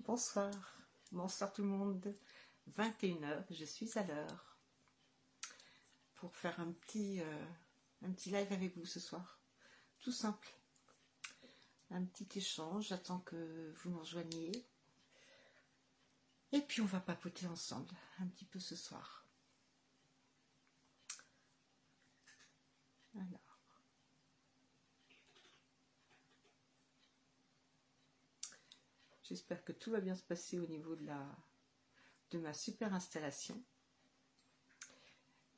Bonsoir, bonsoir tout le monde. 21h, je suis à l'heure pour faire un petit, euh, un petit live avec vous ce soir. Tout simple. Un petit échange, j'attends que vous nous rejoigniez. Et puis on va papoter ensemble un petit peu ce soir. Alors. J'espère que tout va bien se passer au niveau de, ma super installation.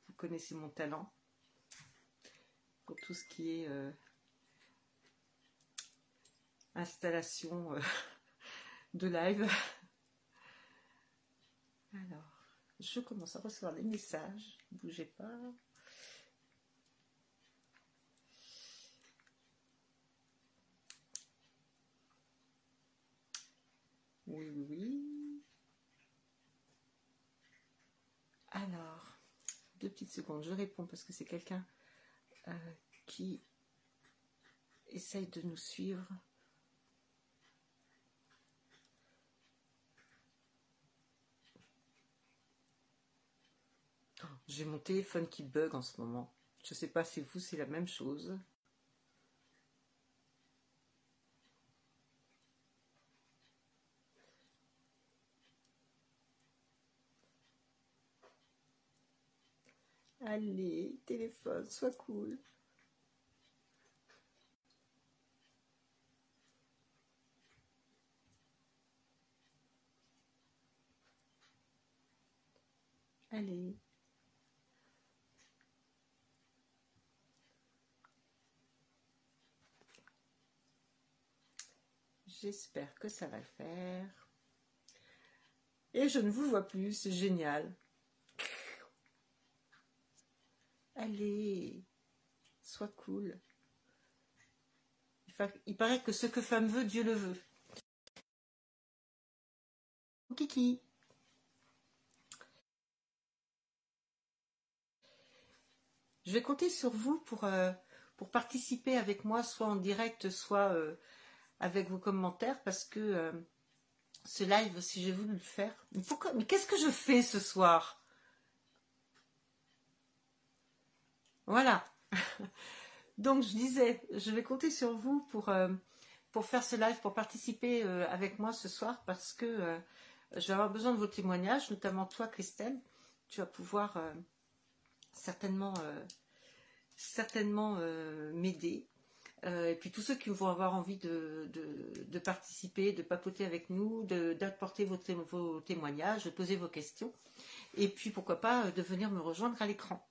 Vous connaissez mon talent pour tout ce qui est euh, installation euh, de live. Alors, je commence à recevoir des messages. Bougez pas. Oui, oui. Alors, deux petites secondes, je réponds parce que c'est quelqu'un euh, qui essaye de nous suivre. J'ai mon téléphone qui bug en ce moment. Je ne sais pas si vous, c'est la même chose. Allez, téléphone, sois cool. Allez. J'espère que ça va le faire. Et je ne vous vois plus, c'est génial. Allez, sois cool. Il paraît que ce que femme veut, Dieu le veut. Kiki. Je vais compter sur vous pour, euh, pour participer avec moi, soit en direct, soit euh, avec vos commentaires, parce que euh, ce live, si j'ai voulu le faire, Mais qu'est-ce que je fais ce soir? Voilà. Donc je disais, je vais compter sur vous pour, euh, faire ce live, pour participer euh, avec moi ce soir, parce que euh, je vais avoir besoin de vos témoignages, notamment toi Christelle. Tu vas pouvoir certainement, certainement m'aider. et puis tous ceux qui vont avoir envie de, participer, de papoter avec nous, d'apporter vos témoignages, de poser vos questions. Et puis pourquoi pas de venir me rejoindre à l'écran.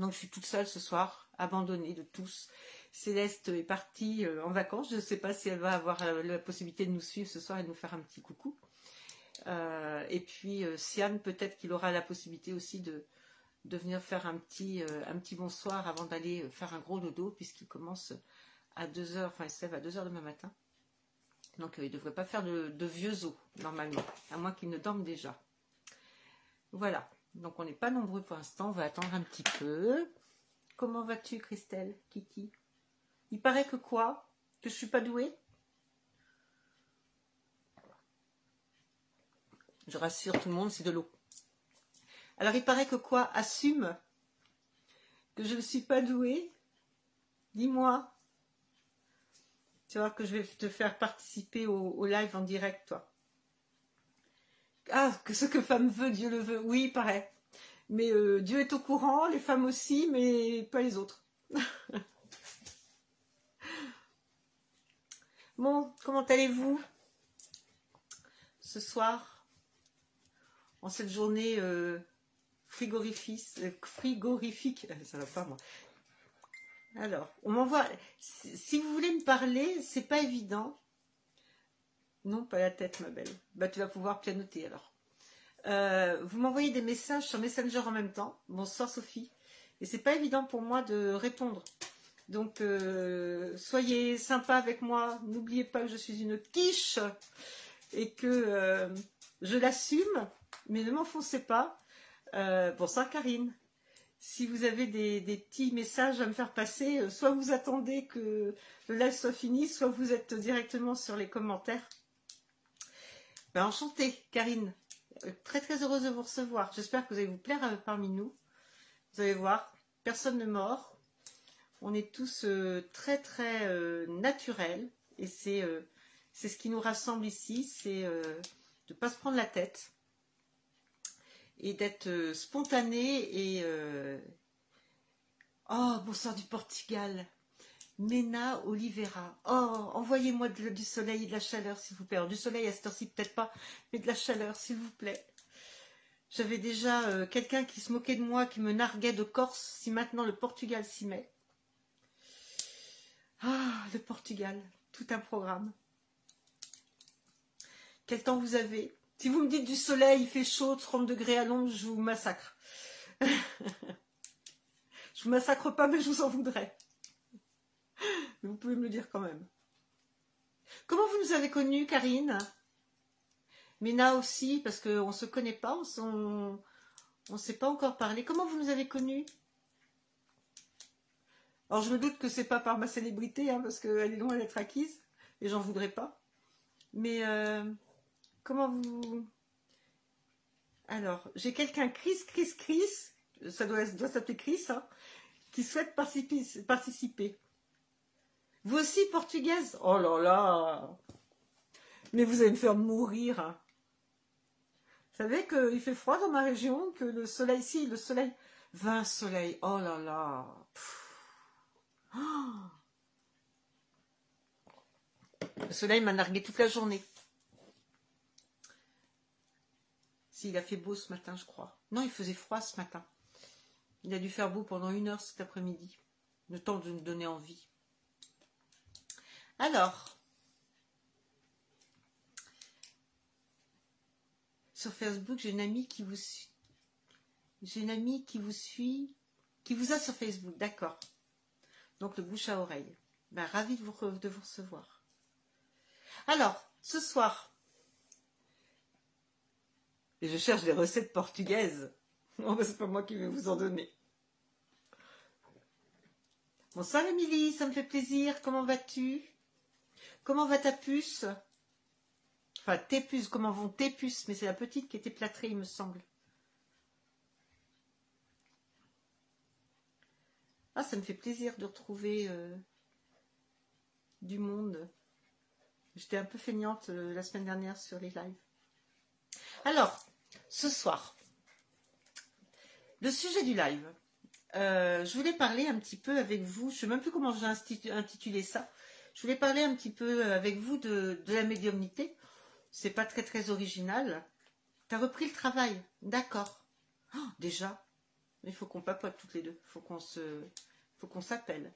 Donc je suis toute seule ce soir, abandonnée de tous. Céleste est partie euh, en vacances. Je ne sais pas si elle va avoir euh, la possibilité de nous suivre ce soir et de nous faire un petit coucou. Euh, et puis Sian, peut-être qu'il aura la possibilité aussi de, venir faire un petit, un petit bonsoir avant d'aller faire un gros dodo, puisqu'il commence à 2h, enfin il se lève à 2h demain matin. Donc il ne devrait pas faire de, de vieux os, normalement, à moins qu'il ne dorme déjà. Voilà. Donc on n'est pas nombreux pour l'instant, on va attendre un petit peu. Comment vas-tu Christelle, Kiki? Il paraît que quoi? Que je suis pas douée? Je rassure tout le monde, c'est de l'eau. Alors il paraît que quoi? Assume que je ne suis pas douée? Dis-moi. Tu vois que je vais te faire participer au live en direct, toi. Ah, que ce que femme veut, Dieu le veut. Oui, il paraît. Mais euh, Dieu est au courant, les femmes aussi, mais pas les autres. bon, comment allez-vous ce soir En cette journée euh, frigorifique, euh, frigorifique, ça va pas moi. Alors, on m'envoie. Si vous voulez me parler, c'est pas évident. Non, pas la tête, ma belle. Bah, tu vas pouvoir pianoter alors. Euh, vous m'envoyez des messages sur Messenger en même temps. Bonsoir Sophie. Et c'est pas évident pour moi de répondre. Donc euh, soyez sympa avec moi. N'oubliez pas que je suis une quiche et que euh, je l'assume, mais ne m'enfoncez pas. bonsoir Karine. si vous avez des, petits messages à me faire passer, soit vous attendez que le live soit fini, soit vous êtes directement sur les commentaires. Ben, enchantée, Karine. Euh, très très heureuse de vous recevoir. J'espère que vous allez vous plaire euh, parmi nous. Vous allez voir, personne ne mord. On est tous très très naturels. Et c'est ce qui nous rassemble ici, c'est de ne pas se prendre la tête et d'être euh, spontané et euh, oh bonsoir du Portugal Mena Oliveira oh envoyez-moi du soleil et de la chaleur s'il vous plaît. Du soleil à cette heure-ci peut-être pas mais de la chaleur s'il vous plaît. J'avais déjà euh, quelqu'un qui se moquait de moi qui me narguait de Corse si maintenant le Portugal s'y met. Ah le Portugal tout un programme. Quel temps vous avez? Si vous me dites du soleil, il fait chaud, 30 degrés à l'ombre, je vous massacre. je vous massacre pas, mais je vous en voudrais. Mais vous pouvez me le dire quand même. Comment vous nous avez connus, Karine? Mina aussi, parce qu'on ne se connaît pas, on ne s'est pas encore parlé. Comment vous nous avez connus? Alors je me doute que c'est pas par ma célébrité, hein, parce qu'elle est loin d'être acquise, et j'en voudrais pas. Mais euh, Comment vous... Alors, j'ai quelqu'un, Chris, Chris, Chris, ça doit, s'appeler Chris, hein, qui souhaite participer, Vous aussi, portugaise? Oh là là Mais vous allez me faire mourir. Vous savez qu'il fait froid dans ma région, que le soleil, si, le soleil... 20 soleils, oh là là Le soleil m'a nargué toute la journée. il a fait beau ce matin, je crois. Non, il faisait froid ce matin. Il a dû faire beau pendant une heure cet après-midi. Le temps de nous donner envie. Alors, sur Facebook, j'ai une amie qui vous suit. J'ai une amie qui vous suit, qui vous a sur Facebook, d'accord. Donc le bouche à oreille. Ben, ravi de vous, recevoir. Alors, ce soir, je cherche des recettes portugaises. Non, c'est pas moi qui vais vous en donner. Bonsoir Émilie, ça me fait plaisir. Comment vas-tu? Comment va ta puce? Enfin, tes puces, comment vont tes puces? Mais c'est la petite qui était plâtrée, il me semble. Ah, ça me fait plaisir de retrouver euh, du monde. J'étais un peu feignante euh, la semaine dernière sur les lives. Alors, ce soir. Le sujet du live. Euh, je voulais parler un petit peu avec vous, je ne sais même plus comment j'ai intitulé ça. Je voulais parler un petit peu avec vous de, la médiumnité. C'est pas très très original. Tu as repris le travail, d'accord. Oh, déjà, il faut qu'on papote toutes les deux. Il faut qu'on se, faut qu'on s'appelle.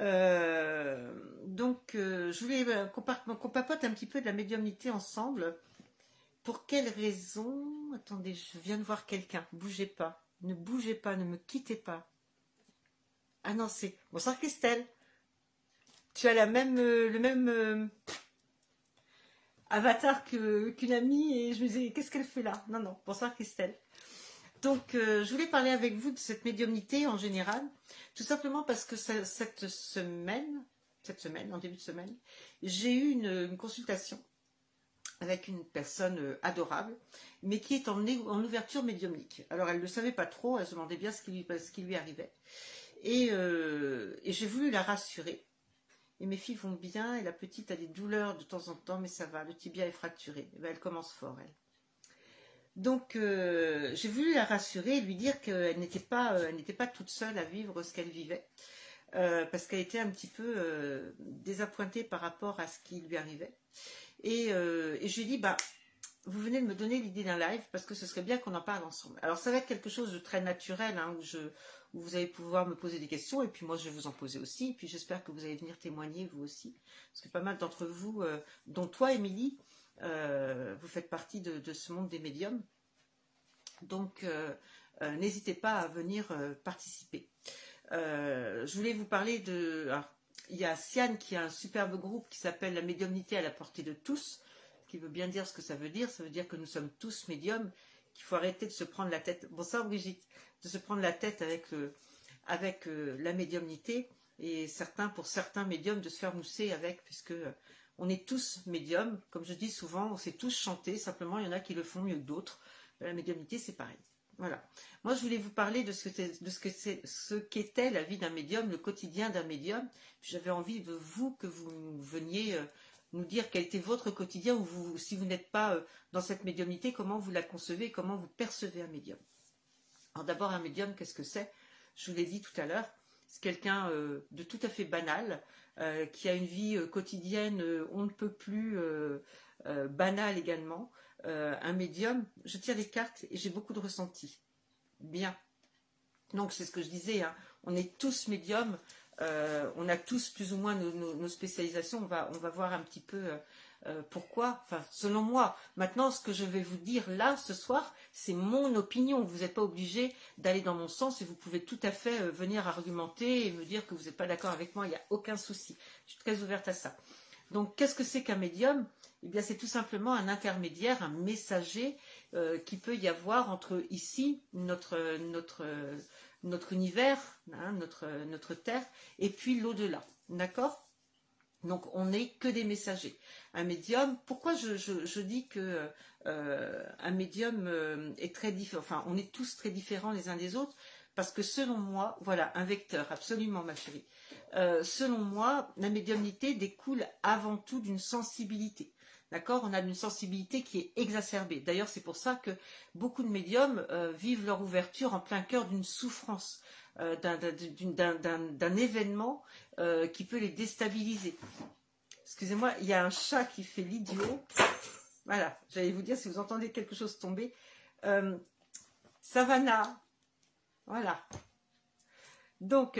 Euh, donc, euh, je voulais qu'on papote un petit peu de la médiumnité ensemble. Pour quelle raison Attendez, je viens de voir quelqu'un. Bougez pas. Ne bougez pas, ne me quittez pas. Ah non, c'est... Bonsoir Christelle. Tu as la même, euh, le même euh, avatar qu'une amie et je me disais, qu'est-ce qu'elle fait là? Non, non, bonsoir Christelle. Donc, euh, je voulais parler avec vous de cette médiumnité en général, tout simplement parce que cette semaine, cette semaine, en début de semaine, j'ai eu une consultation avec une personne adorable, mais qui est en, ouverture médiumnique. Alors elle ne le savait pas trop, elle se demandait bien ce qui lui, ce qui lui arrivait. Et, j'ai voulu la rassurer. Et mes filles vont bien, et la petite a des douleurs de temps en temps, mais ça va, le tibia est fracturé. Eh ben, elle commence fort, elle. Donc euh, j'ai voulu la rassurer lui dire qu'elle n'était pas, n'était pas toute seule à vivre ce qu'elle vivait. parce qu'elle était un petit peu désappointée par rapport à ce qui lui arrivait. Euh, et, je lui ai dit, bah, vous venez de me donner l'idée d'un live parce que ce serait bien qu'on en parle ensemble. Alors ça va être quelque chose de très naturel hein, où, vous allez pouvoir me poser des questions et puis moi je vais vous en poser aussi. Et puis j'espère que vous allez venir témoigner vous aussi. Parce que pas mal d'entre vous, euh, dont toi Émilie, euh, vous faites partie de, ce monde des médiums. Donc n'hésitez pas à venir participer. je voulais vous parler de il y a Sian qui a un superbe groupe qui s'appelle La médiumnité à la portée de tous, qui veut bien dire ce que ça veut dire. Ça veut dire que nous sommes tous médiums, qu'il faut arrêter de se prendre la tête. Bon, ça, Brigitte, de se prendre la tête avec, le, avec la médiumnité et certains, pour certains médiums, de se faire mousser avec, puisque on est tous médiums. Comme je dis souvent, on sait tous chanter. Simplement, il y en a qui le font mieux que d'autres. La médiumnité, c'est pareil. Voilà. Moi, je voulais vous parler de ce qu'était la vie d'un médium, le quotidien d'un médium. J'avais envie de vous que vous veniez euh, nous dire quel était votre quotidien ou si vous n'êtes pas euh, dans cette médiumnité, comment vous la concevez, comment vous percevez un médium? Alors d'abord, un médium, qu'est-ce que c'est? Je vous l'ai dit tout à l'heure. C'est quelqu'un euh, de tout à fait banal, qui a une vie quotidienne, on ne peut plus banale également. un médium, je tire les cartes et j'ai beaucoup de ressentis bien. Donc c'est ce que je disais, hein. on est tous médiums, euh, on a tous plus ou moins nos, spécialisations, on va, on va, voir un petit peu euh, euh, pourquoi, enfin selon moi. Maintenant, ce que je vais vous dire là ce soir, c'est mon opinion. Vous n'êtes pas obligé d'aller dans mon sens et vous pouvez tout à fait venir argumenter et me dire que vous n'êtes pas d'accord avec moi, il n'y a aucun souci. Je suis très ouverte à ça. Donc qu'est-ce que c'est qu'un médium? Eh bien c'est tout simplement un intermédiaire, un messager qui peut y avoir entre ici, notre, notre, notre univers, hein, notre, Terre, et puis l'au-delà. D'accord? Donc on n'est que des messagers. Un médium, pourquoi je, dis que euh, un médium euh, est très différent, enfin on est tous très différents les uns des autres, parce que selon moi, voilà, un vecteur, absolument ma chérie, selon moi, la médiumnité découle avant tout d'une sensibilité. D'accord On a une sensibilité qui est exacerbée. D'ailleurs, c'est pour ça que beaucoup de médiums euh, vivent leur ouverture en plein cœur d'une souffrance, euh, d'un événement euh, qui peut les déstabiliser. Excusez-moi, il y a un chat qui fait l'idiot. Voilà, j'allais vous dire si vous entendez quelque chose tomber. Savannah. Voilà. Donc,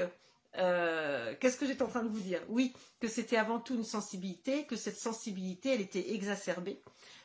euh, qu'est-ce que j'étais en train de vous dire? Oui, que c'était avant tout une sensibilité, que cette sensibilité, elle était exacerbée.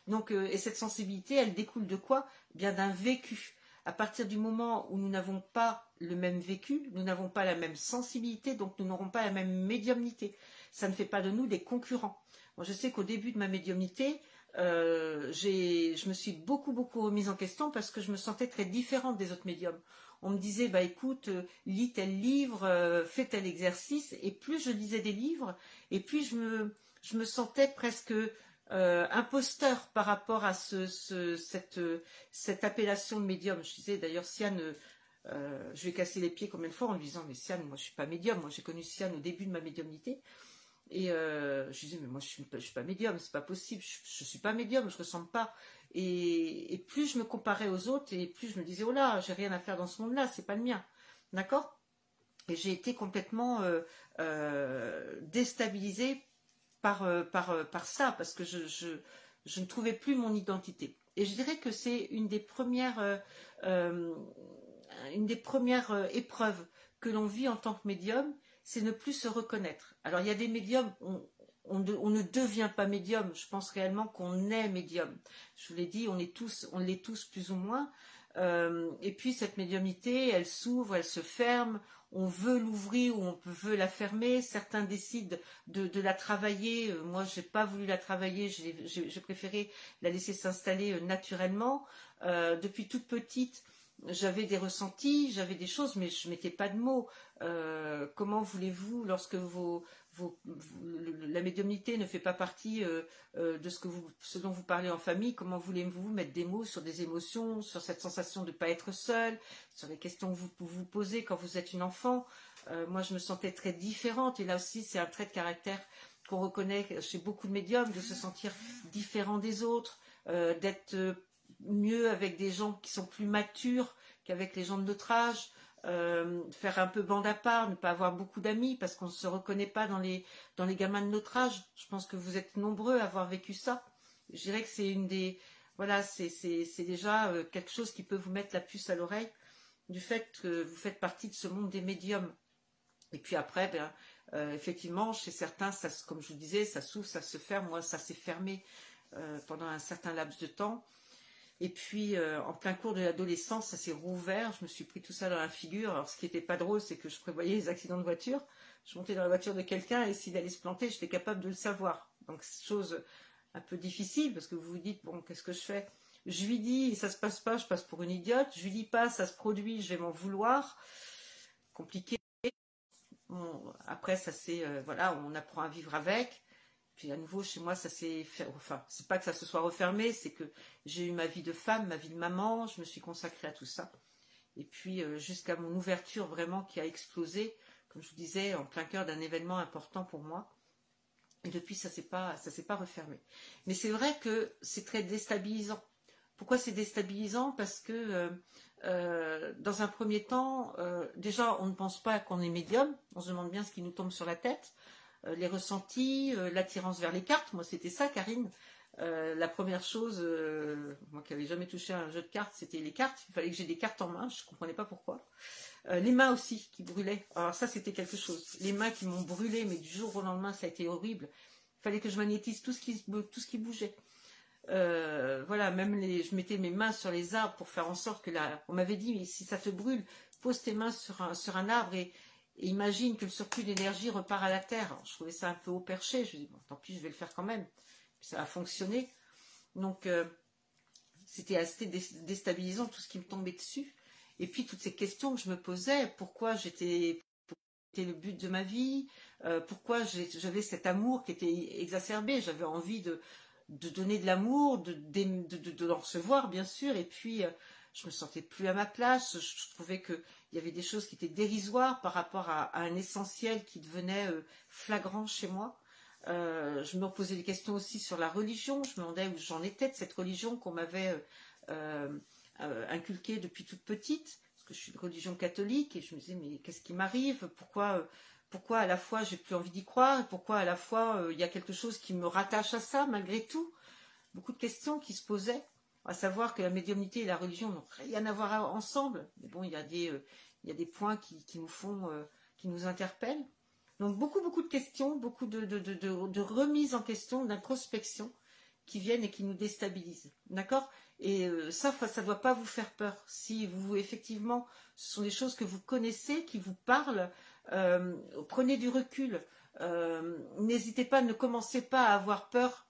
Euh, et cette sensibilité, elle découle de quoi? Bien d'un vécu. À partir du moment où nous n'avons pas le même vécu, nous n'avons pas la même sensibilité, donc nous n'aurons pas la même médiumnité. Ça ne fait pas de nous des concurrents. Je sais qu'au début de ma médiumnité, euh, je me suis beaucoup beaucoup remise en question parce que je me sentais très différente des autres médiums on me disait bah écoute, euh, lis tel livre, euh, fais tel exercice, et plus je lisais des livres, et plus je me, sentais presque euh, imposteur par rapport à ce, cette, appellation de médium. Je disais d'ailleurs Siane, je vais casser les pieds combien de fois en lui disant mais Siane, moi je suis pas médium, moi j'ai connu Siane au début de ma médiumnité. Et je disais mais moi je suis, suis pas médium, c'est pas possible, je, ne suis pas médium, je ressemble pas. Et, plus je me comparais aux autres, et plus je me disais, oh là, j'ai rien à faire dans ce monde-là, c'est pas le mien. D'accord? Et j'ai été complètement euh, euh, déstabilisée par, euh, par, par ça, parce que je, je, ne trouvais plus mon identité. Et je dirais que c'est une des premières, une des premières épreuves que l'on vit en tant que médium, c'est ne plus se reconnaître. Alors il y a des médiums, on, ne devient pas médium. Je pense réellement qu'on est médium. Je vous l'ai dit, on est tous, on l'est tous plus ou moins. Euh, et puis cette médiumnité, elle s'ouvre, elle se ferme. On veut l'ouvrir ou on veut la fermer. Certains décident de, la travailler. Euh, moi, je n'ai pas voulu la travailler. J'ai préféré la laisser s'installer euh, naturellement. depuis toute petite, j'avais des ressentis, j'avais des choses, mais je mettais pas de mots. comment voulez-vous, lorsque la médiumnité ne fait pas partie euh, euh, de ce, dont vous parlez en famille. Comment voulez-vous mettre des mots sur des émotions, sur cette sensation de ne pas être seul, sur les questions que vous vous posez quand vous êtes une enfant? Euh, Moi, je me sentais très différente et là aussi, c'est un trait de caractère qu'on reconnaît chez beaucoup de médiums, de se sentir différent des autres, d'être mieux avec des gens qui sont plus matures qu'avec les gens de notre âge. Euh, faire un peu bande à part, ne pas avoir beaucoup d'amis parce qu'on ne se reconnaît pas dans les, dans les gamins de notre âge. Je pense que vous êtes nombreux à avoir vécu ça. Je dirais que c'est une des. Voilà, c'est déjà euh, quelque chose qui peut vous mettre la puce à l'oreille du fait que vous faites partie de ce monde des médiums. Et puis après, ben, euh, effectivement, chez certains, ça, comme je vous disais, ça s'ouvre, ça se ferme. Moi, ça s'est fermé pendant un certain laps de temps. Et puis, euh, en plein cours de l'adolescence, ça s'est rouvert. Je me suis pris tout ça dans la figure. Alors, ce qui n'était pas drôle, c'est que je prévoyais les accidents de voiture. Je montais dans la voiture de quelqu'un et s'il allait se planter, j'étais capable de le savoir. Donc, chose un peu difficile parce que vous vous dites, bon, qu'est-ce que je fais? Je lui dis, ça se passe pas, je passe pour une idiote. Je lui dis pas, ça se produit, je vais m'en vouloir. Compliqué. après, ça c'est, euh, voilà, on apprend à vivre avec. Puis à nouveau, chez moi, ça s'est fait. Enfin, c'est pas que ça se soit refermé, c'est que j'ai eu ma vie de femme, ma vie de maman, je me suis consacrée à tout ça. Et puis, euh, jusqu'à mon ouverture vraiment qui a explosé, comme je vous disais, en plein cœur d'un événement important pour moi. Et depuis, ça s'est pas, s'est pas refermé. Mais c'est vrai que c'est très déstabilisant. Pourquoi c'est déstabilisant? Parce que euh, euh, dans un premier temps, déjà, on ne pense pas qu'on est médium. On se demande bien ce qui nous tombe sur la tête. Euh, les ressentis, euh, l'attirance vers les cartes. Moi, c'était ça, Karine. Euh, la première chose, moi qui n'avais jamais touché à un jeu de cartes, c'était les cartes. Il fallait que j'ai des cartes en main, je ne comprenais pas pourquoi. les mains aussi qui brûlaient. Alors ça, c'était quelque chose. Les mains qui m'ont brûlé, mais du jour au lendemain, ça a été horrible. Il fallait que je magnétise tout ce qui, tout ce qui bougeait. voilà, même les, je mettais mes mains sur les arbres pour faire en sorte que la. On m'avait dit, mais si ça te brûle, pose tes mains sur un, sur un arbre et, et imagine que le surplus d'énergie repart à la Terre. je trouvais ça un peu haut perché. Je me dis, bon, tant pis, je vais le faire quand même. ça a fonctionné. Donc, euh, c'était assez déstabilisant tout ce qui me tombait dessus. Et puis, toutes ces questions que je me posais, pourquoi j'étais le but de ma vie, euh, pourquoi j'avais cet amour qui était exacerbé, j'avais envie de, donner de l'amour, de, de, de, recevoir, bien sûr, et puis euh, je me sentais plus à ma place, je, trouvais qu'il y avait des choses qui étaient dérisoires par rapport à, un essentiel qui devenait euh, flagrant chez moi. Euh, je me reposais des questions aussi sur la religion, je me demandais où j'en étais de cette religion qu'on m'avait euh, inculquée depuis toute petite, parce que je suis de religion catholique, et je me disais mais qu'est-ce qui m'arrive? Pourquoi pourquoi à la fois j'ai plus envie d'y croire et pourquoi à la fois il y a quelque chose qui me rattache à ça malgré tout? Beaucoup de questions qui se posaient à savoir que la médiumnité et la religion n'ont rien à voir ensemble. Mais bon, il y a des, euh, points qui, nous font, euh, qui nous interpellent. Donc beaucoup, beaucoup de questions, beaucoup de, remises en question, d'introspection qui viennent et qui nous déstabilisent. D'accord? Et euh, ça, ça ne doit pas vous faire peur. Si vous, effectivement, ce sont des choses que vous connaissez, qui vous parlent, prenez du recul. N'hésitez pas, ne commencez pas à avoir peur.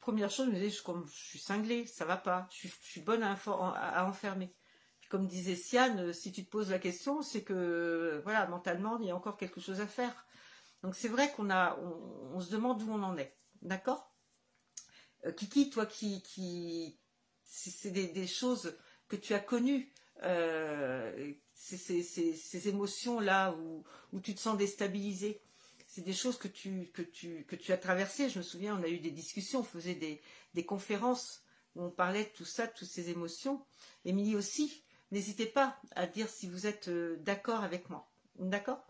Première chose, je me disais, je, suis cinglée, ça va pas, je suis, bonne à, enfermer. comme disait Siane, euh, si tu te poses la question, c'est que voilà, mentalement, il y a encore quelque chose à faire. Donc c'est vrai qu'on a, on, se demande où on en est, d'accord? Euh, Kiki, toi qui, qui c'est des, choses que tu as connues, euh, ces, émotions là où, où tu te sens déstabilisé c'est des choses que tu, as traversées. Je me souviens, on a eu des discussions, on faisait des, conférences où on parlait de tout ça, de toutes ces émotions. Émilie aussi, n'hésitez pas à dire si vous êtes euh, d'accord avec moi. D'accord?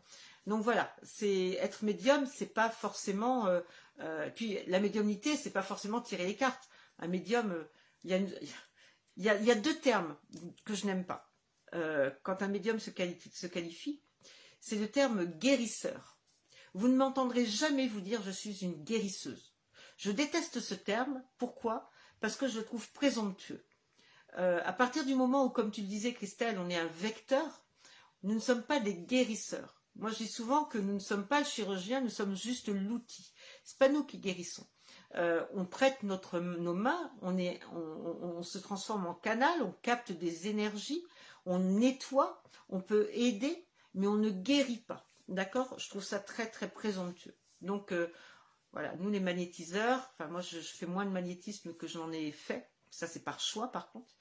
Donc voilà, c'est être médium, c'est pas forcément. Euh, euh, puis la médiumnité, c'est pas forcément tirer les cartes. Un médium, il y, a deux termes que je n'aime pas. quand un médium se qualifie c'est le terme guérisseur. Vous ne m'entendrez jamais vous dire je suis une guérisseuse. Je déteste ce terme. Pourquoi? Parce que je le trouve présomptueux. Euh, à partir du moment où, comme tu le disais, Christelle, on est un vecteur, nous ne sommes pas des guérisseurs. Moi, je dis souvent que nous ne sommes pas le chirurgien, nous sommes juste l'outil. C'est pas nous qui guérissons. Euh, on prête nos mains, on, se transforme en canal, on capte des énergies, on nettoie, on peut aider, mais on ne guérit pas. D'accord Je trouve ça très très présomptueux. Donc euh, voilà, nous les magnétiseurs, enfin moi je, fais moins de magnétisme que je n'en ai fait. Ça c'est par choix par contre.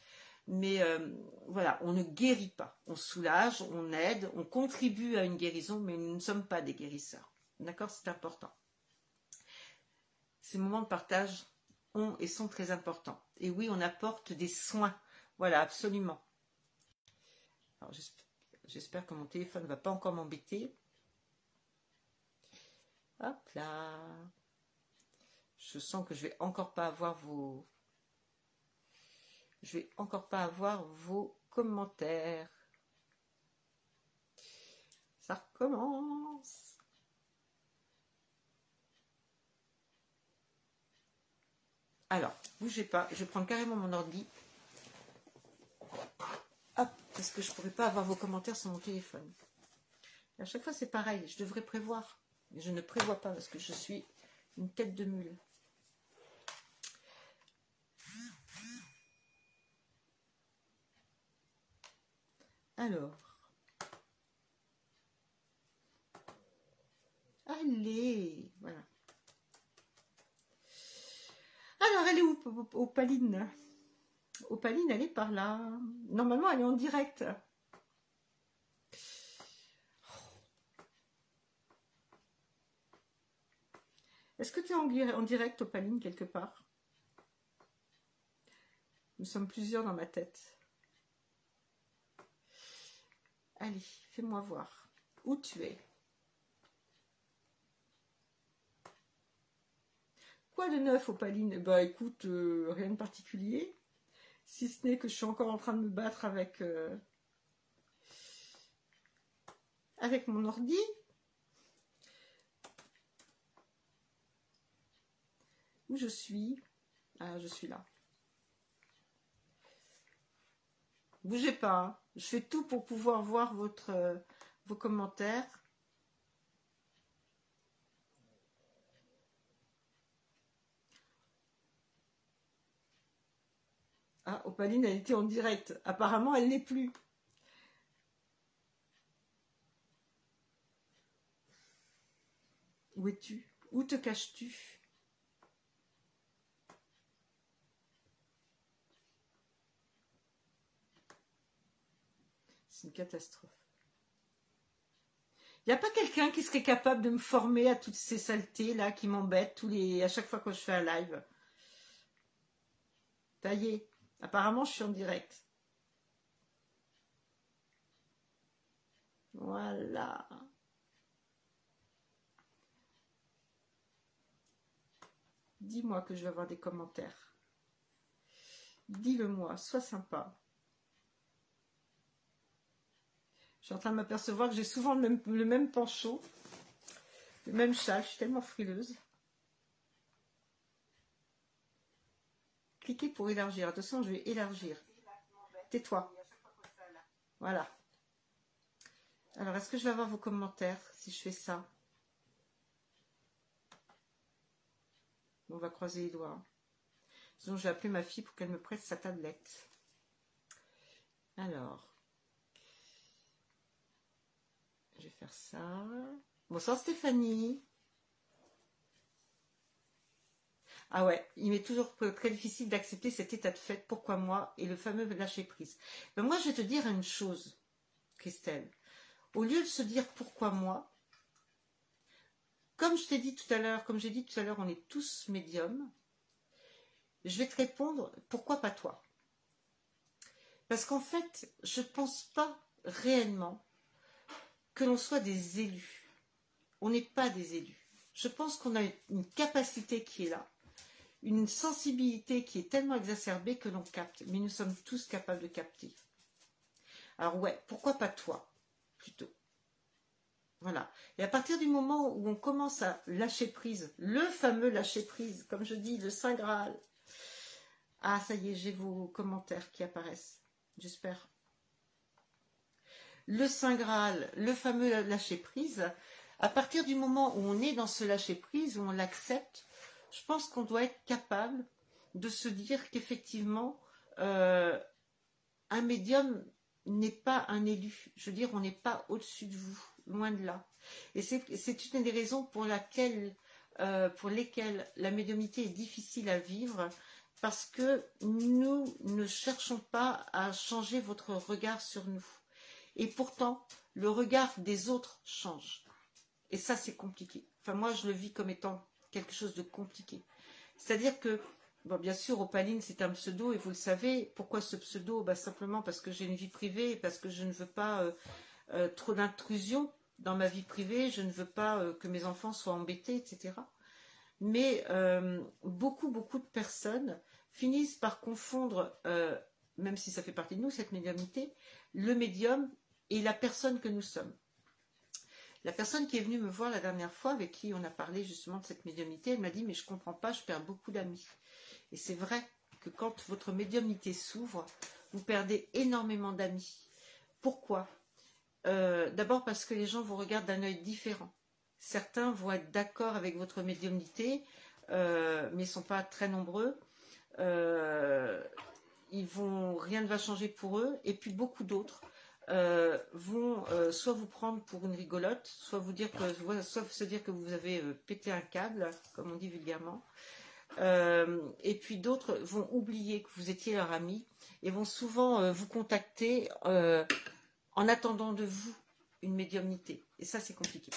Mais euh, voilà, on ne guérit pas. On soulage, on aide, on contribue à une guérison, mais nous ne sommes pas des guérisseurs. D'accord C'est important. Ces moments de partage ont et sont très importants. Et oui, on apporte des soins. Voilà, absolument. j'espère que mon téléphone ne va pas encore m'embêter. Hop là. Je sens que je vais encore pas avoir vos. Je vais encore pas avoir vos commentaires. Ça recommence. Alors, bougez pas, je vais prendre carrément mon ordi. Hop, parce que je pourrais pas avoir vos commentaires sur mon téléphone. à chaque fois, c'est pareil, je devrais prévoir. Je ne prévois pas parce que je suis une tête de mule. Alors. Allez, voilà. Alors, elle est où, Opaline Opaline, elle est par là. Normalement, elle est en direct. Est-ce que tu es en direct, Opaline, quelque part? Nous sommes plusieurs dans ma tête. Allez, fais-moi voir où tu es? Quoi de neuf, Opaline? Bah écoute, euh, rien de particulier. Si ce n'est que je suis encore en train de me battre avec, euh, avec mon ordi. Où je suis? Ah, je suis là. Bougez pas. Hein. Je fais tout pour pouvoir voir votre, euh, vos commentaires. Ah, Opaline, elle était en direct. Apparemment, elle n'est plus. Où es-tu? Où te caches-tu? C'est une catastrophe. Il n'y a pas quelqu'un qui serait capable de me former à toutes ces saletés là qui m'embêtent tous les à chaque fois que je fais un live? Ça y est, apparemment je suis en direct. Voilà. Dis-moi que je vais avoir des commentaires. Dis-le-moi, sois sympa. Je suis en train de m'apercevoir que j'ai souvent le même, le même pancho, le même chat. Je suis tellement frileuse. Cliquez pour élargir. Attention, je vais élargir. Tais-toi. Voilà. Alors, est-ce que je vais avoir vos commentaires si je fais ça? On va croiser les doigts. Sinon, je vais appeler ma fille pour qu'elle me prête sa tablette. Alors. Je vais faire ça. Bonsoir Stéphanie. Ah ouais, il m'est toujours très difficile d'accepter cet état de fait. Pourquoi moi Et le fameux lâcher prise? Ben moi, je vais te dire une chose, Christelle. Au lieu de se dire pourquoi moi, comme je t'ai dit tout à l'heure, comme j'ai dit tout à l'heure, on est tous médiums. Je vais te répondre pourquoi pas toi? Parce qu'en fait, je ne pense pas réellement que l'on soit des élus. On n'est pas des élus. Je pense qu'on a une capacité qui est là, une sensibilité qui est tellement exacerbée que l'on capte, mais nous sommes tous capables de capter. Alors ouais, pourquoi pas toi, plutôt? Voilà. Et à partir du moment où on commence à lâcher prise, le fameux lâcher prise, comme je dis, le Saint Graal. Ah, ça y est, j'ai vos commentaires qui apparaissent. J'espère le Saint Graal, le fameux lâcher prise, à partir du moment où on est dans ce lâcher prise, où on l'accepte, je pense qu'on doit être capable de se dire qu'effectivement, euh, un médium n'est pas un élu. Je veux dire, on n'est pas au-dessus de vous, loin de là. Et c'est une des raisons pour, laquelle, euh, pour lesquelles la médiumnité est difficile à vivre, parce que nous ne cherchons pas à changer votre regard sur nous. Et pourtant, le regard des autres change. Et ça, c'est compliqué. Enfin, moi, je le vis comme étant quelque chose de compliqué. C'est-à-dire que, bon, bien sûr, Opaline, c'est un pseudo, et vous le savez. Pourquoi ce pseudo? Bah, Simplement parce que j'ai une vie privée, parce que je ne veux pas euh, euh, trop d'intrusion dans ma vie privée, je ne veux pas euh, que mes enfants soient embêtés, etc. Mais beaucoup, beaucoup de personnes finissent par confondre, même si ça fait partie de nous, cette médiumnité, le médium et la personne que nous sommes. La personne qui est venue me voir la dernière fois, avec qui on a parlé justement de cette médiumnité, elle m'a dit mais je ne comprends pas, je perds beaucoup d'amis. Et c'est vrai que quand votre médiumnité s'ouvre, vous perdez énormément d'amis. Pourquoi? Euh, D'abord parce que les gens vous regardent d'un œil différent. Certains vont être d'accord avec votre médiumnité, euh, mais ne sont pas très nombreux. Euh, rien ne va changer pour eux. Et puis beaucoup d'autres euh, vont euh, soit vous prendre pour une rigolote, soit vous dire que, soit se dire que vous avez euh, pété un câble, comme on dit vulgairement. et puis d'autres vont oublier que vous étiez leur ami et vont souvent vous contacter en attendant de vous une médiumnité. Et ça, c'est compliqué.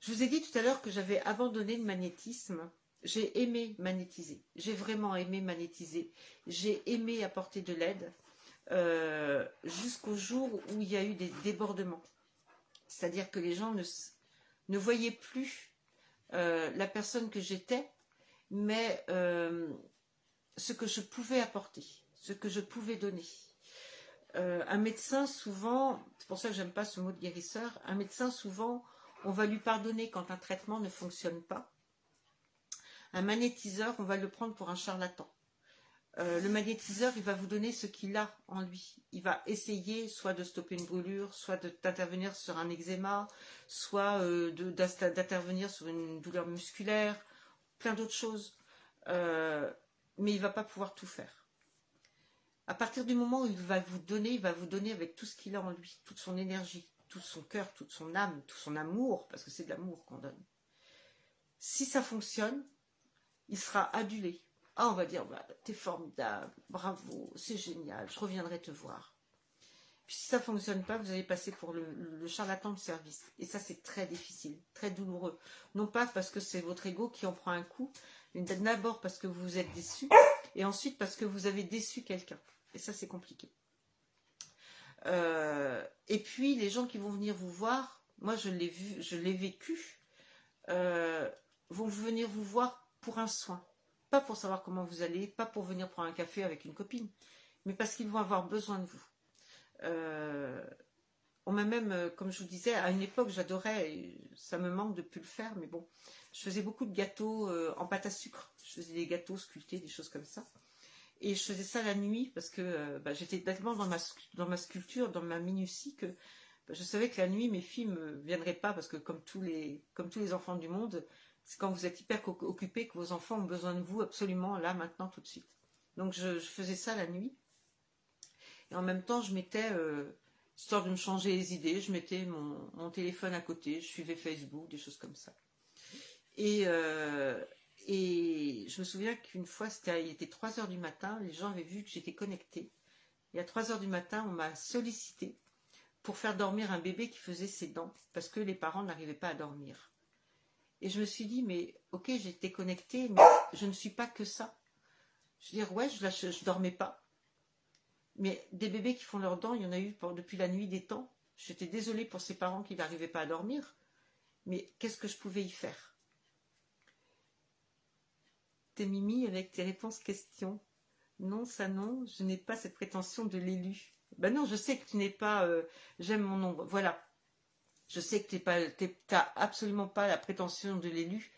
Je vous ai dit tout à l'heure que j'avais abandonné le magnétisme. J'ai aimé magnétiser. J'ai vraiment aimé magnétiser. J'ai aimé apporter de l'aide. Euh, jusqu'au jour où il y a eu des débordements. C'est-à-dire que les gens ne, voyaient plus euh, la personne que j'étais, mais euh, ce que je pouvais apporter, ce que je pouvais donner. un médecin, souvent, c'est pour ça que j'aime pas ce mot de guérisseur, un médecin, souvent, on va lui pardonner quand un traitement ne fonctionne pas. Un magnétiseur, on va le prendre pour un charlatan. Euh, le magnétiseur, il va vous donner ce qu'il a en lui. Il va essayer soit de stopper une brûlure, soit d'intervenir sur un eczéma, soit euh, d'intervenir sur une douleur musculaire, plein d'autres choses. Euh, mais il ne va pas pouvoir tout faire. À partir du moment où il va vous donner, il va vous donner avec tout ce qu'il a en lui, toute son énergie, tout son cœur, toute son âme, tout son amour, parce que c'est de l'amour qu'on donne. Si ça fonctionne, il sera adulé, ah, on va dire, bah, t'es formidable, bravo, c'est génial, je reviendrai te voir. Puis si ça ne fonctionne pas, vous allez passer pour le, charlatan de service. Et ça, c'est très difficile, très douloureux. Non pas parce que c'est votre ego qui en prend un coup, mais d'abord parce que vous êtes déçu, et ensuite parce que vous avez déçu quelqu'un. Et ça, c'est compliqué. Euh, et puis, les gens qui vont venir vous voir, moi, je l'ai vu, je l'ai vécu, euh, vont venir vous voir pour un soin. Pas pour savoir comment vous allez, pas pour venir prendre un café avec une copine, mais parce qu'ils vont avoir besoin de vous. Euh, on m'a même, euh, comme je vous disais, à une époque, j'adorais, ça me manque de plus le faire, mais bon, je faisais beaucoup de gâteaux euh, en pâte à sucre. Je faisais des gâteaux sculptés, des choses comme ça. Et je faisais ça la nuit parce que bah, j'étais tellement dans ma, dans ma sculpture, dans ma minutie, que bah, je savais que la nuit, mes filles ne viendraient pas parce que comme tous les, comme tous les enfants du monde, c'est quand vous êtes hyper occupé que vos enfants ont besoin de vous absolument là, maintenant, tout de suite. Donc je, faisais ça la nuit. Et en même temps, je mettais, euh, histoire de me changer les idées, je mettais mon, téléphone à côté, je suivais Facebook, des choses comme ça. Et, euh, je me souviens qu'une fois, il était 3 heures du matin, les gens avaient vu que j'étais connectée. Et à 3 heures du matin, on m'a sollicité pour faire dormir un bébé qui faisait ses dents, parce que les parents n'arrivaient pas à dormir. Et je me suis dit, mais ok, j'étais connectée, mais je ne suis pas que ça. Je veux dire, ouais, je ne dormais pas. Mais des bébés qui font leurs dents, il y en a eu depuis la nuit des temps. J'étais désolée pour ces parents qui n'arrivaient pas à dormir. Mais qu'est-ce que je pouvais y faire? T'es Mimi avec tes réponses questions. Non, ça non, je n'ai pas cette prétention de l'élu. Ben non, je sais que tu n'es pas euh, j'aime mon nombre. Voilà. Je sais que tu n'as absolument pas la prétention de l'élu.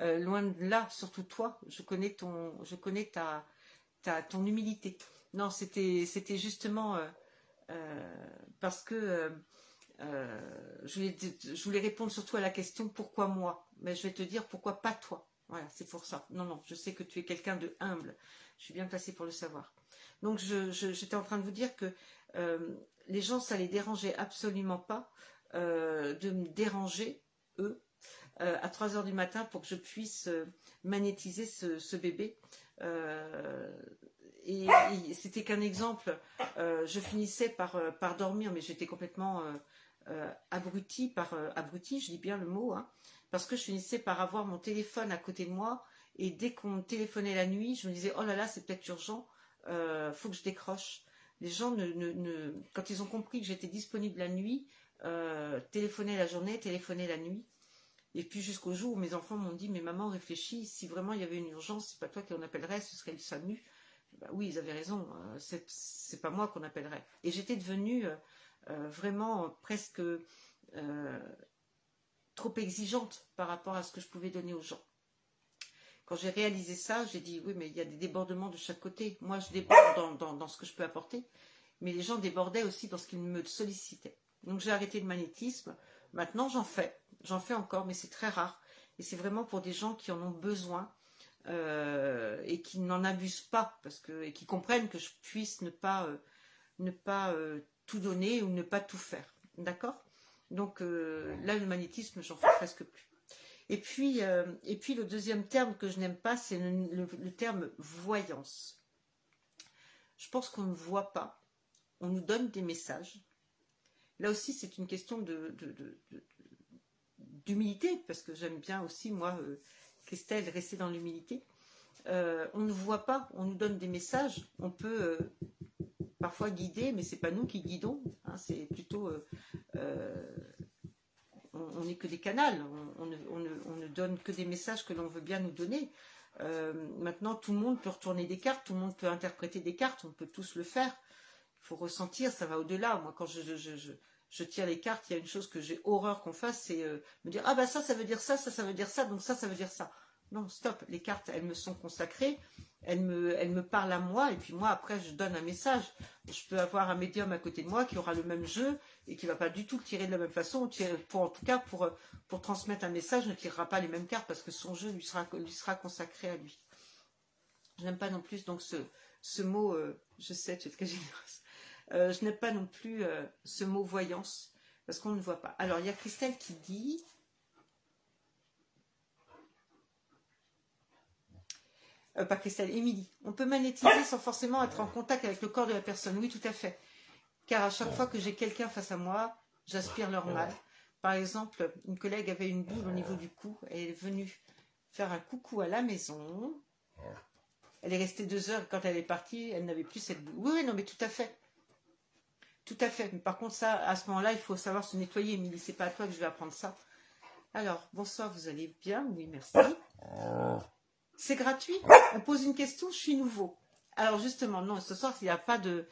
Euh, loin de là, surtout toi, je connais ton, je connais ta, ta ton humilité. Non, c'était, justement euh, euh, parce que je voulais, je, voulais, répondre surtout à la question pourquoi moi? Mais je vais te dire pourquoi pas toi. Voilà, c'est pour ça. Non, non, je sais que tu es quelqu'un de humble. Je suis bien placée pour le savoir. Donc, j'étais en train de vous dire que les gens, ça les dérangeait absolument pas de me déranger, eux, euh, à 3 heures du matin pour que je puisse euh, magnétiser ce, bébé. et, c'était qu'un exemple. je finissais par, par dormir, mais j'étais complètement abruti par abruti, je dis bien le mot, hein, parce que je finissais par avoir mon téléphone à côté de moi. Et dès qu'on téléphonait la nuit, je me disais oh là là, c'est peut-être urgent, faut que je décroche. Les gens, ne, quand ils ont compris que j'étais disponible la nuit, euh, téléphoner la journée, téléphoner la nuit. Et puis jusqu'au jour où mes enfants m'ont dit, mais maman réfléchis, si vraiment il y avait une urgence, c'est pas toi qui en appellerais, ce serait le SAMU. Bah oui, ils avaient raison, euh, c'est pas moi qu'on appellerait. Et j'étais devenue euh, vraiment presque trop exigeante par rapport à ce que je pouvais donner aux gens. Quand j'ai réalisé ça, j'ai dit oui, mais il y a des débordements de chaque côté. Moi, je déborde dans ce que je peux apporter, mais les gens débordaient aussi dans ce qu'ils me sollicitaient. Donc j'ai arrêté le magnétisme. Maintenant j'en fais. J'en fais encore, mais c'est très rare. Et c'est vraiment pour des gens qui en ont besoin euh, et qui n'en abusent pas parce que, et qui comprennent que je puisse ne pas, euh, ne pas euh, tout donner ou ne pas tout faire. D'accord? Donc là, le magnétisme, j'en fais presque plus. Et puis, et puis le deuxième terme que je n'aime pas, c'est le, terme voyance. Je pense qu'on ne voit pas. On nous donne des messages. Là aussi, c'est une question d'humilité, parce que j'aime bien aussi, moi, Christelle, rester dans l'humilité. Euh, on ne voit pas, on nous donne des messages, on peut euh, parfois guider, mais c'est pas nous qui guidons, hein, c'est plutôt, euh, on n'est que des canals, on, ne, donne que des messages que l'on veut bien nous donner. maintenant, tout le monde peut retourner des cartes, tout le monde peut interpréter des cartes, on peut tous le faire. Faut ressentir, ça va au-delà. Moi, quand je, je, tire les cartes, il y a une chose que j'ai horreur qu'on fasse, c'est me dire ah bah ça, ça veut dire ça, ça, ça veut dire ça, donc ça, ça veut dire ça. Non, stop, les cartes, elles me sont consacrées, elles me, elles me parlent à moi, et puis moi, après, je donne un message. Je peux avoir un médium à côté de moi qui aura le même jeu et qui ne va pas du tout le tirer de la même façon, pour, en tout cas, pour, pour transmettre un message, ne tirera pas les mêmes cartes parce que son jeu lui sera, lui sera consacré à lui. Je n'aime pas non plus donc ce, ce mot, euh, je sais, tu es très généreuse, euh, je n'aime pas non plus euh, ce mot voyance, parce qu'on ne voit pas. Alors, il y a Christelle qui dit, Euh, pas Christelle, Émilie. On peut magnétiser sans forcément être en contact avec le corps de la personne. Oui, tout à fait. Car à chaque fois que j'ai quelqu'un face à moi, j'aspire leur mal. Par exemple, une collègue avait une boule au niveau du cou. Elle est venue faire un coucou à la maison. Elle est restée deux heures. Quand elle est partie, elle n'avait plus cette boule. Oui, oui, non, mais tout à fait. Tout à fait. Mais par contre, ça, à ce moment-là, il faut savoir se nettoyer, Émilie. C'est pas à toi que je vais apprendre ça. Alors, bonsoir, vous allez bien? Oui, merci. C'est gratuit? On pose une question, je suis nouveau. Alors justement, non, ce soir, il n'y a pas de...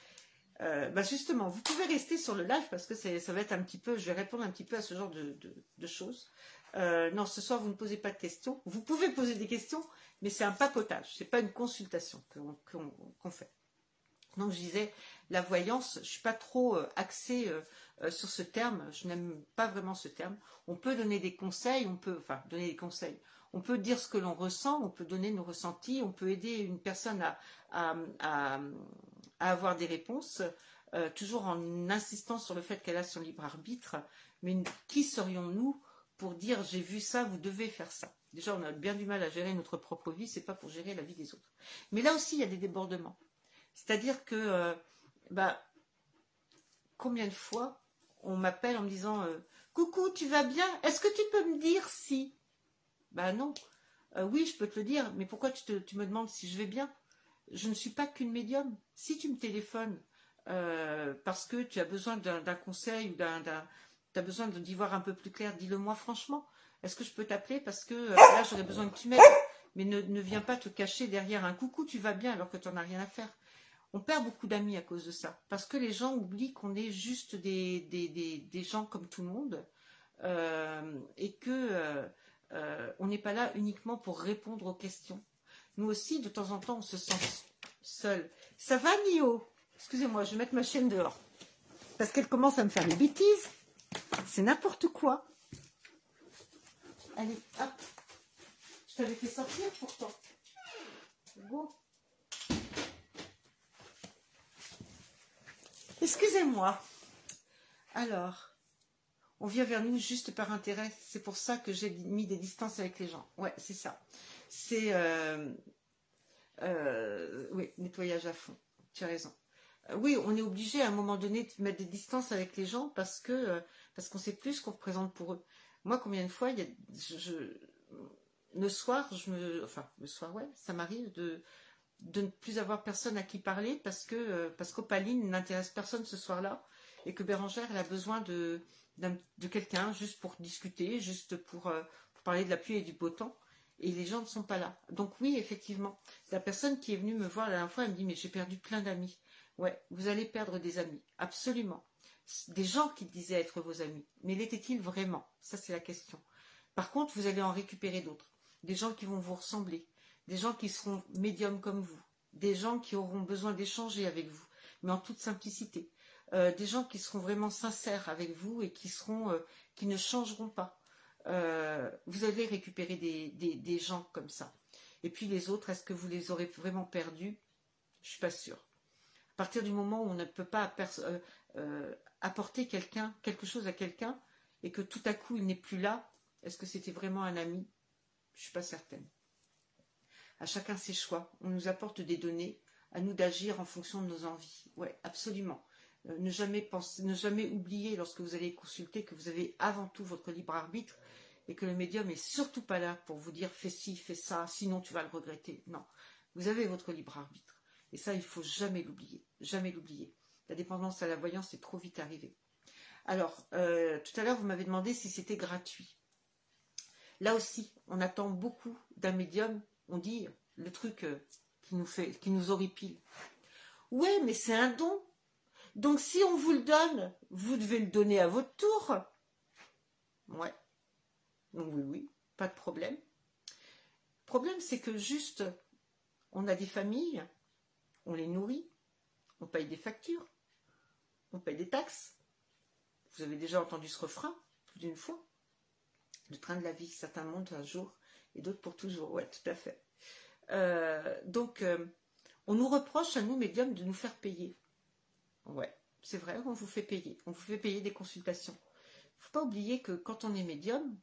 Euh, bah justement, vous pouvez rester sur le live parce que ça va être un petit peu, je vais répondre un petit peu à ce genre de, choses. Euh, non, ce soir, vous ne posez pas de questions. Vous pouvez poser des questions, mais c'est un papotage, c'est pas une consultation qu'on fait. Donc je disais, la voyance, je ne suis pas trop euh, axée sur ce terme, je n'aime pas vraiment ce terme. On peut donner des conseils, on peut, enfin, donner des conseils on peut dire ce que l'on ressent, on peut donner nos ressentis, on peut aider une personne à, avoir des réponses, euh, toujours en insistant sur le fait qu'elle a son libre arbitre. Mais qui serions-nous pour dire j'ai vu ça, vous devez faire ça Déjà, on a bien du mal à gérer notre propre vie, c'est pas pour gérer la vie des autres. Mais là aussi, il y a des débordements. C'est-à-dire que, euh, bah, combien de fois on m'appelle en me disant euh, Coucou, tu vas bien? Est-ce que tu peux me dire si? Bah non. Euh, oui, je peux te le dire, mais pourquoi tu, me demandes si je vais bien? Je ne suis pas qu'une médium. Si tu me téléphones parce que tu as besoin d'un conseil ou d'un, tu besoin d'y voir un peu plus clair, dis-le moi franchement. Est-ce que je peux t'appeler parce que là j'aurais besoin que tu m'aides? Mais ne, viens pas te cacher derrière un coucou, tu vas bien alors que tu n'en as rien à faire. On perd beaucoup d'amis à cause de ça. Parce que les gens oublient qu'on est juste des, gens comme tout le monde. et que euh, on n'est pas là uniquement pour répondre aux questions. Nous aussi, de temps en temps, on se sent seul. Ça va, Nio? Excusez-moi, je vais mettre ma chaîne dehors. Parce qu'elle commence à me faire des bêtises. C'est n'importe quoi. Allez, hop. Je t'avais fait sortir pourtant. Go. Excusez-moi. Alors, on vient vers nous juste par intérêt. C'est pour ça que j'ai mis des distances avec les gens. Ouais, c'est ça. C'est euh, euh, oui, nettoyage à fond. Tu as raison. Euh, oui, on est obligé à un moment donné de mettre des distances avec les gens parce que parce qu'on sait plus ce qu'on représente pour eux. Moi, combien de fois, il y a, le soir, je me, enfin le soir, ouais, ça m'arrive de de ne plus avoir personne à qui parler parce que parce qu'Opaline n'intéresse personne ce soir-là et que Bérangère a besoin de de quelqu'un juste pour discuter, juste euh, pour, parler de la pluie et du beau temps. Et les gens ne sont pas là. Donc oui, effectivement, la personne qui est venue me voir la dernière fois, elle me dit, mais j'ai perdu plein d'amis. Ouais, vous allez perdre des amis, absolument. Des gens qui disaient être vos amis. Mais l'étaient-ils vraiment? Ça, c'est la question. Par contre, vous allez en récupérer d'autres. Des gens qui vont vous ressembler. Des gens qui seront médiums comme vous. Des gens qui auront besoin d'échanger avec vous, mais en toute simplicité. Euh, des gens qui seront vraiment sincères avec vous et qui seront, euh, qui ne changeront pas. Euh, vous allez récupérer des, gens comme ça. Et puis les autres, est-ce que vous les aurez vraiment perdus? Je suis pas sûre. À partir du moment où on ne peut pas apporter quelque chose à quelqu'un, et que tout à coup il n'est plus là, est-ce que c'était vraiment un ami? Je ne suis pas certaine. À chacun ses choix. On nous apporte des données, à nous d'agir en fonction de nos envies. Oui, absolument. Euh, ne, jamais ne oublier lorsque vous allez consulter que vous avez avant tout votre libre arbitre et que le médium est surtout pas là pour vous dire fais ci, fais ça, sinon tu vas le regretter. Non, vous avez votre libre arbitre. Et ça, il faut jamais l'oublier, jamais l'oublier. La dépendance à la voyance est trop vite arrivée. Alors, euh, tout à l'heure, vous m'avez demandé si c'était gratuit. Là aussi, on attend beaucoup d'un médium. On dit le truc euh, qui nous fait, qui nous horripile. Ouais, mais c'est un don. Donc si on vous le donne, vous devez le donner à votre tour. Ouais. Donc oui, oui, pas de problème. Le problème, c'est que juste, on a des familles, on les nourrit, on paye des factures, on paye des taxes. Vous avez déjà entendu ce refrain plus d'une fois. Le train de la vie, certains montent un jour et d'autres pour toujours. Ouais, tout à fait. Euh, donc, euh, on nous reproche à nous, médiums, de nous faire payer. Ouais, c'est vrai, on vous fait payer. On vous fait payer des consultations. Il ne faut pas oublier que quand on est médium,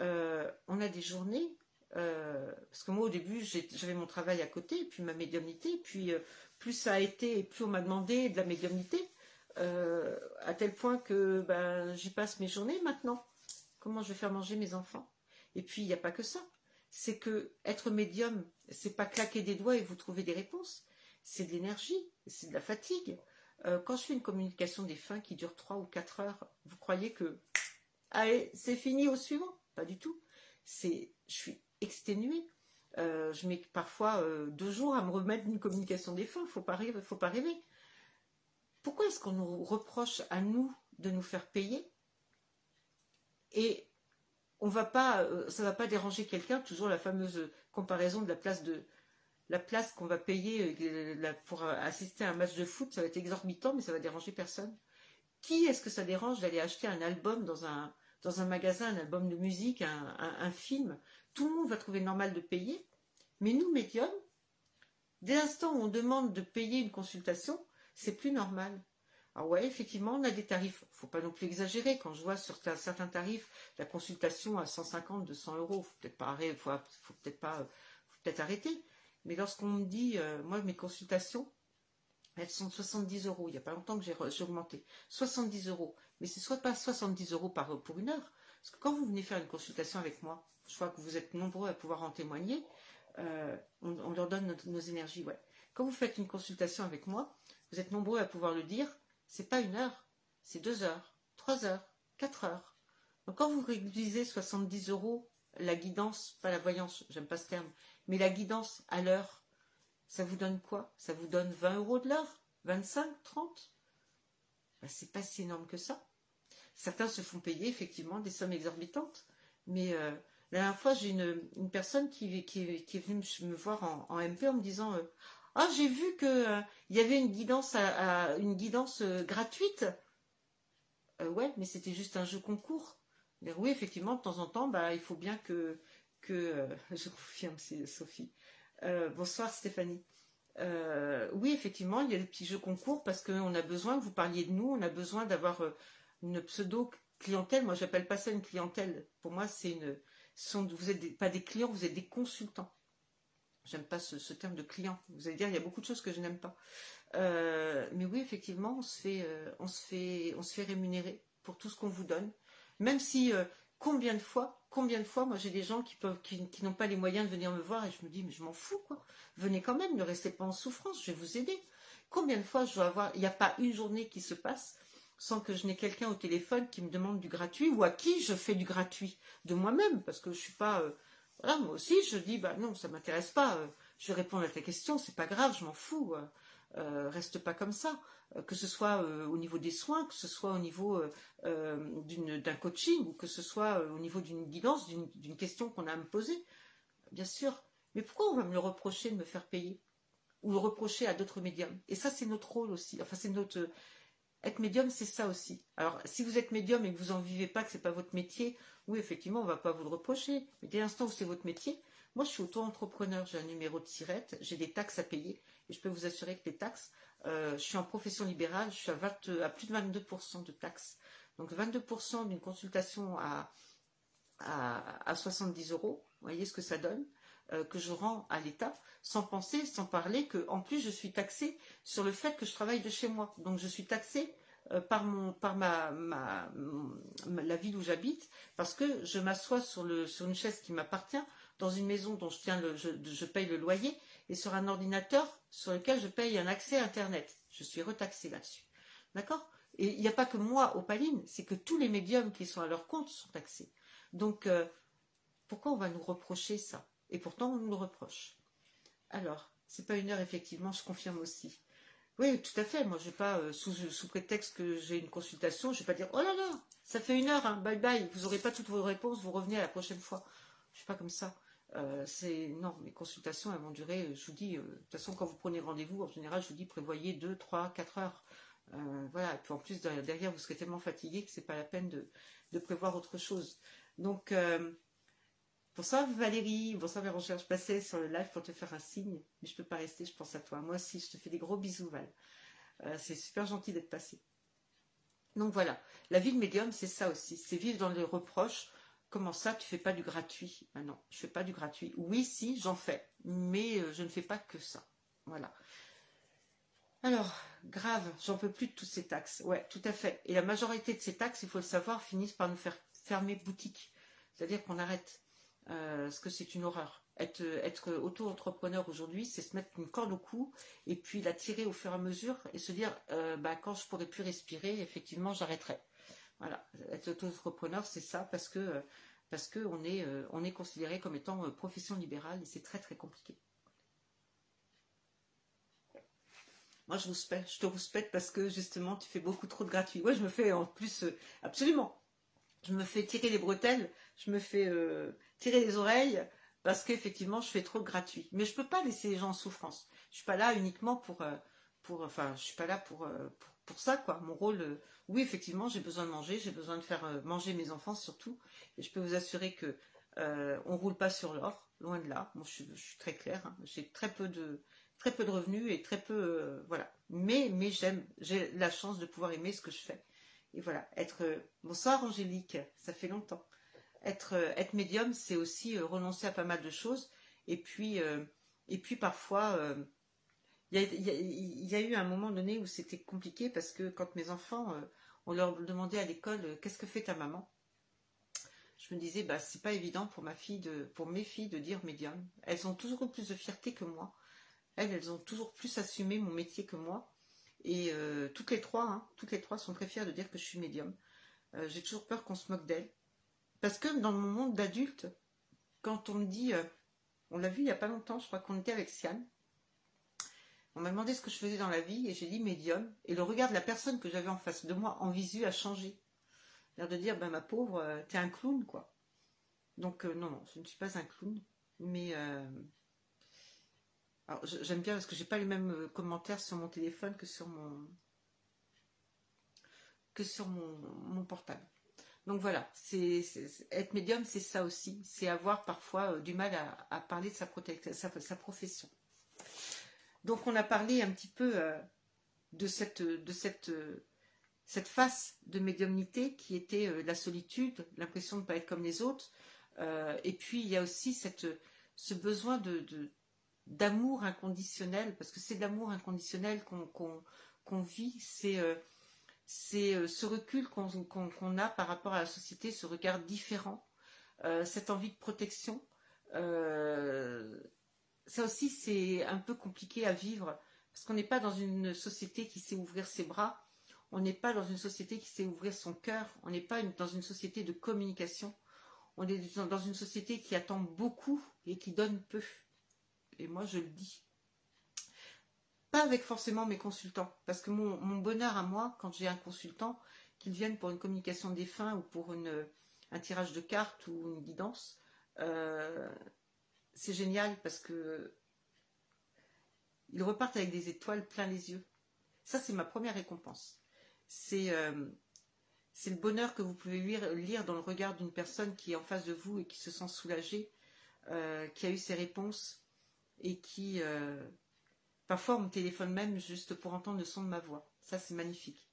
euh, on a des journées. parce que moi, au début, j'avais mon travail à côté, puis ma médiumnité, puis plus ça a été, plus on m'a demandé de la médiumnité, à tel point que ben, j'y passe mes journées maintenant. Comment je vais faire manger mes enfants? Et puis, il n'y a pas que ça c'est que être médium, c'est pas claquer des doigts et vous trouver des réponses. C'est de l'énergie, c'est de la fatigue. Euh, quand je fais une communication des fins qui dure 3 ou 4 heures, vous croyez que allez, c'est fini au suivant? Pas du tout. C'est, je suis exténuée. Euh, je mets parfois euh, deux jours à me remettre d'une communication des fins. Faut pas faut pas rêver. Pourquoi est-ce qu'on nous reproche à nous de nous faire payer? Et on va pas, euh, ça va pas déranger quelqu'un. Toujours la fameuse comparaison de la place de la place qu'on va payer euh, pour assister à un match de foot, ça va être exorbitant, mais ça va déranger personne. Qui est-ce que ça dérange d'aller acheter un album dans un dans un magasin, un album de musique, un, film? Tout le monde va trouver normal de payer, mais nous médiums, dès l'instant où on demande de payer une consultation, c'est plus normal. Ah ouais, effectivement, on a des tarifs. Faut pas non plus exagérer. Quand je vois sur certains tarifs la consultation à 150, 200 euros, faut peut-être pas arrêter, faut, peut-être pas, faut peut-être arrêter. Mais lorsqu'on me dit, euh, moi mes consultations, elles sont 70 euros. Il n'y a pas longtemps que j'ai augmenté. 70 euros. Mais ce soit pas 70 euros par, pour une heure. Parce que quand vous venez faire une consultation avec moi, je crois que vous êtes nombreux à pouvoir en témoigner, euh, on, leur donne nos énergies. Ouais. Quand vous faites une consultation avec moi, vous êtes nombreux à pouvoir le dire, c'est pas une heure, c'est deux heures, trois heures, quatre heures. Quand vous réduisez 70 euros la guidance, pas la voyance, j'aime pas ce terme, mais la guidance à l'heure, ça vous donne quoi? Ça vous donne 20 euros de l'heure? 25 30 ben, C'est pas si énorme que ça. Certains se font payer effectivement des sommes exorbitantes, mais euh, la dernière fois, j'ai une, personne qui, est venue me voir en, MP en me disant euh, ah, j'ai vu qu'il euh, y avait une guidance, à, une guidance euh, gratuite. Euh, ouais, mais c'était juste un jeu concours. Mais oui, effectivement, de temps en temps, bah, il faut bien que. que je confirme, c'est Sophie. bonsoir Stéphanie. oui, effectivement, il y a des petits jeux concours parce qu'on a besoin, vous parliez de nous, on a besoin d'avoir une pseudo clientèle. Moi, j'appelle pas ça une clientèle. Pour moi, c'est une. vous n'êtes pas des clients, vous êtes des consultants. J'aime pas ce, terme de client. Vous allez dire, il y a beaucoup de choses que je n'aime pas. Euh, mais oui, effectivement, on se fait, euh, on se fait, on se fait rémunérer pour tout ce qu'on vous donne. Même si euh, combien de fois, combien de fois, moi j'ai des gens qui peuvent, qui, n'ont pas les moyens de venir me voir et je me dis, mais je m'en fous quoi. Venez quand même, ne restez pas en souffrance, je vais vous aider. Combien de fois je dois avoir, il n'y a pas une journée qui se passe sans que je n'ai quelqu'un au téléphone qui me demande du gratuit ou à qui je fais du gratuit de moi-même parce que je suis pas voilà, moi aussi, je dis, bah non, ça m'intéresse pas. Euh, je vais répondre à ta question, c'est pas grave, je m'en fous. Euh, euh, reste pas comme ça. que ce soit au niveau des soins, que ce soit au niveau d'un coaching, ou que ce soit au niveau d'une guidance, d'une question qu'on a à me poser. Bien sûr. Mais pourquoi on va me le reprocher de me faire payer Ou le reprocher à d'autres médiums? Et ça, c'est notre rôle aussi. Enfin, c'est notre. Être médium, c'est ça aussi. Alors, si vous êtes médium et que vous en vivez pas, que c'est pas votre métier, oui, effectivement, on ne va pas vous le reprocher. Mais dès l'instant où c'est votre métier, moi, je suis auto-entrepreneur, j'ai un numéro de sirette, j'ai des taxes à payer, et je peux vous assurer que les taxes, je suis en profession libérale, je suis à, à plus de 22% de taxes. Donc 22% d'une consultation à, à, 70 euros, vous voyez ce que ça donne, que je rends à l'État, sans penser, sans parler que en plus je suis taxée sur le fait que je travaille de chez moi. Donc je suis taxée euh, par, mon, par ma, ma, la ville où j'habite, parce que je m'assois sur, sur une chaise qui m'appartient, dans une maison dont je, tiens le, je, je, paye le loyer, et sur un ordinateur sur lequel je paye un accès à Internet. Je suis retaxée là-dessus. D'accord? Et il n'y a pas que moi, Opaline, c'est que tous les médiums qui sont à leur compte sont taxés. Donc, euh, pourquoi on va nous reprocher ça? Et pourtant, on nous le reproche. Alors, c'est pas une heure, effectivement, je confirme aussi. Oui, tout à fait. Moi, je vais pas, euh, sous, prétexte que j'ai une consultation, je vais pas dire, oh là là, ça fait une heure, hein, bye bye, vous n'aurez pas toutes vos réponses, vous revenez à la prochaine fois. Je suis pas comme ça. Euh, non, mes consultations, elles vont durer, je vous dis, euh, de toute façon, quand vous prenez rendez-vous, en général, je vous dis, prévoyez 2, 3, 4 heures. voilà, et puis en plus, derrière, vous serez tellement fatigué que c'est pas la peine de, de, prévoir autre chose. Donc, Bonsoir Valérie, bonsoir Vérangère, je passais sur le live pour te faire un signe, mais je peux pas rester, je pense à toi. Moi aussi, je te fais des gros bisous Val. Euh, c'est super gentil d'être passé. Donc voilà, la vie de médium, c'est ça aussi, c'est vivre dans les reproches. Comment ça, tu fais pas du gratuit? Ah Non, je fais pas du gratuit. Oui, si, j'en fais, mais euh, je ne fais pas que ça. Voilà. Alors, grave, j'en peux plus de toutes ces taxes. Ouais, tout à fait. Et la majorité de ces taxes, il faut le savoir, finissent par nous faire fermer boutique. C'est-à-dire qu'on arrête. Euh, parce que c'est une horreur. Être, auto-entrepreneur aujourd'hui, c'est se mettre une corde au cou et puis la tirer au fur et à mesure et se dire, euh, bah, quand je pourrai plus respirer, effectivement, j'arrêterai. Voilà, être auto-entrepreneur, c'est ça parce que parce que on est euh, on est considéré comme étant profession libérale et c'est très très compliqué. Moi, je je te respecte parce que justement, tu fais beaucoup trop de gratuit. Ouais, je me fais en plus absolument. Je me fais tirer les bretelles, je me fais tirer les oreilles parce qu'effectivement, je fais trop gratuit. Mais je peux pas laisser les gens en souffrance. Je suis pas là uniquement pour, euh, pour enfin, je suis pas là pour, euh, pour, ça, quoi. Mon rôle, euh, oui, effectivement, j'ai besoin de manger, j'ai besoin de faire manger mes enfants surtout. Et je peux vous assurer que on roule pas sur l'or, loin de là. Je, suis très claire. Hein. J'ai très peu de très peu de revenus et très peu, voilà. Mais mais j'aime, j'ai la chance de pouvoir aimer ce que je fais. Et voilà, être bonsoir Angélique, ça fait longtemps. Être, euh, médium, c'est aussi euh, renoncer à pas mal de choses. Et puis, euh, et puis parfois, il y, a eu un moment donné où c'était compliqué parce que quand mes enfants, on leur demandait à l'école qu'est-ce que fait ta maman? Je me disais bah c'est pas évident pour ma fille de pour mes filles de dire médium. Elles ont toujours plus de fierté que moi. Elles elles ont toujours plus assumé mon métier que moi et toutes les trois hein, toutes les trois sont très fières de dire que je suis médium j'ai toujours peur qu'on se moque d'elles parce que dans mon monde d'adulte, quand on me dit, euh, on l'a vu il n'y a pas longtemps, je crois qu'on était avec Sian, on m'a demandé ce que je faisais dans la vie et j'ai dit médium. Et le regard de la personne que j'avais en face de moi en visu a changé. L'air de dire, ben ma pauvre, euh, t'es un clown, quoi. Donc euh, non, non, je ne suis pas un clown. Mais alors j'aime bien parce que j'ai pas les mêmes commentaires sur mon téléphone que sur mon que sur mon portable. Donc voilà, être médium, c'est ça aussi, c'est avoir parfois euh, du mal à, parler de sa, profession. Donc on a parlé un petit peu euh, de cette de cette euh, cette face de médiumnité qui était la solitude, l'impression de ne pas être comme les autres, et puis il y a aussi cette ce besoin de d'amour inconditionnel, parce que c'est de l'amour inconditionnel qu'on vit, c'est c'est euh, ce recul qu'on a par rapport à la société, ce regard différent, euh, cette envie de protection. Euh, ça aussi, c'est un peu compliqué à vivre parce qu'on n'est pas dans une société qui sait ouvrir ses bras, on n'est pas dans une société qui sait ouvrir son cœur, on n'est pas dans une société de communication, on est dans une société qui attend beaucoup et qui donne peu. Et moi, je le dis. Pas avec forcément mes consultants, parce que mon, bonheur à moi, quand j'ai un consultant, qu'il vienne pour une communication des fins ou pour un tirage de cartes ou une guidance, euh, c'est génial parce que ils repartent avec des étoiles plein les yeux. Ça, c'est ma première récompense. C'est euh, le bonheur que vous pouvez lire, lire dans le regard d'une personne qui est en face de vous et qui se sent soulagée, euh, qui a eu ses réponses et qui, Parfois, on me téléphone même juste pour entendre le son de ma voix. Ça, c'est magnifique.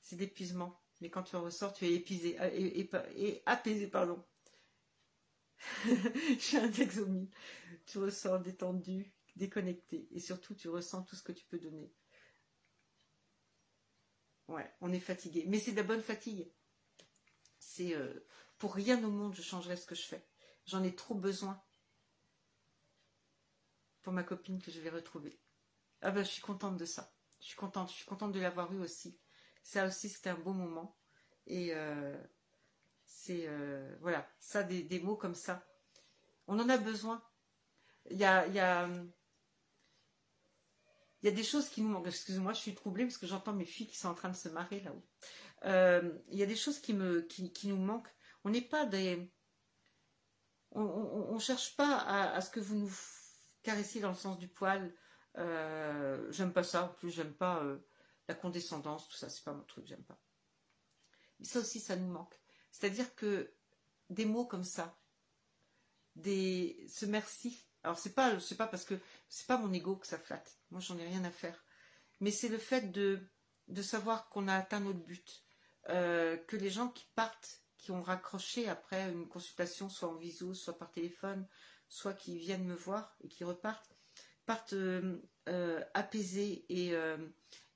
C'est d'épuisement. Mais quand tu en ressors, tu es épuisé, euh, et, et, apaisé, pardon. J'ai un exomie. Tu ressors détendu, déconnecté. Et surtout, tu ressens tout ce que tu peux donner. Ouais, on est fatigué. Mais c'est de la bonne fatigue. C'est euh, pour rien au monde, je changerai ce que je fais. J'en ai trop besoin pour ma copine que je vais retrouver. Ah ben, je suis contente de ça. Je suis contente. Je suis contente de l'avoir eu aussi. Ça aussi, c'était un beau moment. Et euh, c'est euh, voilà, ça des, mots comme ça. On en a besoin. Il y a, il y a, il y a des choses qui nous manquent. Excusez-moi, je suis troublée parce que j'entends mes filles qui sont en train de se marrer là-haut. Euh, il y a des choses qui, me, qui, nous manquent. On n'est pas des. On ne cherche pas à, ce que vous nous caressiez dans le sens du poil. j'aime pas ça. En plus, j'aime pas la condescendance, tout ça. C'est pas mon truc, j'aime pas. Mais ça aussi, ça nous manque. C'est-à-dire que des mots comme ça, des ce merci. Alors c'est pas pas parce que c'est pas mon ego que ça flatte. Moi j'en ai rien à faire. Mais c'est le fait de de savoir qu'on a atteint notre but, euh, que les gens qui partent, qui ont raccroché après une consultation, soit en visio, soit par téléphone, soit qui viennent me voir et qui repartent, partent euh, euh, apaisés et,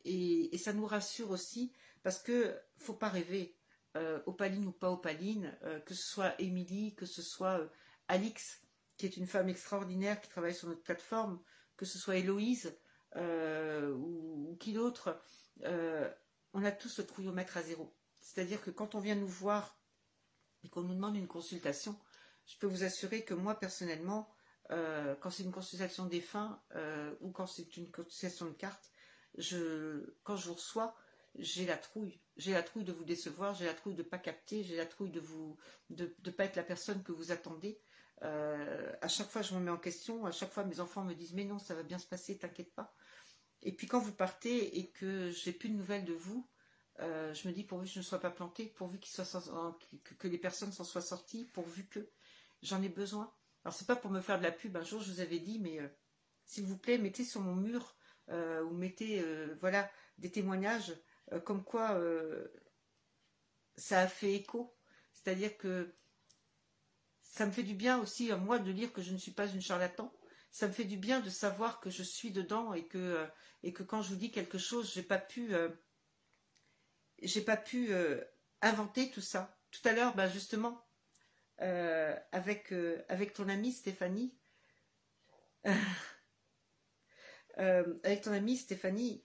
et, ça nous rassure aussi parce que faut pas rêver euh, opaline ou pas opaline, euh, que ce soit Émilie, que ce soit euh, Alix, qui est une femme extraordinaire qui travaille sur notre plateforme, que ce soit Héloïse ou, qui d'autre, on a tous le trouillomètre à zéro. C'est-à-dire que quand on vient nous voir et qu'on nous demande une consultation, je peux vous assurer que moi personnellement, quand c'est une consultation des fins ou quand c'est une consultation de cartes, quand je vous reçois, j'ai la trouille. J'ai la trouille de vous décevoir, j'ai la trouille de ne pas capter, j'ai la trouille de de ne pas être la personne que vous attendez. Euh, à chaque fois, je me mets en question. À chaque fois, mes enfants me disent mais non, ça va bien se passer, t'inquiète pas. Et puis quand vous partez et que j'ai plus de nouvelles de vous, euh, je me dis pourvu que je ne sois pas plantée, pourvu que, les personnes s'en soient sorties, pourvu que j'en ai besoin. Alors c'est pas pour me faire de la pub. Un jour, je vous avais dit mais euh, s'il vous plaît, mettez sur mon mur ou mettez voilà des témoignages euh, comme quoi euh, ça a fait écho. C'est-à-dire que ça me fait du bien aussi, à moi, de lire que je ne suis pas une charlatan. Ça me fait du bien de savoir que je suis dedans et que, euh, et que quand je vous dis quelque chose, j'ai pas pu, j'ai pas pu inventer tout ça. Tout à l'heure, ben justement, avec, avec ton amie Stéphanie, avec ton amie Stéphanie,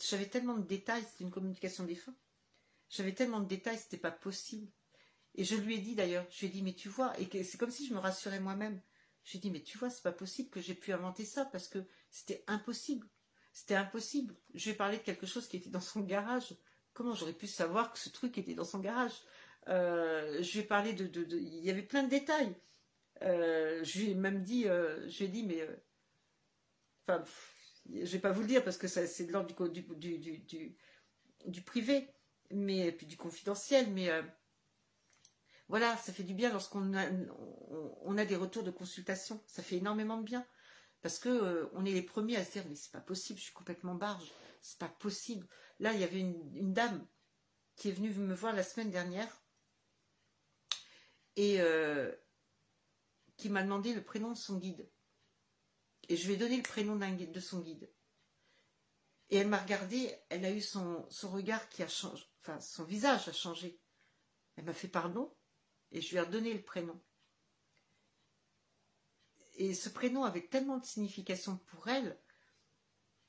j'avais tellement de détails, c'était une communication des fins. J'avais tellement de détails, c'était pas possible. Et je lui ai dit d'ailleurs, je lui ai dit, mais tu vois, et c'est comme si je me rassurais moi-même. Je lui ai dit, mais tu vois, c'est pas possible que j'ai pu inventer ça parce que c'était impossible. C'était impossible. Je ai parlé de quelque chose qui était dans son garage. Comment j'aurais pu savoir que ce truc était dans son garage? Euh, Je lui ai parlé de, Il y avait plein de détails. Euh, je lui ai même dit, euh, je lui ai dit, mais. Enfin, je ne vais pas vous le dire parce que c'est de l'ordre du, privé, mais puis du confidentiel, mais voilà, ça fait du bien lorsqu'on a, on, a des retours de consultation. Ça fait énormément de bien parce que on est les premiers à se dire mais c'est pas possible, je suis complètement barge, c'est pas possible. Là, il y avait une, dame qui est venue me voir la semaine dernière et euh, qui m'a demandé le prénom de son guide. Et je lui ai donné le prénom de son guide. Et elle m'a regardé, elle a eu son, regard qui a changé, enfin son visage a changé. Elle m'a fait pardon et je lui ai redonné le prénom. Et ce prénom avait tellement de signification pour elle,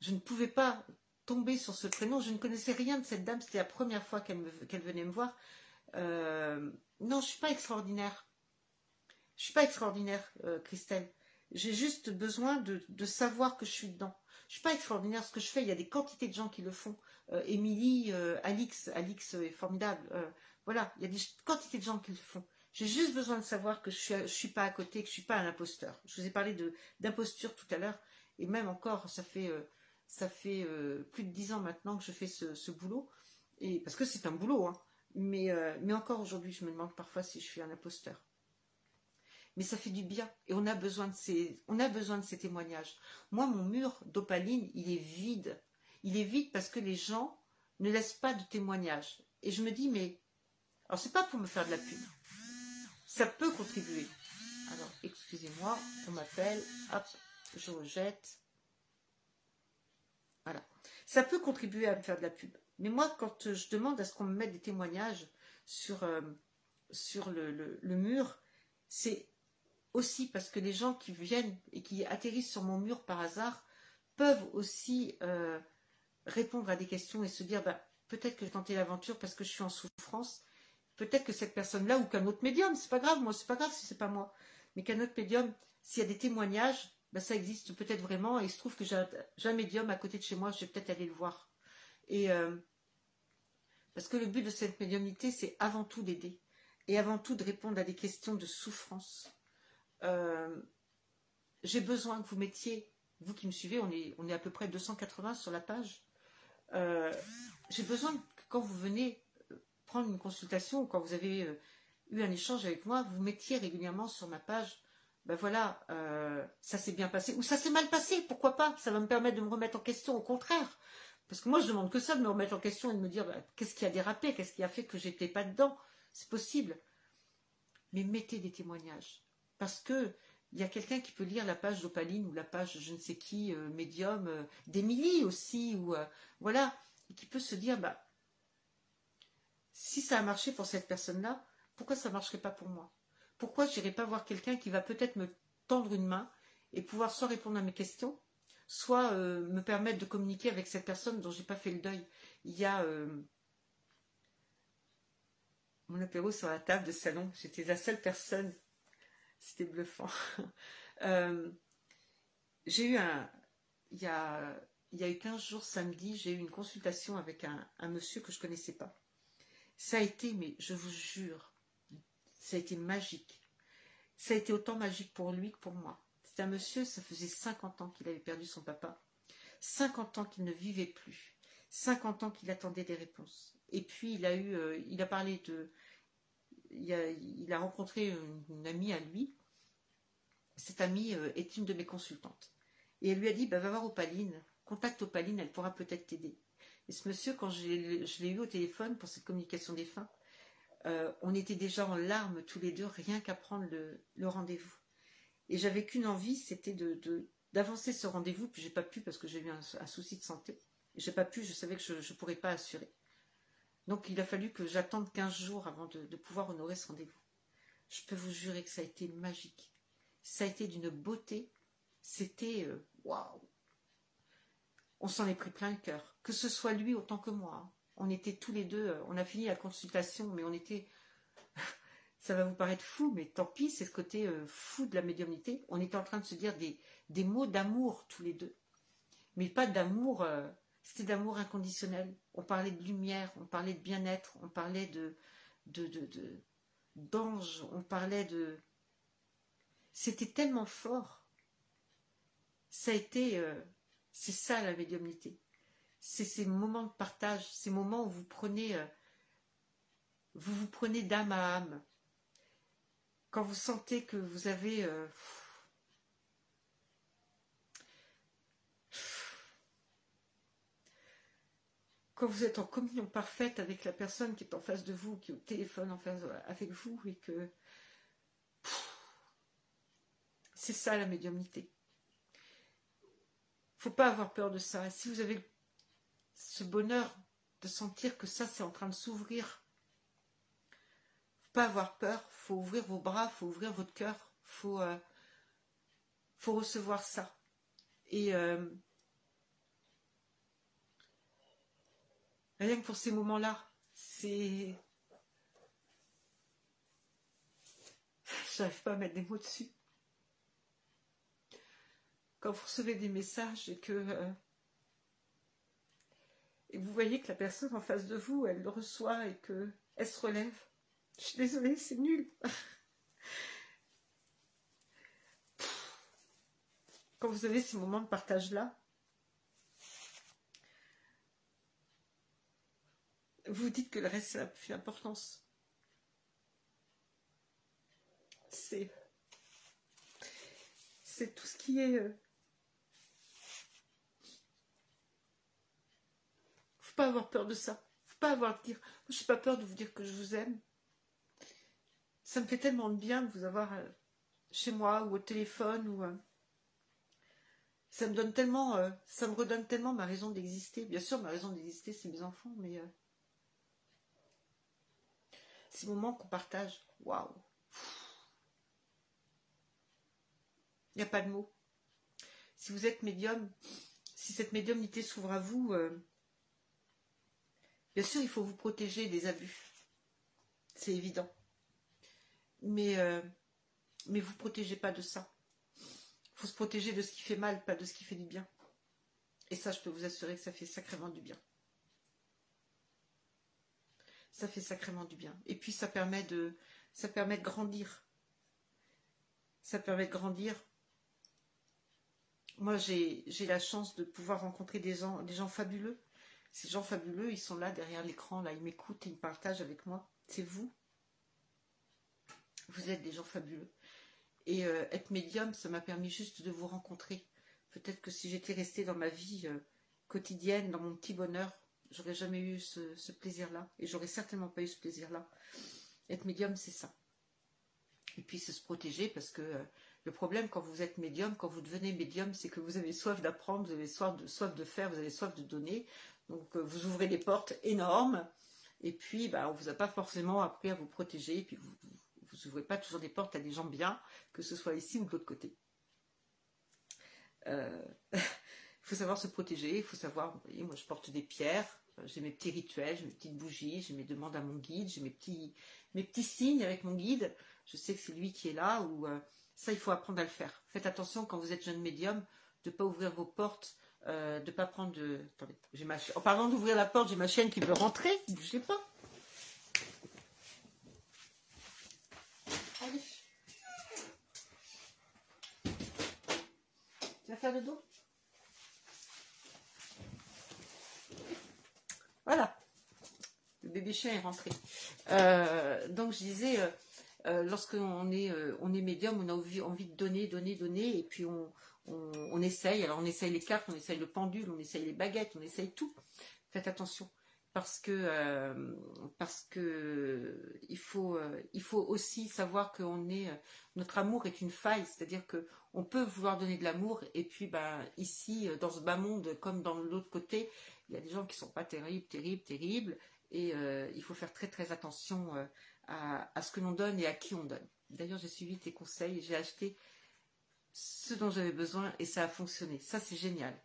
je ne pouvais pas tomber sur ce prénom. Je ne connaissais rien de cette dame, c'était la première fois qu'elle venait me voir. Euh, non, je ne suis pas extraordinaire. Je ne suis pas extraordinaire, euh, Christelle. J'ai juste besoin de, savoir que je suis dedans. Je suis pas extraordinaire ce que je fais. Il y a des quantités de gens qui le font. Euh, Émilie, euh, Alix, Alix est formidable. Voilà, il y a des quantités de gens qui le font. J'ai juste besoin de savoir que je ne suis pas à côté, que je suis pas un imposteur. Je vous ai parlé d'imposture tout à l'heure, et même encore, ça fait plus de dix ans maintenant que je fais ce, boulot, parce que c'est un boulot, hein. Mais mais encore aujourd'hui, je me demande parfois si je suis un imposteur. mais ça fait du bien et on a besoin de ces, on a besoin de ces témoignages. Moi, mon mur d'opaline, il est vide. Il est vide parce que les gens ne laissent pas de témoignages. Et je me dis, mais alors c'est pas pour me faire de la pub. Ça peut contribuer. Alors, excusez-moi, on m'appelle. Hop, je rejette. Voilà. Ça peut contribuer à me faire de la pub. Mais moi, quand je demande à ce qu'on me mette des témoignages sur, euh, le, mur, c'est aussi parce que les gens qui viennent et qui atterrissent sur mon mur par hasard peuvent aussi euh, répondre à des questions et se dire bah, peut-être que je tenté l'aventure parce que je suis en souffrance. Peut-être que cette personne-là ou qu'un autre médium, c'est pas grave, moi c'est pas grave si c'est pas moi, mais qu'un autre médium, s'il y a des témoignages, bah, ça existe peut-être vraiment et il se trouve que j'ai un, médium à côté de chez moi, je vais peut-être aller le voir. Et euh, parce que le but de cette médiumnité, c'est avant tout d'aider et avant tout de répondre à des questions de souffrance. Euh, j'ai besoin que vous mettiez, vous qui me suivez, on est, on est à peu près 280 sur la page. Euh, j'ai besoin que quand vous venez prendre une consultation ou quand vous avez eu un échange avec moi, vous mettiez régulièrement sur ma page ben voilà, ça s'est bien passé, ou ça s'est mal passé, pourquoi pas Ça va me permettre de me remettre en question, au contraire. Parce que moi, je demande que ça, de me remettre en question et de me dire bah, qu'est-ce qui a dérapé, qu'est-ce qui a fait que j'étais pas dedans? C'est possible. Mais mettez des témoignages. Parce que il y a quelqu'un qui peut lire la page d'Opaline ou la page je ne sais qui, euh, médium, euh, d'Émilie aussi, ou euh, voilà, et qui peut se dire bah si ça a marché pour cette personne-là, pourquoi ça ne marcherait pas pour moi? Pourquoi je n'irai pas voir quelqu'un qui va peut-être me tendre une main et pouvoir soit répondre à mes questions, soit euh, me permettre de communiquer avec cette personne dont j'ai pas fait le deuil. Il y a euh, mon apéro sur la table de salon. J'étais la seule personne. C'était bluffant. Euh, j'ai eu un. Il y a, y a eu 15 jours samedi, j'ai eu une consultation avec un, un monsieur que je connaissais pas. Ça a été, mais je vous jure, ça a été magique. Ça a été autant magique pour lui que pour moi. C'est un monsieur, ça faisait 50 ans qu'il avait perdu son papa. 50 ans qu'il ne vivait plus. 50 ans qu'il attendait des réponses. Et puis il a eu, euh, il a parlé de, il a, rencontré une, amie à lui. Cette amie euh, est une de mes consultantes. Et elle lui a dit, bah, va voir Opaline, contacte Opaline, elle pourra peut-être t'aider. Et ce monsieur, quand je l'ai eu au téléphone pour cette communication des fins, euh, on était déjà en larmes tous les deux, rien qu'à prendre le rendez-vous. Et j'avais qu'une envie, c'était d'avancer ce rendez-vous, puis j'ai pas pu parce que j'ai eu un, souci de santé. J'ai pas pu, je savais que je ne pourrais pas assurer. Donc il a fallu que j'attende 15 jours avant de, pouvoir honorer ce rendez-vous. Je peux vous jurer que ça a été magique. Ça a été d'une beauté. C'était euh, waouh. On s'en est pris plein le cœur. Que ce soit lui autant que moi. Hein. On était tous les deux, euh, on a fini la consultation, mais on était ça va vous paraître fou, mais tant pis, c'est ce côté euh, fou de la médiumnité. On était en train de se dire des, des mots d'amour tous les deux. Mais pas d'amour, euh, c'était d'amour inconditionnel. On parlait de lumière, on parlait de bien-être, on parlait de, de, de, d'ange, on parlait de... C'était tellement fort. Ça a été... Euh, c'est ça la médiumnité. C'est ces moments de partage, ces moments où vous prenez... vous vous prenez d'âme à âme quand vous sentez que vous avez euh, quand vous êtes en communion parfaite avec la personne qui est en face de vous, qui est au téléphone en face avec vous, et que c'est ça la médiumnité. Faut pas avoir peur de ça. si vous avez ce bonheur de sentir que ça c'est en train de s'ouvrir pas avoir peur, faut ouvrir vos bras, faut ouvrir votre cœur, faut, euh, faut recevoir ça. Et euh, rien que pour ces moments-là, c'est. J'arrive pas à mettre des mots dessus. Quand vous recevez des messages et que. Euh, et vous voyez que la personne en face de vous, elle le reçoit et qu'elle se relève je suis désolée, c'est nul. Quand vous avez ces moments de partage-là, vous dites que le reste, c'est la plus importance. C'est c'est tout ce qui est... Euh... Faut pas avoir peur de ça. Faut pas avoir dire... Je n'ai pas peur de vous dire que je vous aime. Ça me fait tellement de bien de vous avoir euh, chez moi ou au téléphone ou... Euh, ça me donne tellement, euh, ça me redonne tellement ma raison d'exister. Bien sûr, ma raison d'exister, c'est mes enfants, mais ces moments qu'on partage, waouh. Il n'y a pas de mots. Si vous êtes médium, si cette médiumnité s'ouvre à vous, bien sûr, il faut vous protéger des abus. C'est évident. Mais, euh, mais vous ne protégez pas de ça. Il faut se protéger de ce qui fait mal, pas de ce qui fait du bien. Et ça, je peux vous assurer que ça fait sacrément du bien. Ça fait sacrément du bien. Et puis, ça permet de, ça permet de grandir. Ça permet de grandir moi, j'ai la chance de pouvoir rencontrer des gens, des gens fabuleux. Ces gens fabuleux, ils sont là derrière l'écran, là, ils m'écoutent, ils partagent avec moi. C'est vous. Vous êtes des gens fabuleux. Et euh, être médium, ça m'a permis juste de vous rencontrer. Peut-être que si j'étais restée dans ma vie euh, quotidienne, dans mon petit bonheur, j'aurais jamais eu ce, plaisir-là. Et j'aurais certainement pas eu ce plaisir-là. Être médium, c'est ça. Et puis, c'est se protéger parce que euh, le problème quand vous êtes médium, quand vous devenez médium, c'est que vous avez soif d'apprendre, vous avez soif de, faire, vous avez soif de donner. Donc vous ouvrez des portes énormes. Et puis, bah, on ne vous a pas forcément appris à vous protéger. N'ouvrez pas toujours des portes à des gens bien, que ce soit ici ou de l'autre côté. Il euh, faut savoir se protéger. Il faut savoir, vous voyez, moi je porte des pierres. J'ai mes petits rituels, j'ai mes petites bougies, j'ai mes demandes à mon guide, j'ai mes petits, mes petits signes avec mon guide. Je sais que c'est lui qui est là ou euh, ça, il faut apprendre à le faire. Faites attention quand vous êtes jeune médium de ne pas ouvrir vos portes, euh, de ne pas prendre de. Attendez, ma... en parlant d'ouvrir la porte, j'ai ma chienne qui veut rentrer. Je sais pas. Allez. Tu vas le dos Voilà. Le bébé chien est rentré. Euh, donc je disais, euh, euh, lorsqu'on est, euh, on est médium, on a envie, de donner, donner, donner, et puis on, on, essaye. Alors on essaye les cartes, on essaye le pendule, on essaye les baguettes, on essaye tout. Faites attention. Parce que, euh, parce que il, faut, il faut aussi savoir que est, notre amour est une faille, c'est-à-dire que on peut vouloir donner de l'amour, et puis ben, ici, dans ce bas monde, comme dans l'autre côté, il y a des gens qui sont pas terribles, terribles, terribles, et il faut faire très très attention à, ce que l'on donne et à qui on donne. D'ailleurs, j'ai suivi tes conseils, j'ai acheté ce dont j'avais besoin et ça a fonctionné. Ça, c'est génial.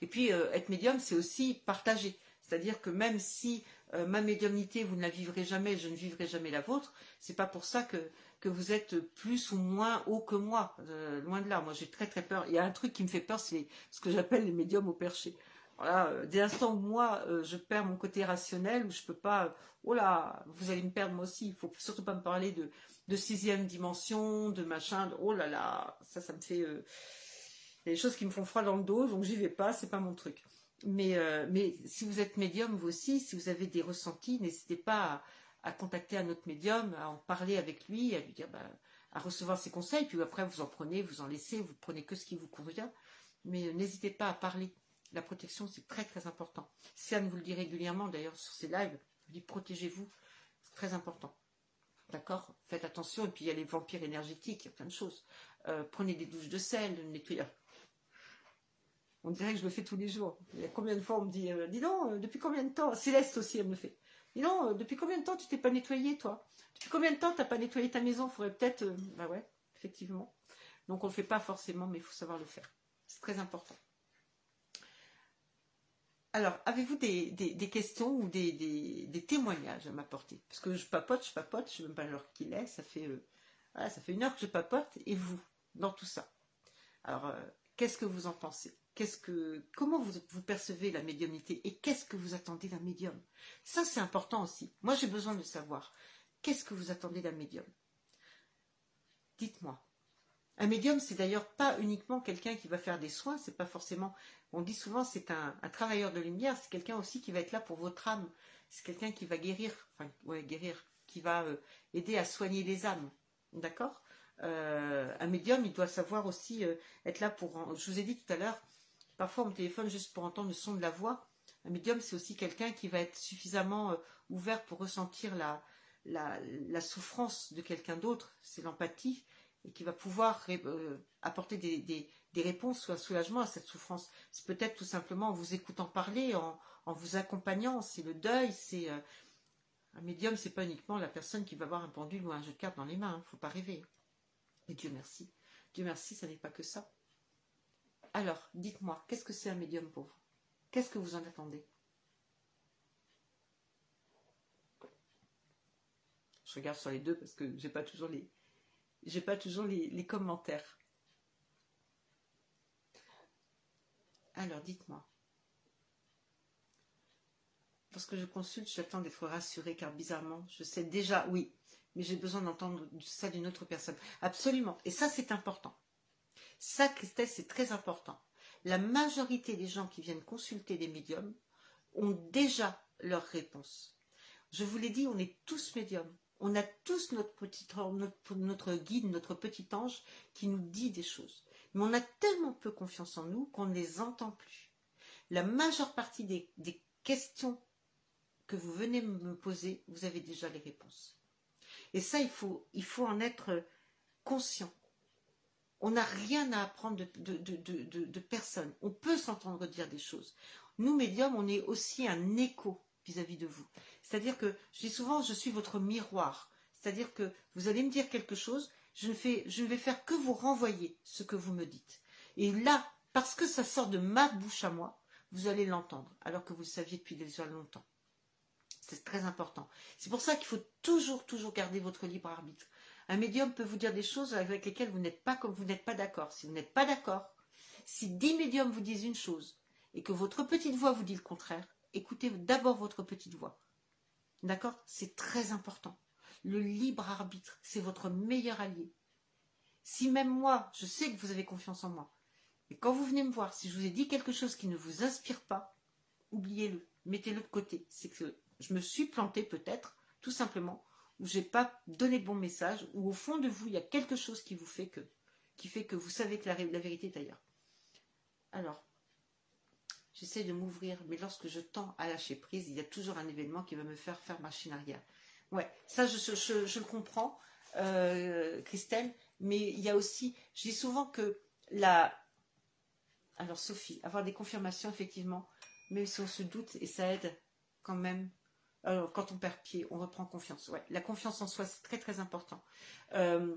Et puis, euh, être médium, c'est aussi partager. C'est-à-dire que même si euh, ma médiumnité, vous ne la vivrez jamais, je ne vivrai jamais la vôtre, c'est pas pour ça que, vous êtes plus ou moins haut que moi. Euh, loin de là. Moi, j'ai très très peur. Il y a un truc qui me fait peur, c'est ce que j'appelle les médiums au perché. Voilà, euh, dès l'instant où moi euh, je perds mon côté rationnel, où je peux pas, oh là, vous allez me perdre moi aussi. Il faut surtout pas me parler de, sixième dimension, de machin, oh là là, ça, ça me fait, il y a des choses qui me font froid dans le dos, donc j'y vais pas, c'est pas mon truc. Mais, mais si vous êtes médium vous aussi, si vous avez des ressentis, n'hésitez pas à, contacter un autre médium, à en parler avec lui, à lui dire, bah, à recevoir ses conseils, puis après vous en prenez, vous en laissez, vous prenez que ce qui vous convient. Mais n'hésitez pas à parler la protection, c'est très très important. Sian vous le dit régulièrement, d'ailleurs, sur ses lives, vous dit protégez-vous, c'est très important. D'accord? Faites attention, et puis il y a les vampires énergétiques, il y a plein de choses. Euh, prenez des douches de sel, nettoyez. On dirait que je le fais tous les jours. Il y a combien de fois on me dit, euh, dis donc, euh, depuis combien de temps Céleste aussi, elle me fait. Dis donc, depuis combien de temps tu t'es pas nettoyé, toi? Depuis combien de temps tu n'as pas nettoyé ta maison? Faudrait peut-être. bah ouais, effectivement. Donc on ne le fait pas forcément, mais il faut savoir le faire. C'est très important. Alors, avez-vous des, questions ou des, témoignages à m'apporter? Parce que je papote, je papote, je ne sais même pas l'heure qu'il est, ça fait, euh, ça fait une heure que je papote, et vous, dans tout ça? Alors, euh, qu'est-ce que vous en pensez? Qu'est-ce que, Comment vous, percevez la médiumnité et qu'est-ce que vous attendez d'un médium? Ça, c'est important aussi. Moi, j'ai besoin de savoir. Qu'est-ce que vous attendez d'un médium? Dites-moi. Un médium, c'est d'ailleurs pas uniquement quelqu'un qui va faire des soins, c'est pas forcément. On dit souvent c'est un, travailleur de lumière, c'est quelqu'un aussi qui va être là pour votre âme. C'est quelqu'un qui va guérir, enfin ouais, guérir, qui va euh, aider à soigner les âmes. D'accord? Euh, un médium, il doit savoir aussi euh, être là pour... Je vous ai dit tout à l'heure, parfois on me téléphone juste pour entendre le son de la voix. Un médium, c'est aussi quelqu'un qui va être suffisamment euh, ouvert pour ressentir la, la, souffrance de quelqu'un d'autre, c'est l'empathie, et qui va pouvoir apporter des, des, réponses ou un soulagement à cette souffrance. C'est peut-être tout simplement en vous écoutant parler, en, en vous accompagnant, c'est le deuil, c'est... un médium, c'est pas uniquement la personne qui va avoir un pendule ou un jeu de cartes dans les mains, il hein, ne faut pas rêver. Et Dieu merci. Dieu merci, ça n'est pas que ça. Alors, dites-moi, qu'est-ce que c'est un médium vous? Qu'est-ce que vous en attendez? Je regarde sur les deux parce que j'ai pas toujours les, j'ai pas toujours les, commentaires. Alors, dites-moi. Lorsque je consulte, j'attends d'être rassurée car bizarrement, je sais déjà, oui, mais j'ai besoin d'entendre ça d'une autre personne. Absolument. Et ça, c'est important. Ça, Christelle, c'est très important. La majorité des gens qui viennent consulter des médiums ont déjà leur réponse. Je vous l'ai dit, on est tous médiums. On a tous notre, petit, notre, guide, notre petit ange qui nous dit des choses. Mais on a tellement peu confiance en nous qu'on ne les entend plus. La majeure partie des questions que vous venez me poser, vous avez déjà les réponses. Et ça, il faut, en être conscient. On n'a rien à apprendre de, personne. On peut s'entendre dire des choses. Nous, médiums, on est aussi un écho vis-à-vis de vous. C'est-à-dire que, je dis souvent, je suis votre miroir. C'est-à-dire que vous allez me dire quelque chose, je ne vais faire que vous renvoyer ce que vous me dites. Et là, parce que ça sort de ma bouche à moi, vous allez l'entendre, alors que vous le saviez depuis déjà longtemps. C'est très important. C'est pour ça qu'il faut toujours, toujours garder votre libre arbitre. Un médium peut vous dire des choses avec lesquelles vous n'êtes pas d'accord. Si vous n'êtes pas d'accord, si dix médiums vous disent une chose et que votre petite voix vous dit le contraire, écoutez d'abord votre petite voix. D'accord? C'est très important. Le libre arbitre, c'est votre meilleur allié. Si même moi, je sais que vous avez confiance en moi, et quand vous venez me voir, si je vous ai dit quelque chose qui ne vous inspire pas, oubliez-le, mettez-le de côté. C'est que je me suis plantée peut-être, tout simplement, ou j'ai pas donné le bon message, ou au fond de vous, il y a quelque chose qui vous fait que, qui fait que vous savez que la, vérité est ailleurs. Alors, j'essaie de m'ouvrir, mais lorsque je tends à lâcher prise, il y a toujours un événement qui va me faire faire machine arrière. Ouais, ça je, le comprends, euh, Christelle, mais il y a aussi, je dis souvent que la... Alors Sophie, avoir des confirmations, effectivement, même si on se doute, et ça aide quand même alors, quand on perd pied, on reprend confiance. Ouais, la confiance en soi, c'est très très important. Euh,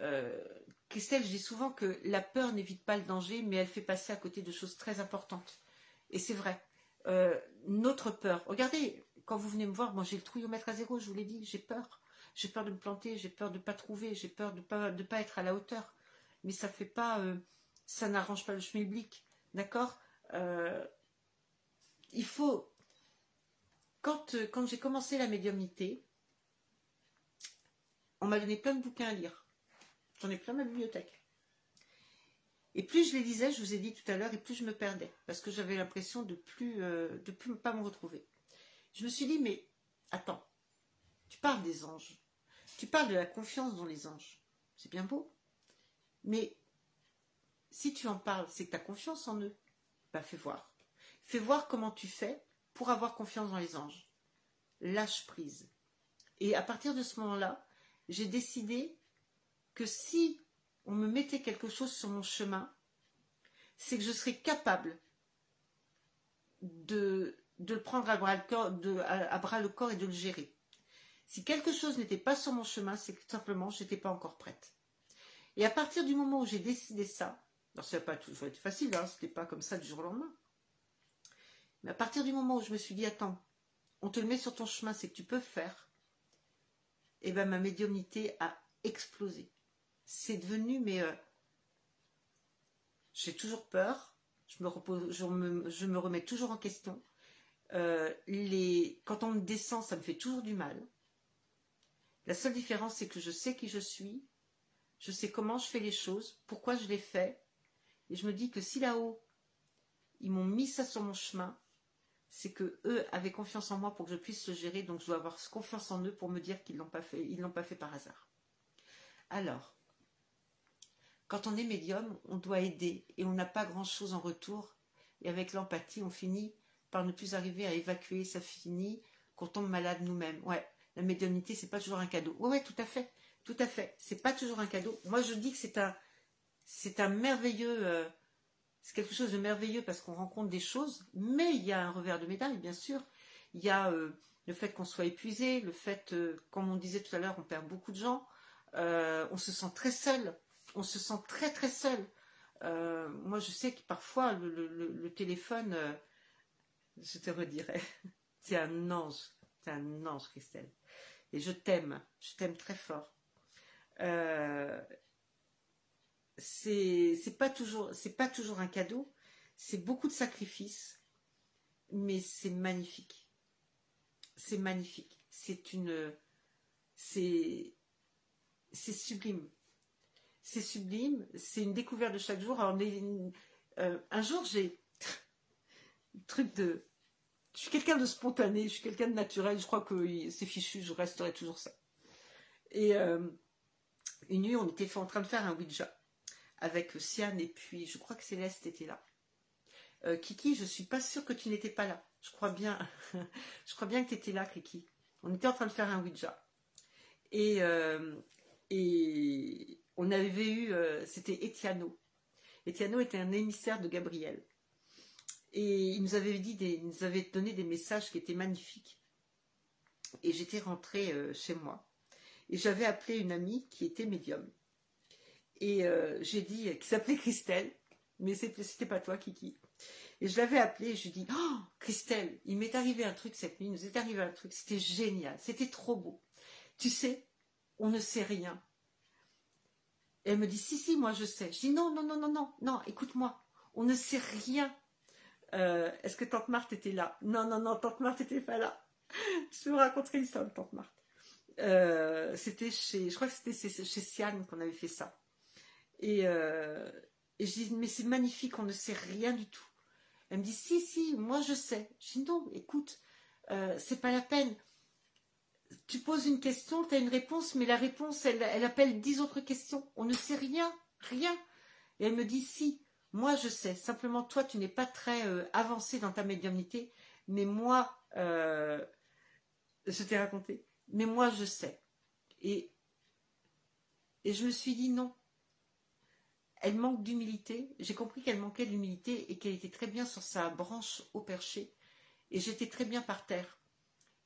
euh, Christelle, je dis souvent que la peur n'évite pas le danger, mais elle fait passer à côté de choses très importantes. Et c'est vrai. Euh, notre peur. Regardez, quand vous venez me voir, moi j'ai le trouillomètre à zéro, je vous l'ai dit, j'ai peur. J'ai peur de me planter, j'ai peur de ne pas trouver, j'ai peur de ne pas, de pas être à la hauteur. Mais ça fait pas, ça n'arrange pas le schmilblick. D'accord? Il faut euh, quand, j'ai commencé la médiumnité, on m'a donné plein de bouquins à lire. J'en ai plein ma bibliothèque. Et plus je les lisais, je vous ai dit tout à l'heure, et plus je me perdais, parce que j'avais l'impression de plus, euh, plus pas me retrouver. Je me suis dit, mais attends, tu parles des anges, tu parles de la confiance dans les anges, c'est bien beau, mais si tu en parles, c'est que tu as confiance en eux. Bah fais voir. Fais voir comment tu fais pour avoir confiance dans les anges. Lâche prise. Et à partir de ce moment-là, j'ai décidé que si on me mettait quelque chose sur mon chemin, c'est que je serais capable de, le prendre à bras le, corps, à, bras le corps et de le gérer. Si quelque chose n'était pas sur mon chemin, c'est que simplement je n'étais pas encore prête. Et à partir du moment où j'ai décidé ça, alors ça n'a pas toujours été facile, hein, ce n'était pas comme ça du jour au lendemain, mais à partir du moment où je me suis dit, attends, on te le met sur ton chemin, c'est que tu peux faire, et eh bien ma médiumnité a explosé. C'est devenu, mais euh, j'ai toujours peur, je me, repose, je me, remets toujours en question. Euh, les, quand on me descend, ça me fait toujours du mal. La seule différence, c'est que je sais qui je suis, je sais comment je fais les choses, pourquoi je les fais, et je me dis que si là-haut, ils m'ont mis ça sur mon chemin, c'est que eux avaient confiance en moi pour que je puisse le gérer, donc je dois avoir confiance en eux pour me dire qu'ils l'ont pas fait, l'ont pas fait par hasard. Alors, Quand on est médium, on doit aider et on n'a pas grand-chose en retour. Et avec l'empathie, on finit par ne plus arriver à évacuer, ça finit qu'on tombe malade nous-mêmes. Ouais, la médiumnité, c'est pas toujours un cadeau. Ouais, tout à fait, tout à fait. C'est pas toujours un cadeau. Moi, je dis que c'est un, c'est un merveilleux, euh, c'est quelque chose de merveilleux parce qu'on rencontre des choses, mais il y a un revers de médaille, bien sûr. Il y a euh, le fait qu'on soit épuisé, le fait, euh, comme on disait tout à l'heure, on perd beaucoup de gens, on se sent très seul, on se sent très très seul. moi, je sais que parfois le téléphone je te redirai. C'est un ange, c'est un ange, Christelle. Et je t'aime, je t'aime très fort. C'est pas toujours, c'est pas toujours un cadeau. C'est beaucoup de sacrifices, mais c'est magnifique. C'est magnifique. C'est une, c'est, c'est sublime. C'est sublime. C'est une découverte de chaque jour. Alors, euh, un jour, j'ai truc de. Je suis quelqu'un de spontané, je suis quelqu'un de naturel, je crois que c'est fichu, je resterai toujours ça. Et euh, une nuit, on était en train de faire un Ouija avec Sian et puis je crois que Céleste était là. Euh, Kiki, je suis pas sûre que tu n'étais pas là. Je crois bien, je crois bien que tu étais là, Kiki. On était en train de faire un Ouija. Et, euh, et on avait eu, c'était Etiano. Etiano était un émissaire de Gabriel. Et il nous avait dit des, nous avait donné des messages qui étaient magnifiques. Et j'étais rentrée euh, chez moi. Et j'avais appelé une amie qui était médium. Et euh, j'ai dit, qui s'appelait Christelle, mais c'était pas toi, Kiki. Et je l'avais appelée je lui ai dit, oh, Christelle, il m'est arrivé un truc cette nuit, il nous est arrivé un truc, c'était génial, c'était trop beau. Tu sais, on ne sait rien. Elle me dit, si, si, moi je sais. Je dis, non, non, non, non, non, non, écoute-moi, on ne sait rien euh, est-ce que Tante Marthe était là? Non, non, non, Tante Marthe n'était pas là. je vous raconter l'histoire de Tante Marthe. Euh, c'était chez, je crois que c'était chez Siane qu'on avait fait ça. Et, euh, et je dis, mais c'est magnifique, on ne sait rien du tout. Elle me dit, si, si, moi je sais. Je dis, non, écoute, c'est pas la peine. Tu poses une question, tu as une réponse, mais la réponse, elle, elle appelle dix autres questions. On ne sait rien, rien. Et elle me dit, si, moi, je sais. Simplement, toi, tu n'es pas très euh, avancé dans ta médiumnité. Mais moi, euh, je t'ai raconté. Mais moi, je sais. Et, et je me suis dit non. Elle manque d'humilité. J'ai compris qu'elle manquait d'humilité et qu'elle était très bien sur sa branche au perché. Et j'étais très bien par terre.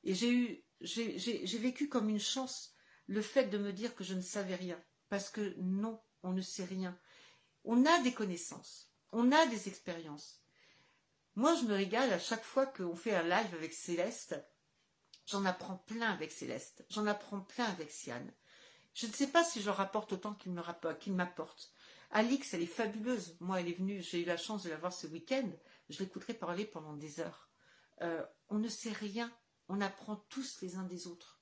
Et j'ai eu, j'ai vécu comme une chance le fait de me dire que je ne savais rien. Parce que non, on ne sait rien. On a des connaissances, on a des expériences. Moi, je me régale à chaque fois qu'on fait un live avec Céleste. J'en apprends plein avec Céleste. J'en apprends plein avec Siane. Je ne sais pas si je leur apporte autant qu'ils m'apportent. Alix, elle est fabuleuse. Moi, elle est venue, j'ai eu la chance de la voir ce week-end. Je l'écouterai parler pendant des heures. Euh, on ne sait rien. On apprend tous les uns des autres.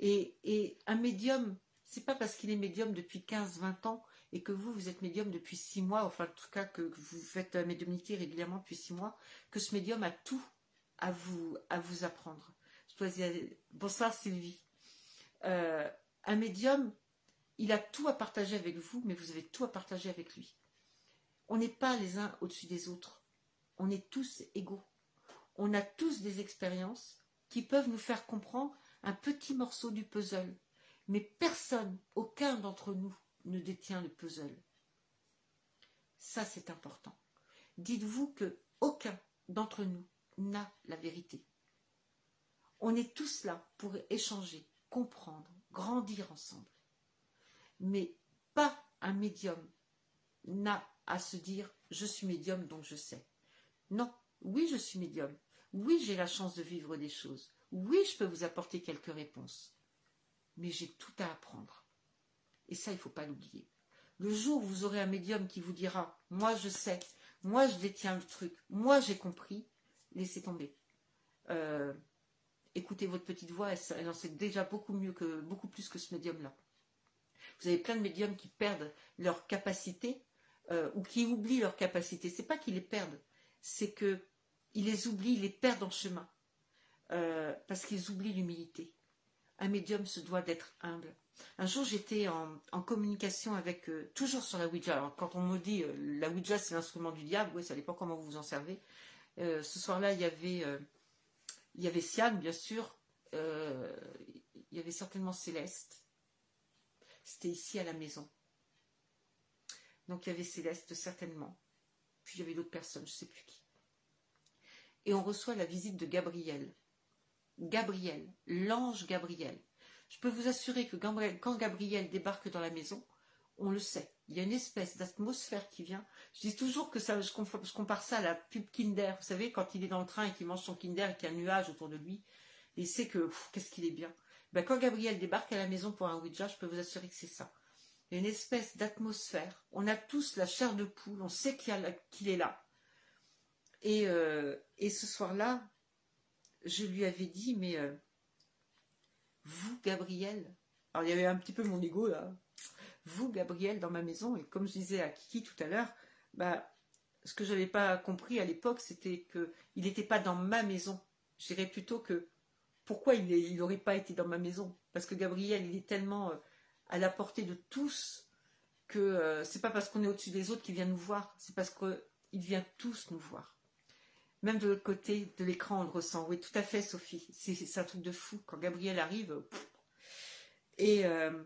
Et, un médium, c'est pas parce qu'il est médium depuis 15-20 ans et que vous, vous êtes médium depuis six mois, enfin en tout cas que vous faites la médiumnité régulièrement depuis six mois, que ce médium a tout à vous, à vous apprendre. Bonsoir Sylvie. Euh, un médium, il a tout à partager avec vous, mais vous avez tout à partager avec lui. On n'est pas les uns au-dessus des autres. On est tous égaux. On a tous des expériences qui peuvent nous faire comprendre un petit morceau du puzzle. Mais personne, aucun d'entre nous, ne détient le puzzle. Ça, c'est important. Dites-vous que aucun d'entre nous n'a la vérité. On est tous là pour échanger, comprendre, grandir ensemble. Mais pas un médium n'a à se dire je suis médium donc je sais. Non, oui je suis médium. Oui j'ai la chance de vivre des choses. Oui je peux vous apporter quelques réponses. Mais j'ai tout à apprendre. Et ça, il ne faut pas l'oublier. Le jour où vous aurez un médium qui vous dira Moi, je sais, moi, je détiens le truc, moi, j'ai compris, laissez tomber. Euh, écoutez votre petite voix, elle, en sait déjà beaucoup mieux que beaucoup plus que ce médium-là. Vous avez plein de médiums qui perdent leur capacité euh, ou qui oublient leur capacité. C'est pas qu'ils les perdent, c'est qu'ils les oublient, ils les perdent en chemin euh, parce qu'ils oublient l'humilité. Un médium se doit d'être humble. Un jour, j'étais en, communication avec, euh, toujours sur la Ouija. Alors, quand on me dit la Ouija, c'est l'instrument du diable, oui, ça dépend comment vous vous en servez. ce soir-là, il y avait, il avait bien sûr. il y avait certainement Céleste. C'était ici à la maison. Donc, il y avait Céleste, certainement. Puis, il y avait d'autres personnes, je ne sais plus qui. Et on reçoit la visite de Gabriel. Gabriel, l'ange Gabriel. Je peux vous assurer que quand Gabriel débarque dans la maison, on le sait. Il y a une espèce d'atmosphère qui vient. Je dis toujours que ça, je, compare ça à la pub Kinder. Vous savez, quand il est dans le train et qu'il mange son Kinder et qu'il y a un nuage autour de lui, et il sait que qu'est-ce qu'il est bien. Ben, quand Gabriel débarque à la maison pour un Ouija, je peux vous assurer que c'est ça. Il y a une espèce d'atmosphère. On a tous la chair de poule, on sait qu'il est là. Et, euh, et ce soir-là, je lui avais dit, mais euh, vous, Gabriel, alors il y avait un petit peu mon ego là, vous, Gabriel, dans ma maison, et comme je disais à Kiki tout à l'heure, bah, ce que je n'avais pas compris à l'époque, c'était qu'il n'était pas dans ma maison. Je dirais plutôt que pourquoi il n'aurait pas été dans ma maison? Parce que Gabriel, il est tellement euh, à la portée de tous que euh, c'est pas parce qu'on est au-dessus des autres qu'il vient nous voir, c'est parce qu'il vient tous nous voir. Même de l'autre côté de l'écran, on le ressent. Oui, tout à fait, Sophie. C'est un truc de fou. Quand Gabriel arrive, et, euh,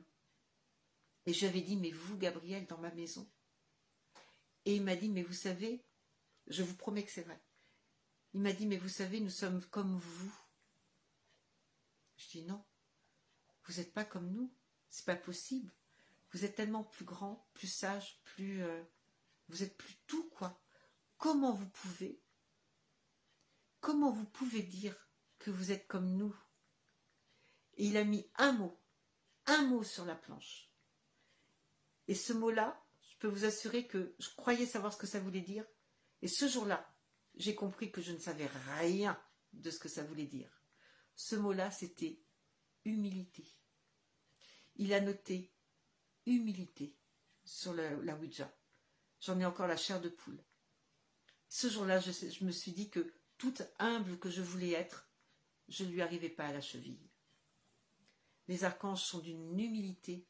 et j'avais dit, mais vous, Gabriel, dans ma maison. Et il m'a dit, mais vous savez, je vous promets que c'est vrai. Il m'a dit, mais vous savez, nous sommes comme vous. Je dis non, vous n'êtes pas comme nous. C'est pas possible. Vous êtes tellement plus grand, plus sage, plus. Euh, vous êtes plus tout, quoi. Comment vous pouvez Comment vous pouvez dire que vous êtes comme nous? Et il a mis un mot, un mot sur la planche. Et ce mot-là, je peux vous assurer que je croyais savoir ce que ça voulait dire. Et ce jour-là, j'ai compris que je ne savais rien de ce que ça voulait dire. Ce mot-là, c'était humilité. Il a noté humilité sur la, Ouija. J'en ai encore la chair de poule. Ce jour-là, je, me suis dit que toute humble que je voulais être, je ne lui arrivais pas à la cheville. Les archanges sont d'une humilité,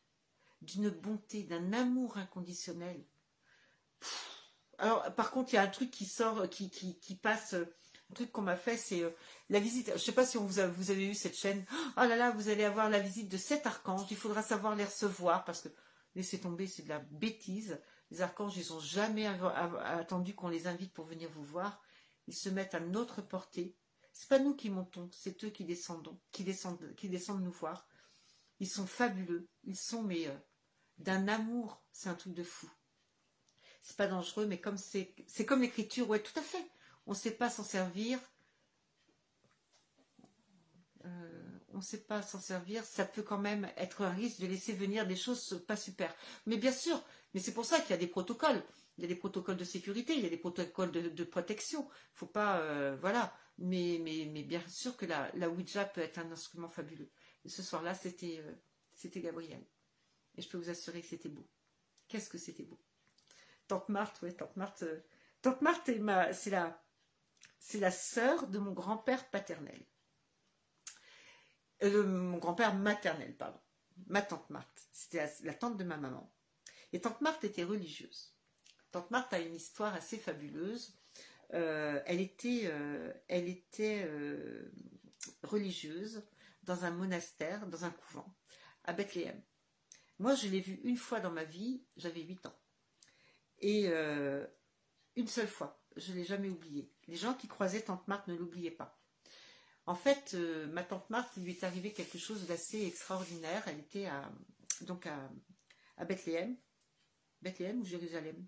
d'une bonté, d'un amour inconditionnel. Alors, par contre, il y a un truc qui sort, qui, qui, passe, un truc qu'on m'a fait, c'est euh, la visite. Je ne sais pas si vous, avez, vous avez eu cette chaîne. Oh là là, vous allez avoir la visite de sept archanges. Il faudra savoir les recevoir parce que laissez tomber, c'est de la bêtise. Les archanges, ils n'ont jamais attendu qu'on les invite pour venir vous voir ils se mettent à notre portée. C'est pas nous qui montons, c'est eux qui descendons, qui descendent, qui descendent nous voir. Ils sont fabuleux, ils sont mais euh, d'un amour, c'est un truc de fou. C'est pas dangereux, mais comme c'est, c'est comme l'écriture, ouais, tout à fait. On ne sait pas s'en servir. Euh, on ne sait pas s'en servir. Ça peut quand même être un risque de laisser venir des choses pas super. Mais bien sûr, mais c'est pour ça qu'il y a des protocoles il y a des protocoles de sécurité, il y a des protocoles de, protection. Faut pas, euh, voilà. Mais, bien sûr que la, Ouija peut être un instrument fabuleux. Ce soir-là, c'était, euh, c'était Gabriel. Et je peux vous assurer que c'était beau. Qu'est-ce que c'était beau. Tante Marthe, oui, Tante Marthe. Tante Marthe est ma, c'est la, c'est la sœur de mon grand-père paternel. mon grand-père maternel, pardon. Ma tante Marthe. C'était la tante de ma maman. Et tante Marthe était religieuse. Tante Marthe a une histoire assez fabuleuse. Euh, elle était, euh, elle était euh, religieuse dans un monastère, dans un couvent, à Bethléem. Moi, je l'ai vue une fois dans ma vie, j'avais 8 ans. Et une seule fois, je ne l'ai jamais oubliée. Les gens qui croisaient Tante Marthe ne l'oubliaient pas. En fait, ma tante Marthe, il lui est arrivé quelque chose d'assez extraordinaire. Elle était à, donc à, Bethléem. Bethléem ou Jérusalem?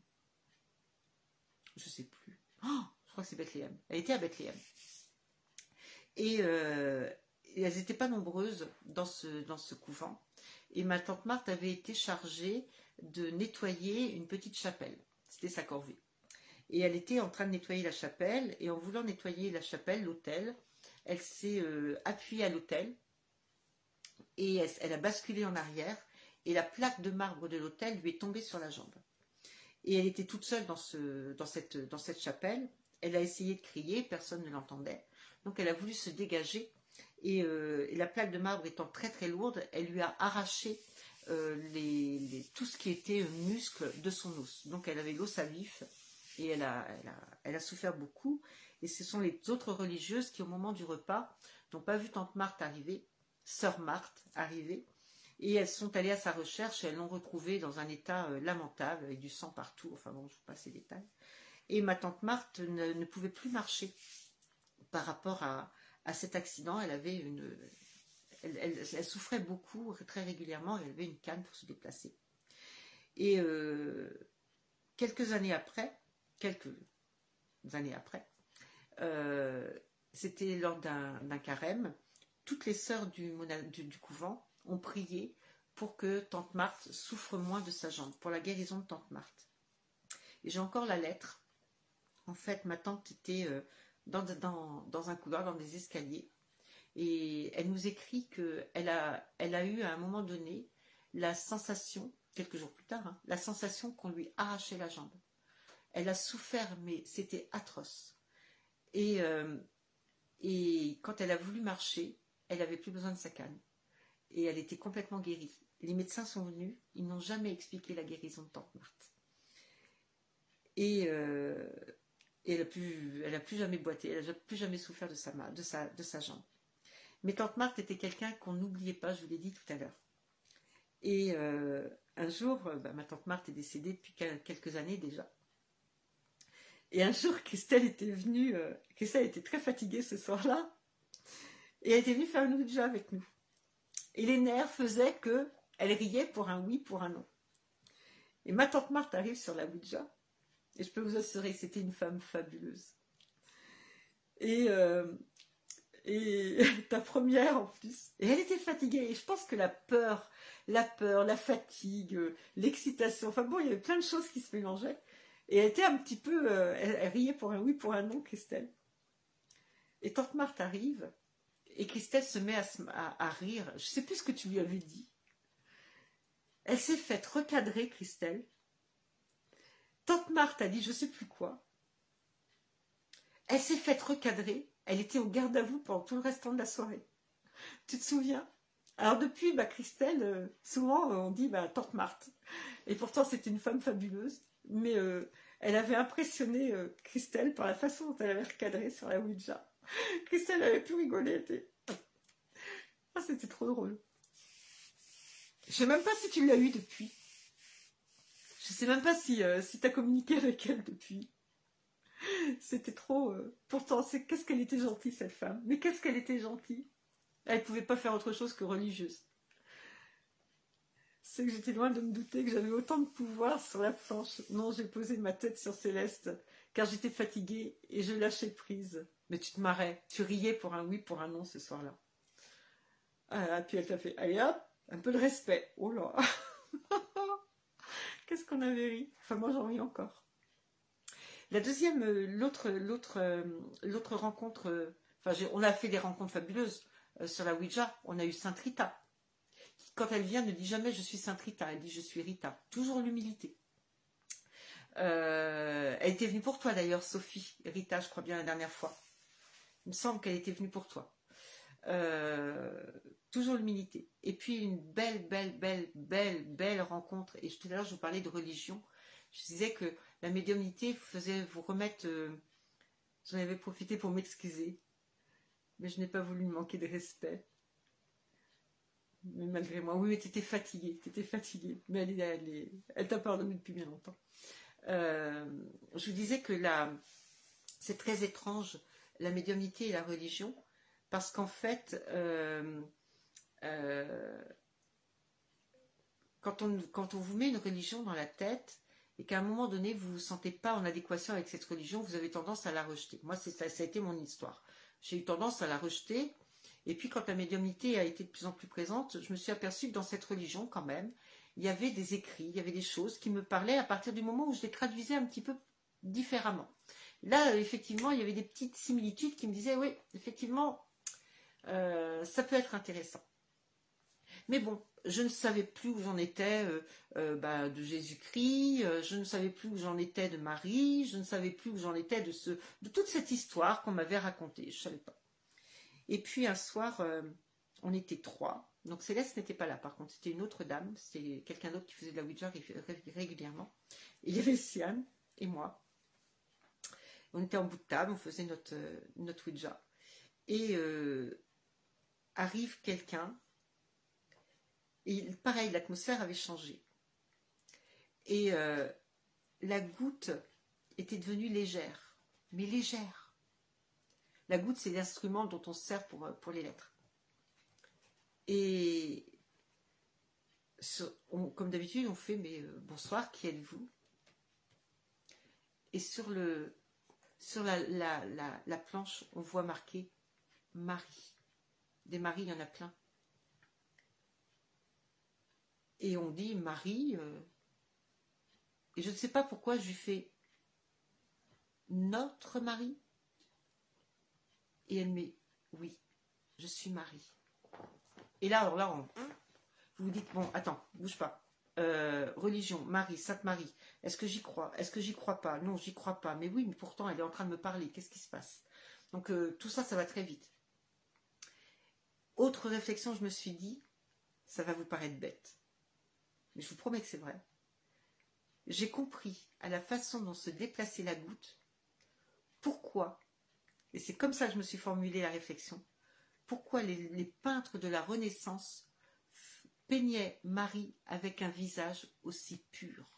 Je sais plus. Oh, je crois que c'est Bethléem. Elle était à Bethléem. Et, euh, elles n'étaient pas nombreuses dans ce couvent. Et ma tante Marthe avait été chargée de nettoyer une petite chapelle. C'était sa corvée. Et elle était en train de nettoyer la chapelle. Et en voulant nettoyer la chapelle, l'autel, elle s'est euh, appuyée à l'autel. Et elle, a basculé en arrière. Et la plaque de marbre de l'autel lui est tombée sur la jambe. Et elle était toute seule dans, ce, dans, cette, chapelle. Elle a essayé de crier, personne ne l'entendait. Donc elle a voulu se dégager. Et, euh, la plaque de marbre étant très très lourde, elle lui a arraché tout ce qui était muscle de son os. Donc elle avait l'os à vif et elle a, elle a, souffert beaucoup. Et ce sont les autres religieuses qui, au moment du repas, n'ont pas vu tante Marthe arriver, sœur Marthe arriver, et elles sont allées à sa recherche et elles l'ont retrouvée dans un état euh, lamentable, avec du sang partout, enfin bon, je vous passe les détails. Et ma tante Marthe ne, pouvait plus marcher par rapport à, cet accident. Elle avait une, elle, souffrait beaucoup, très régulièrement, elle avait une canne pour se déplacer. Et euh, quelques années après, quelques années après, euh, c'était lors d'un carême, toutes les sœurs du, couvent ont prié pour que tante Marthe souffre moins de sa jambe, pour la guérison de tante Marthe. Et j'ai encore la lettre. En fait, ma tante était euh, dans, un couloir, dans des escaliers, et elle nous écrit qu'elle a, elle a eu à un moment donné la sensation, quelques jours plus tard, hein, la sensation qu'on lui arrachait la jambe. Elle a souffert, mais c'était atroce. Et, euh, quand elle a voulu marcher, elle n'avait plus besoin de sa canne. Et elle était complètement guérie. Les médecins sont venus, ils n'ont jamais expliqué la guérison de Tante Marthe. Et, euh, elle n'a plus, plus jamais boité, elle n'a plus jamais souffert de sa jambe. Mais Tante Marthe était quelqu'un qu'on n'oubliait pas, je vous l'ai dit tout à l'heure. Et euh, un jour, bah, ma tante Marthe est décédée depuis quelques années déjà. Et un jour, Christelle était venue, euh, Christelle était très fatiguée ce soir-là, et elle était venue faire une ouija avec nous. Et les nerfs faisaient que elle riait pour un oui, pour un non. Et ma tante Marthe arrive sur la ouija, et je peux vous assurer que c'était une femme fabuleuse. Et, euh, et ta première en plus. Et elle était fatiguée. Et je pense que la peur, la peur, la fatigue, l'excitation, enfin bon, il y avait plein de choses qui se mélangeaient. Et elle était un petit peu. Euh, elle, riait pour un oui, pour un non, Christelle. Et tante Marthe arrive, et Christelle se met à, rire. Je ne sais plus ce que tu lui avais dit. Elle s'est faite recadrer, Christelle. Tante Marthe a dit je ne sais plus quoi. Elle s'est faite recadrer. Elle était au garde à vous pendant tout le restant de la soirée. Tu te souviens? Alors depuis, bah, Christelle, euh, souvent on dit bah, Tante Marthe. Et pourtant c'était une femme fabuleuse mais euh, elle avait impressionné euh, Christelle par la façon dont elle avait recadré sur la Ouija. Christelle avait plus rigolé. Ah, c'était trop drôle. Je sais même pas si tu l'as eu depuis. Je sais même pas si, euh, si tu as communiqué avec elle depuis. C'était trop. Pourtant, qu'est-ce qu'elle était gentille cette femme. Mais qu'est-ce qu'elle était gentille. Elle pouvait pas faire autre chose que religieuse c'est que j'étais loin de me douter que j'avais autant de pouvoir sur la planche. Non, j'ai posé ma tête sur Céleste, car j'étais fatiguée et je lâchais prise. Mais tu te marrais, tu riais pour un oui, pour un non ce soir-là. Ah, puis elle t'a fait, allez hop, un peu de respect. Oh là Qu'est-ce qu'on avait ri Enfin, moi j'en ris encore. La deuxième, euh, l'autre, l'autre, euh, l'autre rencontre, euh, enfin, on a fait des rencontres fabuleuses sur la Ouija. On a eu Sainte Rita quand elle vient, ne dit jamais je suis Sainte Rita, elle dit je suis Rita. Toujours l'humilité. Euh, elle était venue pour toi d'ailleurs, Sophie, Rita, je crois bien la dernière fois. Il me semble qu'elle était venue pour toi. Euh, toujours l'humilité. Et puis une belle, belle, belle, belle, belle rencontre. Et tout à l'heure, je vous parlais de religion. Je disais que la médiumnité faisait vous remettre. Euh, j'en avais profité pour m'excuser. Mais je n'ai pas voulu manquer de respect mais malgré moi. Oui, mais tu étais fatiguée, tu étais fatiguée. Mais elle, elle, elle t'a pardonné depuis bien longtemps. Euh, je vous disais que là, c'est très étrange, la médiumnité et la religion, parce qu'en fait, euh, euh, quand, on, quand on vous met une religion dans la tête, et qu'à un moment donné, vous ne vous sentez pas en adéquation avec cette religion, vous avez tendance à la rejeter. Moi, ça, ça a été mon histoire. J'ai eu tendance à la rejeter et puis quand la médiumnité a été de plus en plus présente, je me suis aperçue que dans cette religion, quand même, il y avait des écrits, il y avait des choses qui me parlaient à partir du moment où je les traduisais un petit peu différemment. Là, effectivement, il y avait des petites similitudes qui me disaient, oui, effectivement, euh, ça peut être intéressant. Mais bon, je ne savais plus où j'en étais euh, euh, bah, de Jésus-Christ, je ne savais plus où j'en étais de Marie, je ne savais plus où j'en étais de toute cette histoire qu'on m'avait racontée. Je ne savais pas. Et puis un soir, euh, on était trois, Donc Céleste n'était pas là, par contre, c'était une autre dame, c'était quelqu'un d'autre qui faisait de la Ouija régulièrement. il y avait Sian et moi. On était en bout de table, on faisait notre, euh, notre Ouija. Et euh, arrive quelqu'un, et pareil, l'atmosphère avait changé. Et la goutte était devenue légère, mais légère. La goutte, c'est l'instrument dont on se sert pour, pour les lettres. Et comme d'habitude, on fait mais euh, bonsoir, qui êtes-vous? Et sur, la, planche, on voit marqué Marie. Des maris, il y en a plein. Et on dit Marie. Euh, et je ne sais pas pourquoi je lui fais notre mari. Et elle met oui, je suis Marie. Et là, vous vous dites, bon, attends, bouge pas. Euh, religion, Marie, Sainte Marie, est-ce que j'y crois? Est-ce que j'y crois pas? Non, j'y crois pas. Mais oui, mais pourtant, elle est en train de me parler. Qu'est-ce qui se passe? Donc, euh, tout ça, ça va très vite. Autre réflexion, je me suis dit, ça va vous paraître bête. Mais je vous promets que c'est vrai. J'ai compris à la façon dont se déplaçait la goutte, pourquoi, et c'est comme ça que je me suis formulé la réflexion, pourquoi les, peintres de la Renaissance peignaient Marie avec un visage aussi pur?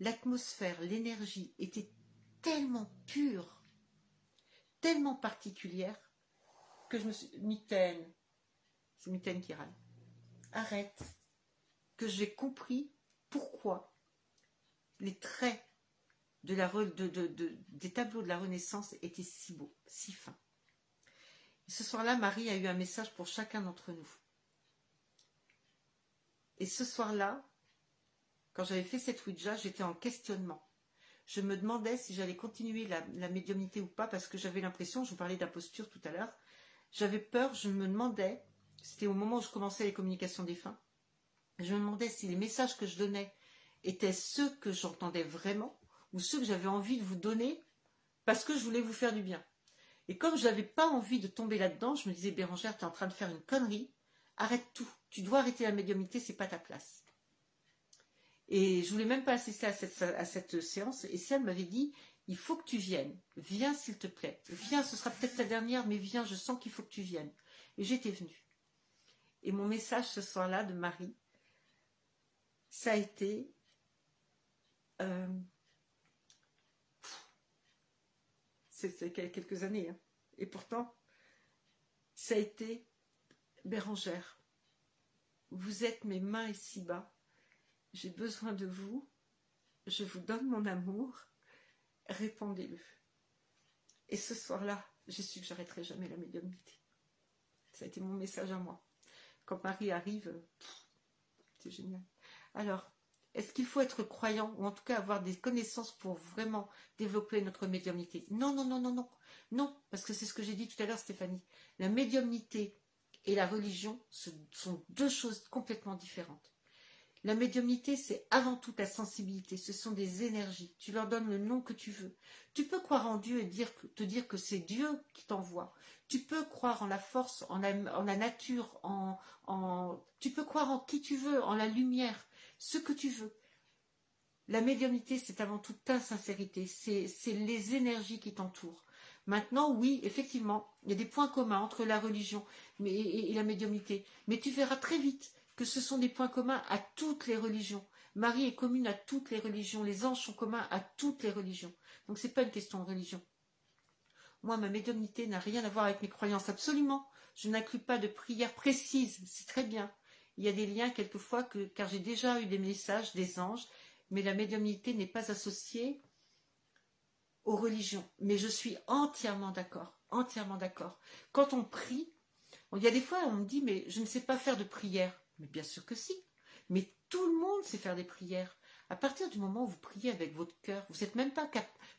L'atmosphère, l'énergie était tellement pure, tellement particulière, que je me suis... Mitaine, c'est Mitaine qui râle. Arrête. Que j'ai compris pourquoi les traits de la, des tableaux de la Renaissance étaient si beaux, si fins. Ce soir-là, Marie a eu un message pour chacun d'entre nous. Et ce soir-là, quand j'avais fait cette Ouija, j'étais en questionnement. Je me demandais si j'allais continuer la, médiumnité ou pas, parce que j'avais l'impression, je vous parlais d'imposture tout à l'heure, j'avais peur, je me demandais, c'était au moment où je commençais les communications des fins, je me demandais si les messages que je donnais étaient ceux que j'entendais vraiment, ou ceux que j'avais envie de vous donner parce que je voulais vous faire du bien. Et comme je n'avais pas envie de tomber là-dedans, je me disais, Bérangère, tu es en train de faire une connerie, arrête tout. Tu dois arrêter la médiumnité, c'est pas ta place. Et je voulais même pas assister à cette, séance. Et elle m'avait dit, il faut que tu viennes. Viens, s'il te plaît. Viens, ce sera peut-être ta dernière, mais viens, je sens qu'il faut que tu viennes. Et j'étais venue. Et mon message ce soir-là de Marie, ça a été euh, c'est quelques années. Hein. Et pourtant, ça a été Bérangère. Vous êtes mes mains ici-bas. J'ai besoin de vous. Je vous donne mon amour. Répondez-le. Et ce soir-là, j'ai su que j'arrêterai jamais la médiumnité. Ça a été mon message à moi. Quand Marie arrive, c'est génial. Alors, est-ce qu'il faut être croyant ou en tout cas avoir des connaissances pour vraiment développer notre médiumnité? Non, non, non, non, non. Non, parce que c'est ce que j'ai dit tout à l'heure, Stéphanie. La médiumnité et la religion sont deux choses complètement différentes. La médiumnité, c'est avant tout ta sensibilité. Ce sont des énergies. Tu leur donnes le nom que tu veux. Tu peux croire en Dieu et te dire que c'est Dieu qui t'envoie. Tu peux croire en la force, en la, nature, en, tu peux croire en qui tu veux, en la lumière ce que tu veux. La médiumnité, c'est avant tout ta sincérité, c'est les énergies qui t'entourent. Maintenant, oui, effectivement, il y a des points communs entre la religion et, la médiumnité, mais tu verras très vite que ce sont des points communs à toutes les religions. Marie est commune à toutes les religions, les anges sont communs à toutes les religions. Donc ce n'est pas une question de religion. Moi, ma médiumnité n'a rien à voir avec mes croyances, absolument. Je n'inclus pas de prière précise, c'est très bien il y a des liens quelquefois que, car j'ai déjà eu des messages des anges, mais la médiumnité n'est pas associée aux religions. Mais je suis entièrement d'accord, entièrement d'accord. Quand on prie, il y a des fois on me dit mais je ne sais pas faire de prière. Mais bien sûr que si. Mais tout le monde sait faire des prières. À partir du moment où vous priez avec votre cœur, vous n'êtes même pas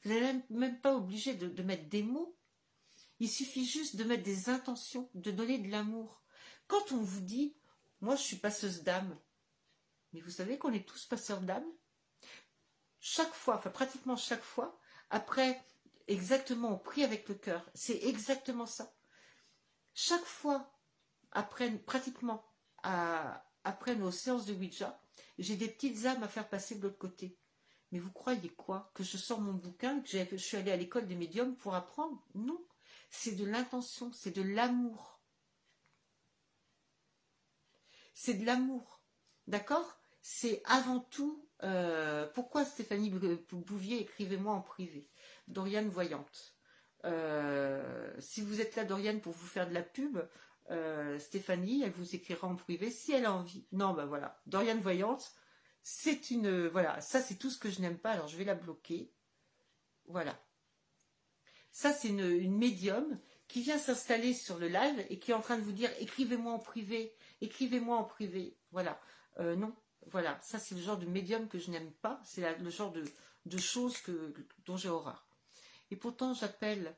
vous n'êtes même, pas obligé de mettre des mots. Il suffit juste de mettre des intentions, de donner de l'amour. Quand on vous dit moi, je suis passeuse d'âme. Mais vous savez qu'on est tous passeurs d'âme? Chaque fois, enfin pratiquement chaque fois, après, exactement, on prie avec le cœur. C'est exactement ça. Chaque fois, après, pratiquement après nos séances de Ouija, j'ai des petites âmes à faire passer de l'autre côté. Mais vous croyez quoi? Que je sors mon bouquin, que je suis allée à l'école des médiums pour apprendre? Non. C'est de l'intention, c'est de l'amour. C'est de l'amour. D'accord? C'est avant tout. Euh, pourquoi Stéphanie Bouvier, écrivez-moi en privé? Doriane Voyante. Euh, si vous êtes là, Doriane, pour vous faire de la pub, euh, Stéphanie, elle vous écrira en privé si elle a envie. Non, ben voilà. Doriane Voyante, c'est une... Voilà, ça c'est tout ce que je n'aime pas, alors je vais la bloquer. Voilà. Ça c'est une, médium qui vient s'installer sur le live et qui est en train de vous dire écrivez-moi en privé, écrivez-moi en privé. Voilà. Euh, non, voilà. Ça c'est le genre de médium que je n'aime pas. C'est le genre de, choses que, dont j'ai horreur. Et pourtant j'appelle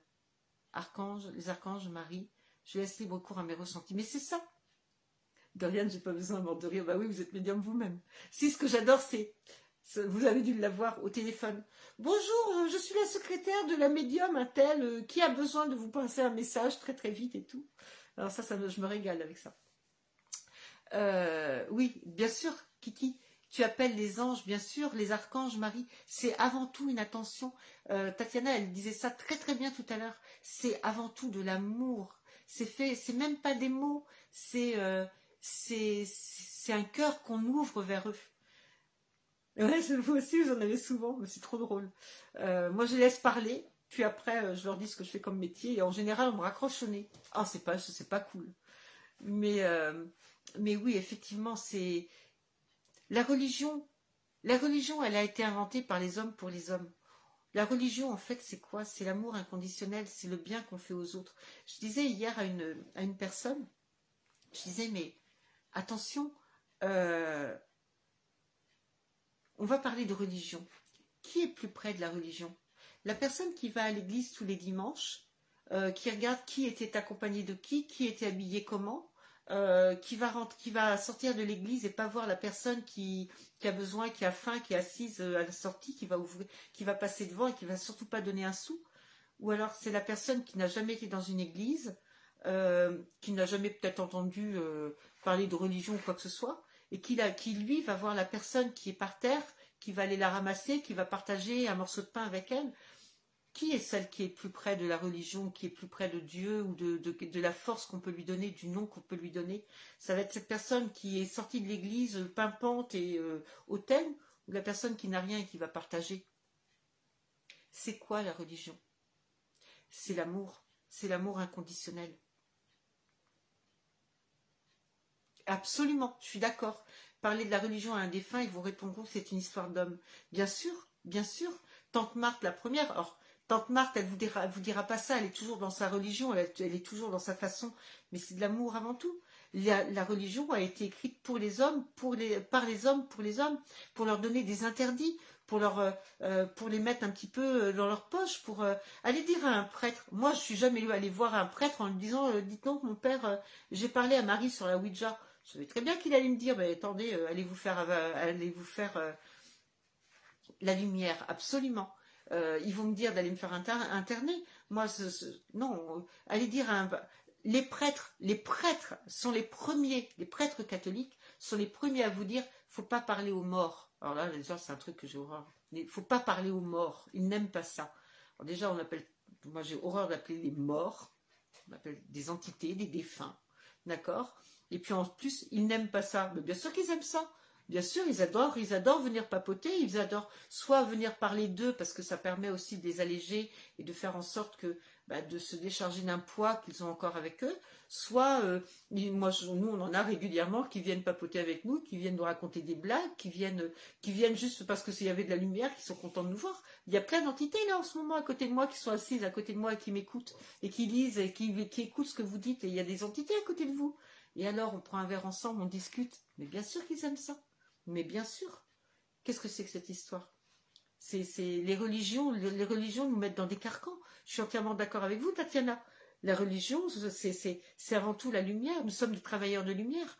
les archanges Marie. Je laisse libre cours à mes ressentis. Mais c'est ça. Dorian, j'ai pas besoin de rire. Bah oui, vous êtes médium vous-même. Si, ce que j'adore, c'est, vous avez dû l'avoir au téléphone. Bonjour, euh, je suis la secrétaire de la médium, un tel, euh, qui a besoin de vous passer un message très très vite et tout. Alors ça, ça je me régale avec ça. Euh, oui, bien sûr, Kiki, tu appelles les anges, bien sûr, les archanges, Marie, c'est avant tout une attention. Tatiana, elle disait ça très très bien tout à l'heure. C'est avant tout de l'amour. C'est fait, c'est même pas des mots, c'est c'est un cœur qu'on ouvre vers eux. Ouais, vous aussi, vous en avez souvent, mais c'est trop drôle. Euh, moi, je laisse parler, puis après, euh, je leur dis ce que je fais comme métier, et en général, on me raccroche au nez. Ah, c'est pas, pas cool. Mais, euh, mais oui, effectivement, c'est la religion. La religion, elle a été inventée par les hommes pour les hommes. La religion, en fait, c'est quoi? C'est l'amour inconditionnel, c'est le bien qu'on fait aux autres. Je disais hier à une, personne, je disais, mais attention, euh, on va parler de religion. Qui est plus près de la religion? La personne qui va à l'église tous les dimanches, euh, qui regarde qui était accompagné de qui, qui était habillé comment, euh, qui, va sortir de l'église et pas voir la personne qui, a besoin, qui a faim, qui est assise à la sortie, qui va ouvrir, qui va passer devant et qui va surtout pas donner un sou. Ou alors c'est la personne qui n'a jamais été dans une église, qui n'a jamais peut-être entendu parler de religion ou quoi que ce soit, et qui lui va voir la personne qui est par terre, qui va aller la ramasser, qui va partager un morceau de pain avec elle. Qui est celle qui est plus près de la religion, qui est plus près de Dieu ou de, la force qu'on peut lui donner, du nom qu'on peut lui donner? Ça va être cette personne qui est sortie de l'église pimpante et euh, hautaine, ou la personne qui n'a rien et qui va partager? C'est quoi la religion? C'est l'amour, c'est l'amour inconditionnel. Absolument, je suis d'accord. Parler de la religion à un défunt, ils vous répondront que c'est une histoire d'homme. Bien sûr, bien sûr. Tante Marthe, la première, Tante Marthe, elle vous dira, vous dira pas ça, elle est toujours dans sa religion, elle, est toujours dans sa façon, mais c'est de l'amour avant tout. La, religion a été écrite pour les hommes, pour les, par les hommes, pour les hommes, pour leur donner des interdits, pour, leur, euh, euh, pour les mettre un petit peu euh, dans leur poche, pour aller dire à un prêtre. Moi, je suis jamais allée voir un prêtre en lui disant, dites donc, mon père, j'ai parlé à Marie sur la Ouija. Je savais très bien qu'il allait me dire, mais attendez, allez vous faire, allez vous faire la lumière, absolument. Ils vont me dire d'aller me faire interner. Moi, non, allez dire un, les prêtres, les prêtres sont les premiers, les prêtres catholiques sont les premiers à vous dire, faut pas parler aux morts. Alors là, déjà, c'est un truc que j'ai horreur. Il faut pas parler aux morts. Ils n'aiment pas ça. Alors déjà, on appelle, moi j'ai horreur d'appeler les morts. On appelle des entités, des défunts. D'accord? Et puis en plus, ils n'aiment pas ça. Mais bien sûr qu'ils aiment ça. Bien sûr, ils adorent, ils adorent venir papoter, ils adorent soit venir parler d'eux parce que ça permet aussi de les alléger et de faire en sorte que bah, de se décharger d'un poids qu'ils ont encore avec eux, soit euh, moi, nous on en a régulièrement qui viennent papoter avec nous, qui viennent nous raconter des blagues, qui viennent, qui viennent juste parce que s'il y avait de la lumière, qui sont contents de nous voir. Il y a plein d'entités là en ce moment à côté de moi qui sont assises à côté de moi et qui m'écoutent et qui lisent et qui écoutent ce que vous dites et il y a des entités à côté de vous. Et alors, on prend un verre ensemble, on discute. Mais bien sûr qu'ils aiment ça. Mais bien sûr. Qu'est-ce que c'est que cette histoire? C'est les religions. Les religions nous mettent dans des carcans. Je suis entièrement d'accord avec vous, Tatiana. La religion, c'est avant tout la lumière. Nous sommes des travailleurs de lumière.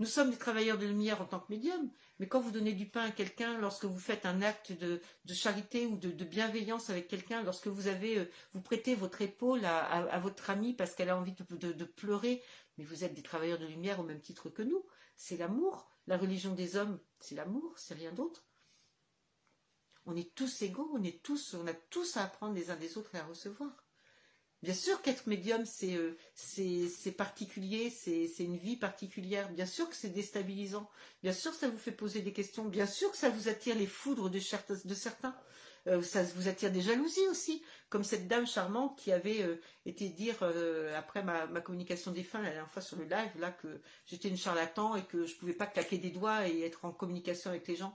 Nous sommes des travailleurs de lumière en tant que médium, mais quand vous donnez du pain à quelqu'un, lorsque vous faites un acte de, charité ou de, bienveillance avec quelqu'un, lorsque vous avez, euh, vous prêtez votre épaule à, votre amie parce qu'elle a envie de, pleurer, Mais vous êtes des travailleurs de lumière au même titre que nous. C'est l'amour. La religion des hommes, c'est l'amour, c'est rien d'autre. On est tous égaux, on est tous, on a tous à apprendre les uns des autres et à recevoir. Bien sûr qu'être médium, c'est euh, particulier, c'est une vie particulière. Bien sûr que c'est déstabilisant. Bien sûr que ça vous fait poser des questions. Bien sûr que ça vous attire les foudres de, de certains. Euh, ça vous attire des jalousies aussi, comme cette dame charmante qui avait euh, été dire euh, après ma, communication des fins la dernière fois sur le live là que j'étais une charlatan et que je pouvais pas claquer des doigts et être en communication avec les gens.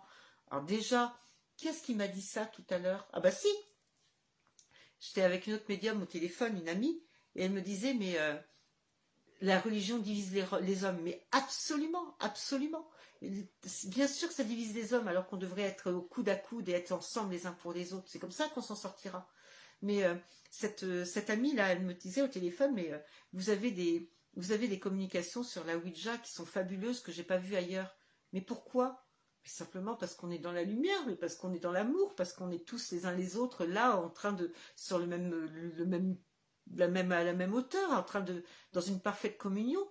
Alors déjà, qu'est-ce qui m'a dit ça tout à l'heure? Ah bah si J'étais avec une autre médium au téléphone, une amie, et elle me disait mais la religion divise les hommes, mais absolument, absolument. Bien sûr que ça divise les hommes alors qu'on devrait être au coude à coude et être ensemble les uns pour les autres. C'est comme ça qu'on s'en sortira. Mais euh, euh, cette, amie-là, elle me disait au téléphone, mais euh, vous, avez des, vous avez des communications sur la Ouija qui sont fabuleuses que j'ai pas vues ailleurs. Mais pourquoi? Simplement parce qu'on est dans la lumière, mais parce qu'on est dans l'amour, parce qu'on est tous les uns les autres là, en train de, sur le même, le même, la même, à la même hauteur, en train de, dans une parfaite communion.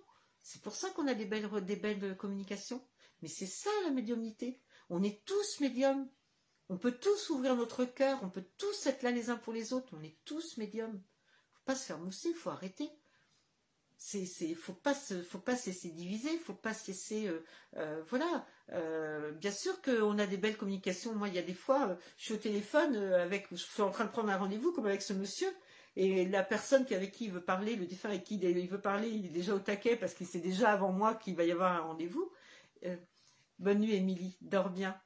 C'est pour ça qu'on a des belles, des belles communications. Mais c'est ça la médiumnité. On est tous médiums. On peut tous ouvrir notre cœur, on peut tous être là les uns pour les autres, on est tous médiums. Faut pas se faire mousser, faut arrêter. C'est, c'est, faut pas se, faut pas se laisser diviser, faut pas se euh, euh, voilà. Euh, bien sûr qu'on a des belles communications. Moi, il y a des fois, je suis au téléphone avec, je suis en train de prendre un rendez-vous comme avec ce monsieur, et la personne avec qui il veut parler, le défunt avec qui il veut parler, il est déjà au taquet parce qu'il sait déjà avant moi qu'il va y avoir un rendez-vous. Euh, bonne nuit, Émilie. Dors bien.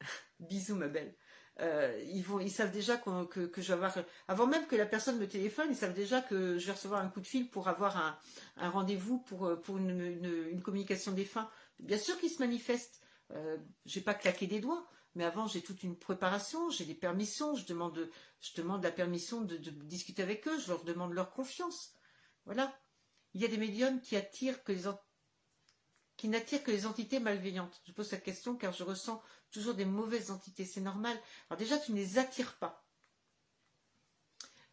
Bisous, ma belle. Euh, ils, vont, ils savent déjà que, je vais avoir. Avant même que la personne me téléphone, ils savent déjà que je vais recevoir un coup de fil pour avoir un, rendez-vous pour, euh, pour une, communication des fins. Bien sûr qu'ils se manifestent. Euh, j'ai pas claqué des doigts, mais avant j'ai toute une préparation, j'ai des permissions, je demande, je demande la permission de, de, discuter avec eux, je leur demande leur confiance. Voilà. Il y a des médiums qui attirent que les, qui n'attire que les entités malveillantes Je pose cette question car je ressens toujours des mauvaises entités. C'est normal. Alors déjà, tu ne les attires pas.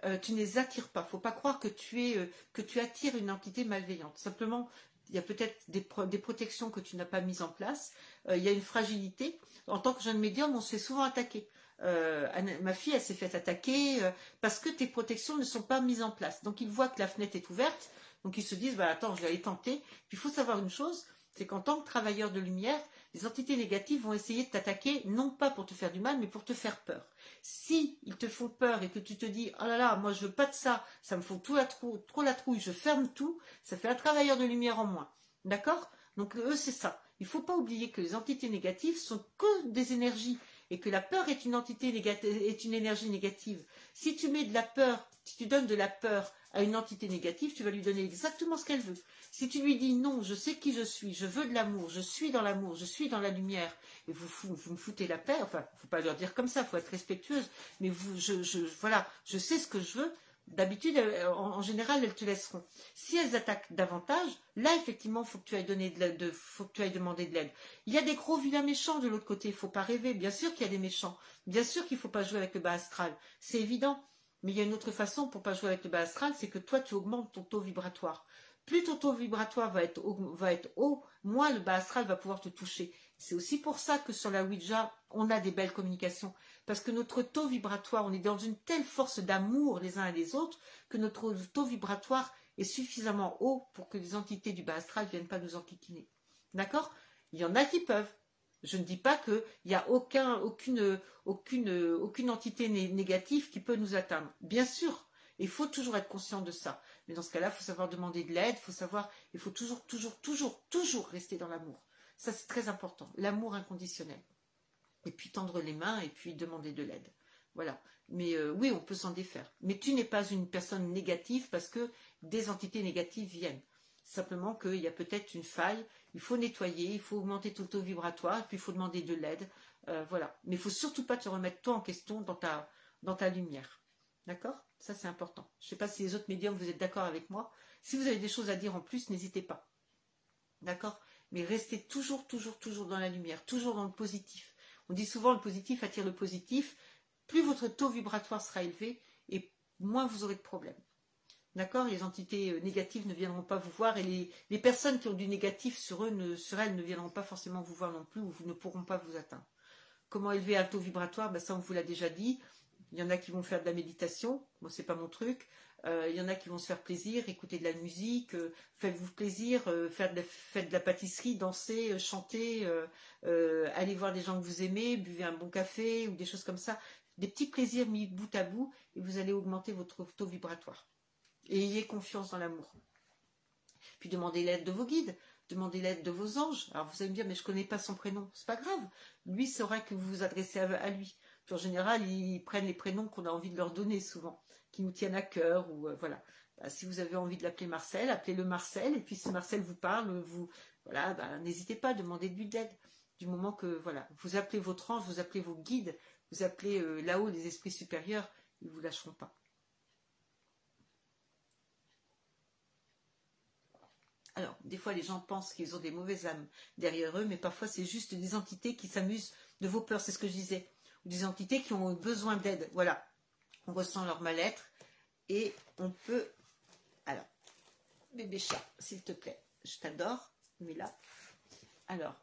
Euh, tu ne les attires pas. Faut pas croire que tu es euh, que tu attires une entité malveillante. Simplement, il y a peut-être des, protections que tu n'as pas mises en place. Euh, il y a une fragilité. En tant que jeune médium, on se fait souvent attaquer. ma fille, elle s'est faite attaquer parce que tes protections ne sont pas mises en place. Donc, ils voient que la fenêtre est ouverte. Donc, ils se disent, bah, attends, je vais aller tenter. Puis, il faut savoir une chose, c'est qu'en tant que travailleur de lumière, les entités négatives vont essayer de t'attaquer, non pas pour te faire du mal, mais pour te faire peur. Si ils te font peur et que tu te dis, oh là là, moi je veux pas de ça, ça me fout trop la trouille, je ferme tout, ça fait un travailleur de lumière en moins. D'accord? Donc eux, c'est ça. Il ne faut pas oublier que les entités négatives sont que des énergies et que la peur est une entité est une énergie négative. Si tu mets de la peur, si tu donnes de la peur à une entité négative, tu vas lui donner exactement ce qu'elle veut. Si tu lui dis non, je sais qui je suis, je veux de l'amour, je suis dans l'amour, je suis dans la lumière, et vous, me foutez la paix, enfin, faut pas leur dire comme ça, faut être respectueuse, mais je, voilà, je sais ce que je veux, D'habitude, en, général, elles te laisseront. Si elles attaquent davantage, là, effectivement, faut que tu ailles donner de, faut que tu ailles demander de l'aide. Il y a des gros vilains méchants de l'autre côté. Il faut pas rêver. Bien sûr qu'il y a des méchants. Bien sûr qu'il faut pas jouer avec le bas astral. C'est évident. Mais il y a une autre façon pour pas jouer avec le bas astral, c'est que toi, tu augmentes ton taux vibratoire. Plus ton taux vibratoire va être, va être haut, moins le bas astral va pouvoir te toucher. C'est aussi pour ça que sur la Ouija, on a des belles communications. Parce que notre taux vibratoire, on est dans une telle force d'amour les uns et les autres, que notre taux vibratoire est suffisamment haut pour que les entités du bas astral ne viennent pas nous enquiquiner. D'accord? Il y en a qui peuvent. Je ne dis pas qu'il n'y a aucun, aucune, aucune, entité négative qui peut nous atteindre. Bien sûr, il faut toujours être conscient de ça. Mais dans ce cas-là, il faut savoir demander de l'aide, il faut savoir, il faut toujours, toujours, toujours, toujours rester dans l'amour. Ça, c'est très important. L'amour inconditionnel. Et puis tendre les mains et puis demander de l'aide. Voilà. Mais euh, oui, on peut s'en défaire. Mais tu n'es pas une personne négative parce que des entités négatives viennent. Simplement qu'il y a peut-être une faille, il faut nettoyer, il faut augmenter ton taux vibratoire, et puis il faut demander de l'aide. Euh, voilà. Mais il ne faut surtout pas te remettre toi en question dans ta, dans ta lumière. D'accord? Ça, c'est important. Je ne sais pas si les autres médiums, vous êtes d'accord avec moi. Si vous avez des choses à dire en plus, n'hésitez pas. D'accord? Mais restez toujours, toujours, toujours dans la lumière, toujours dans le positif. On dit souvent le positif attire le positif. Plus votre taux vibratoire sera élevé et moins vous aurez de problèmes. D'accord Les entités euh, négatives ne viendront pas vous voir et les, personnes qui ont du négatif sur eux, sur elles, ne viendront pas forcément vous voir non plus ou ne pourront pas vous atteindre. Comment élever un taux vibratoire? Ben, Ça, on vous l'a déjà dit. Il y en a qui vont faire de la méditation. Moi, c'est pas mon truc. Euh, il y en a qui vont se faire plaisir, écouter de la musique, euh, faites-vous plaisir, faire de la, faites de la pâtisserie, danser, chanter, aller voir des gens que vous aimez, buvez un bon café ou des choses comme ça. Des petits plaisirs mis bout à bout et vous allez augmenter votre taux vibratoire. Et ayez confiance dans l'amour. Puis demandez l'aide de vos guides, demandez l'aide de vos anges. Alors vous allez me dire, mais je ne connais pas son prénom. C'est pas grave. Lui saura que vous vous adressez à, lui. en général, ils prennent les prénoms qu'on a envie de leur donner souvent qui nous tiennent à cœur ou euh, voilà. Bah, si vous avez envie de l'appeler Marcel, appelez-le Marcel et puis si Marcel vous parle, vous voilà, bah, n'hésitez pas à demander de lui d'aide. Du moment que voilà, vous appelez votre ange, vous appelez vos guides, vous appelez euh, là-haut les esprits supérieurs, ils vous lâcheront pas. Alors, des fois, les gens pensent qu'ils ont des mauvaises âmes derrière eux, mais parfois, c'est juste des entités qui s'amusent de vos peurs, c'est ce que je disais. Des entités qui ont besoin d'aide. Voilà on ressent leur mal-être et on peut. Alors, bébé chat, s'il te plaît, je t'adore, mais là. Alors.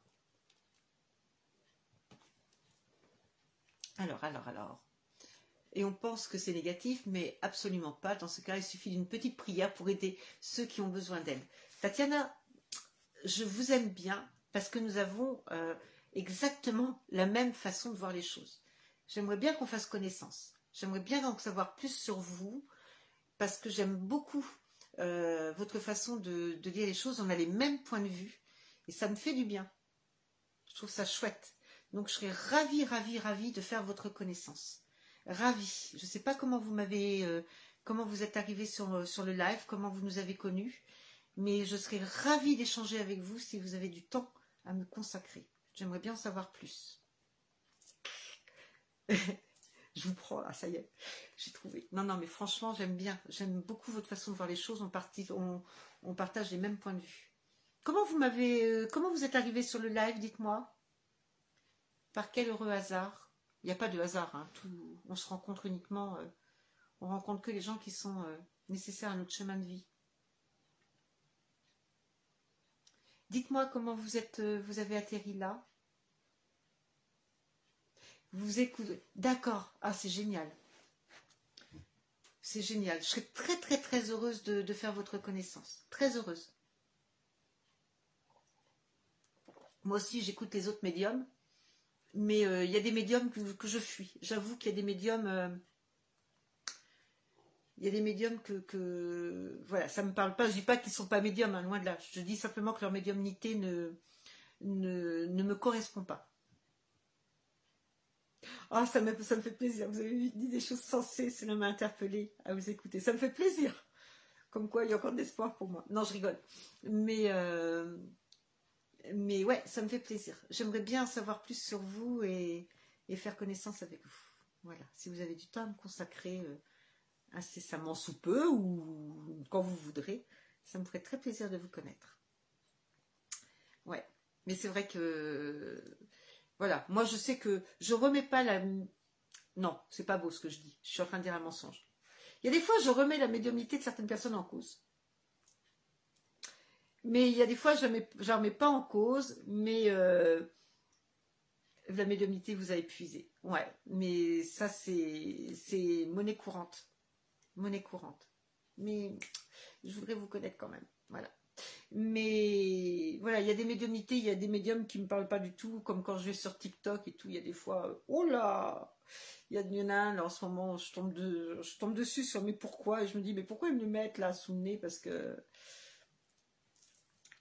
Alors, alors, alors. Et on pense que c'est négatif, mais absolument pas. Dans ce cas, il suffit d'une petite prière pour aider ceux qui ont besoin d'aide. Tatiana, je vous aime bien parce que nous avons euh, exactement la même façon de voir les choses. J'aimerais bien qu'on fasse connaissance. J'aimerais bien en savoir plus sur vous parce que j'aime beaucoup euh, votre façon de, dire les choses. On a les mêmes points de vue et ça me fait du bien. Je trouve ça chouette. Donc je serais ravie, ravie, ravie de faire votre connaissance. Ravie. Je ne sais pas comment vous m'avez, euh, comment vous êtes arrivé sur le live, comment vous nous avez connus, mais je serais ravie d'échanger avec vous si vous avez du temps à me consacrer. J'aimerais bien en savoir plus. je vous prends, ah ça y est, j'ai trouvé. Non, non, mais franchement, j'aime bien, j'aime beaucoup votre façon de voir les choses, on, on, partage les mêmes points de vue. Comment vous m'avez, euh, comment vous êtes arrivé sur le live, dites-moi? Par quel heureux hasard? Il n'y a pas de hasard, hein, on se rencontre uniquement, euh, on rencontre que les gens qui sont euh, nécessaires à notre chemin de vie. Dites-moi comment vous êtes, vous avez atterri là vous écoutez. D'accord. Ah, c'est génial. C'est génial. Je serais très, très, très heureuse de, faire votre connaissance. Très heureuse. Moi aussi, j'écoute les autres médiums. Mais euh, il y a des médiums que, je fuis. J'avoue qu'il y a des médiums. Euh, il y a des médiums que, voilà, ça ne me parle pas. Je ne dis pas qu'ils ne sont pas médiums, hein, loin de là. Je dis simplement que leur médiumnité ne, ne me correspond pas. Ah, ça me, ça me fait plaisir. Vous avez dit des choses sensées, cela m'a interpellé à vous écouter. Ça me fait plaisir. Comme quoi, il y a encore de l'espoir pour moi. Non, je rigole. Mais, euh, mais ouais, ça me fait plaisir. J'aimerais bien savoir plus sur vous et, faire connaissance avec vous. Voilà. Si vous avez du temps à me consacrer euh, incessamment sous peu ou quand vous voudrez, ça me ferait très plaisir de vous connaître. Ouais. Mais c'est vrai que voilà, moi je sais que je remets pas la... Non, c'est pas beau ce que je dis. Je suis en train de dire un mensonge. Il y a des fois, je remets la médiumnité de certaines personnes en cause. Mais il y a des fois, je ne remets pas en cause, mais euh, la médiumnité vous a épuisé. Ouais, mais ça, c'est monnaie courante. Monnaie courante. Mais je voudrais vous connaître quand même. Voilà. Mais voilà, il y a des médiumnités, il y a des médiums qui ne me parlent pas du tout, comme quand je vais sur TikTok et tout, il y a des fois, euh, oh là il y, a, y en là, en ce moment, je tombe, de, je tombe dessus sur mais pourquoi Et je me dis, mais pourquoi ils me mettent là sous le nez Parce que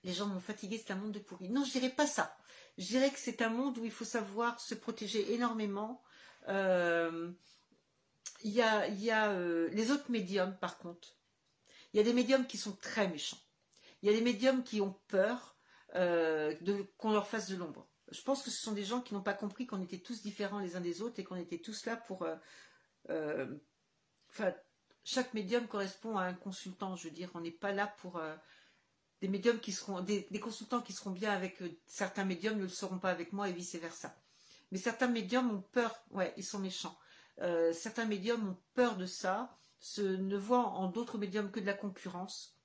les gens m'ont fatigué, c'est un monde de pourri. Non, je dirais pas ça. Je dirais que c'est un monde où il faut savoir se protéger énormément. Euh, il y a, euh, les autres médiums, par contre. Il y a des médiums qui sont très méchants. Il y a des médiums qui ont peur euh, qu'on leur fasse de l'ombre. Je pense que ce sont des gens qui n'ont pas compris qu'on était tous différents les uns des autres et qu'on était tous là pour. Euh, chaque médium correspond à un consultant. Je veux dire, on n'est pas là pour des médiums qui seront des, consultants qui seront bien avec certains médiums ne le seront pas avec moi et vice versa. Mais certains médiums ont peur. Ouais, ils sont méchants. Certains médiums ont peur de ça ne voient en d'autres médiums que de la concurrence.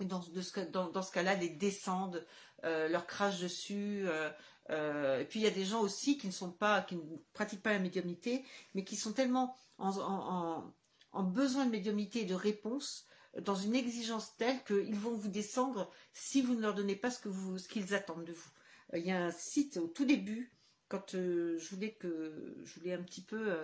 Dans, ce, cas-là, les descendent, euh, leur crachent dessus. Euh, euh, et puis il y a des gens aussi qui ne sont pas, qui ne pratiquent pas la médiumnité, mais qui sont tellement en, besoin de médiumnité et de réponse, dans une exigence telle qu'ils vont vous descendre si vous ne leur donnez pas ce qu'ils attendent de vous. Il y a un site au tout début, quand je voulais que je voulais un petit peu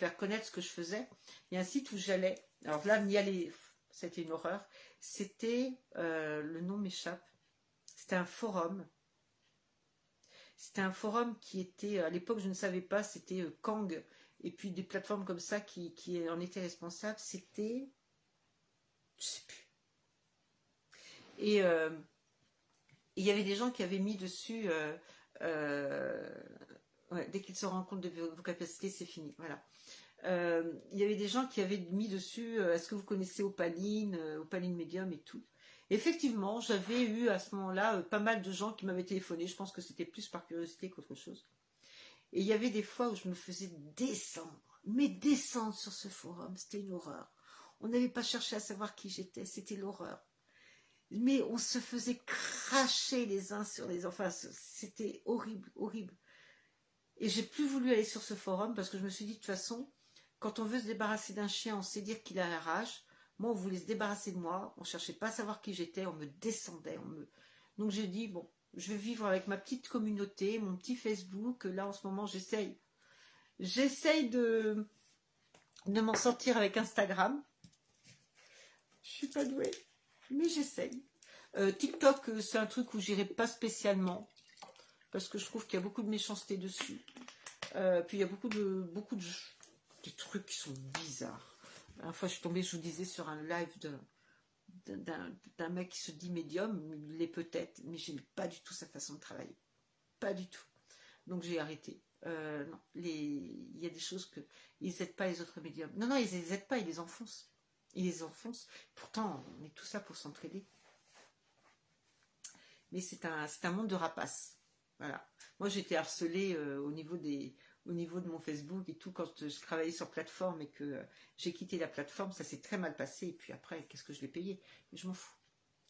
faire connaître ce que je faisais. Il y a un site où j'allais. Alors là, y aller, c'était une horreur. C'était, euh, le nom m'échappe. C'était un forum. C'était un forum qui était, à l'époque, je ne savais pas, c'était euh, Kang. Et puis des plateformes comme ça qui, en étaient responsables. C'était, je sais plus. Et euh, il y avait des gens qui avaient mis dessus. Dès qu'ils se rendent compte de vos capacités, c'est fini. Euh, il y avait des gens qui avaient mis dessus euh, est-ce que vous connaissez Opaline, euh, Opaline Medium et tout. effectivement, j'avais eu à ce moment-là pas mal de gens qui m'avaient téléphoné. Je pense que c'était plus par curiosité qu'autre chose. Et il y avait des fois où je me faisais descendre, mais descendre sur ce forum, c'était une horreur. On n'avait pas cherché à savoir qui j'étais, c'était l'horreur. Mais on se faisait cracher les uns sur les autres. Enfin, c'était horrible, horrible. Et j'ai plus voulu aller sur ce forum parce que je me suis dit de toute façon, quand on veut se débarrasser d'un chien, on sait dire qu'il a la rage. Moi, on voulait se débarrasser de moi. On cherchait pas à savoir qui j'étais. On me descendait. Donc j'ai dit, bon, je vais vivre avec ma petite communauté, mon petit Facebook. Là, en ce moment, j'essaye. J'essaye de, de m'en sortir avec Instagram. Je suis pas douée, mais j'essaye. Euh, TikTok, euh, c'est un truc où j'irai pas spécialement parce que je trouve qu'il y a beaucoup de méchanceté dessus. Euh, puis il y a beaucoup de beaucoup de trucs qui sont bizarres. Une fois, je suis tombée, je vous disais, sur un live d'un mec qui se dit médium, il l'est peut-être, mais j'aime pas du tout sa façon de travailler. Pas du tout. Donc j'ai arrêté. Non, il y a des choses que ils n'aident pas les autres médiums. Non, non, ils les aident pas, ils les enfoncent. Ils les enfoncent. Pourtant, on est tout ça pour s'entraider. Mais c'est un, un monde de rapaces. Voilà. Moi, j'étais harcelée euh, au niveau des, au niveau de mon Facebook et tout, quand je travaillais sur plateforme et que euh, j'ai quitté la plateforme, ça s'est très mal passé. Et puis après, qu'est-ce que je vais payer? Mais je m'en fous.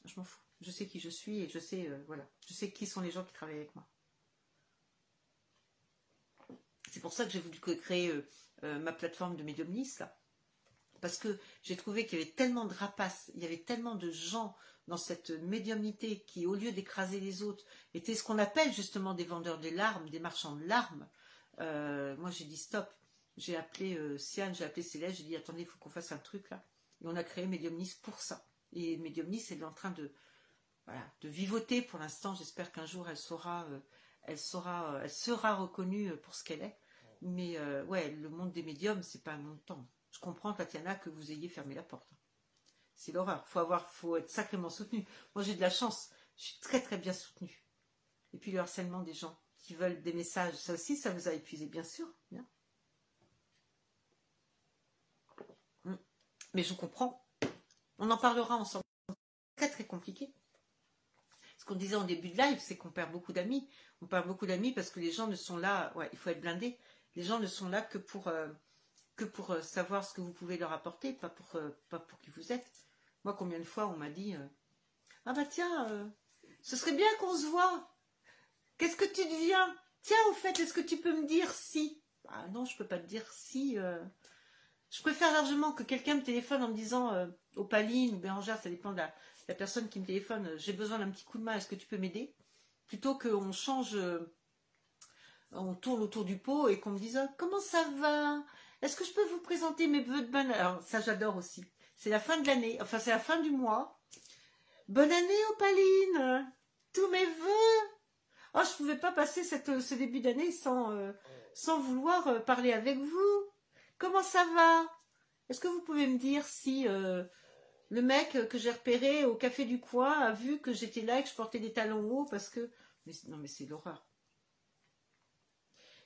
Je m'en fous. Je sais qui je suis et je sais, euh, voilà, je sais qui sont les gens qui travaillent avec moi. C'est pour ça que j'ai voulu créer euh, ma plateforme de Mediumnis, là. Parce que j'ai trouvé qu'il y avait tellement de rapaces, il y avait tellement de gens dans cette médiumnité qui, au lieu d'écraser les autres, étaient ce qu'on appelle justement des vendeurs de larmes, des marchands de larmes, euh, moi, j'ai dit stop. J'ai appelé euh, Siane, j'ai appelé Céleste, j'ai dit attendez, il faut qu'on fasse un truc là. Et on a créé Mediumnis pour ça. Et Mediumnis, elle est en train de, de vivoter pour l'instant. J'espère qu'un jour, elle euh, elle sera reconnue pour ce qu'elle est. Mais ouais, le monde des médiums, c'est pas un monde temps. Je comprends, Tatiana, que vous ayez fermé la porte. C'est l'horreur. Faut avoir, faut être sacrément soutenu. Moi, j'ai de la chance. Je suis très très bien soutenue. Et puis le harcèlement des gens qui veulent des messages, ça aussi, ça vous a épuisé, bien sûr. Hmm. Mais je comprends. On en parlera ensemble. Très très compliqué. Ce qu'on disait en début de live, c'est qu'on perd beaucoup d'amis. On perd beaucoup d'amis parce que les gens ne sont là. Ouais, il faut être blindé. Les gens ne sont là que pour euh, que pour euh, savoir ce que vous pouvez leur apporter, pas pour euh, pas pour qui vous êtes. Moi, combien de fois on m'a dit ah bah tiens, ce serait bien qu'on se voit. Qu'est-ce que tu deviens? Tiens, au fait, est-ce que tu peux me dire si? Ah non, je peux pas te dire si. Euh. Je préfère largement que quelqu'un me téléphone en me disant euh, Opaline ou Bérangère, ça dépend de la, personne qui me téléphone, euh, j'ai besoin d'un petit coup de main, est-ce que tu peux m'aider? Plutôt qu'on change, on tourne autour du pot et qu'on me dise Comment ça va? Est-ce que je peux vous présenter mes vœux de bonne Alors, ça, j'adore aussi. C'est la fin de l'année, enfin, c'est la fin du mois. Bonne année, Opaline Tous mes vœux Oh, je pouvais pas passer cette, ce début d'année sans, euh, sans vouloir euh, parler avec vous. Comment ça va? Est-ce que vous pouvez me dire si euh, le mec que j'ai repéré au café du coin a vu que j'étais là et que je portais des talons hauts parce que... Non, mais c'est l'horreur.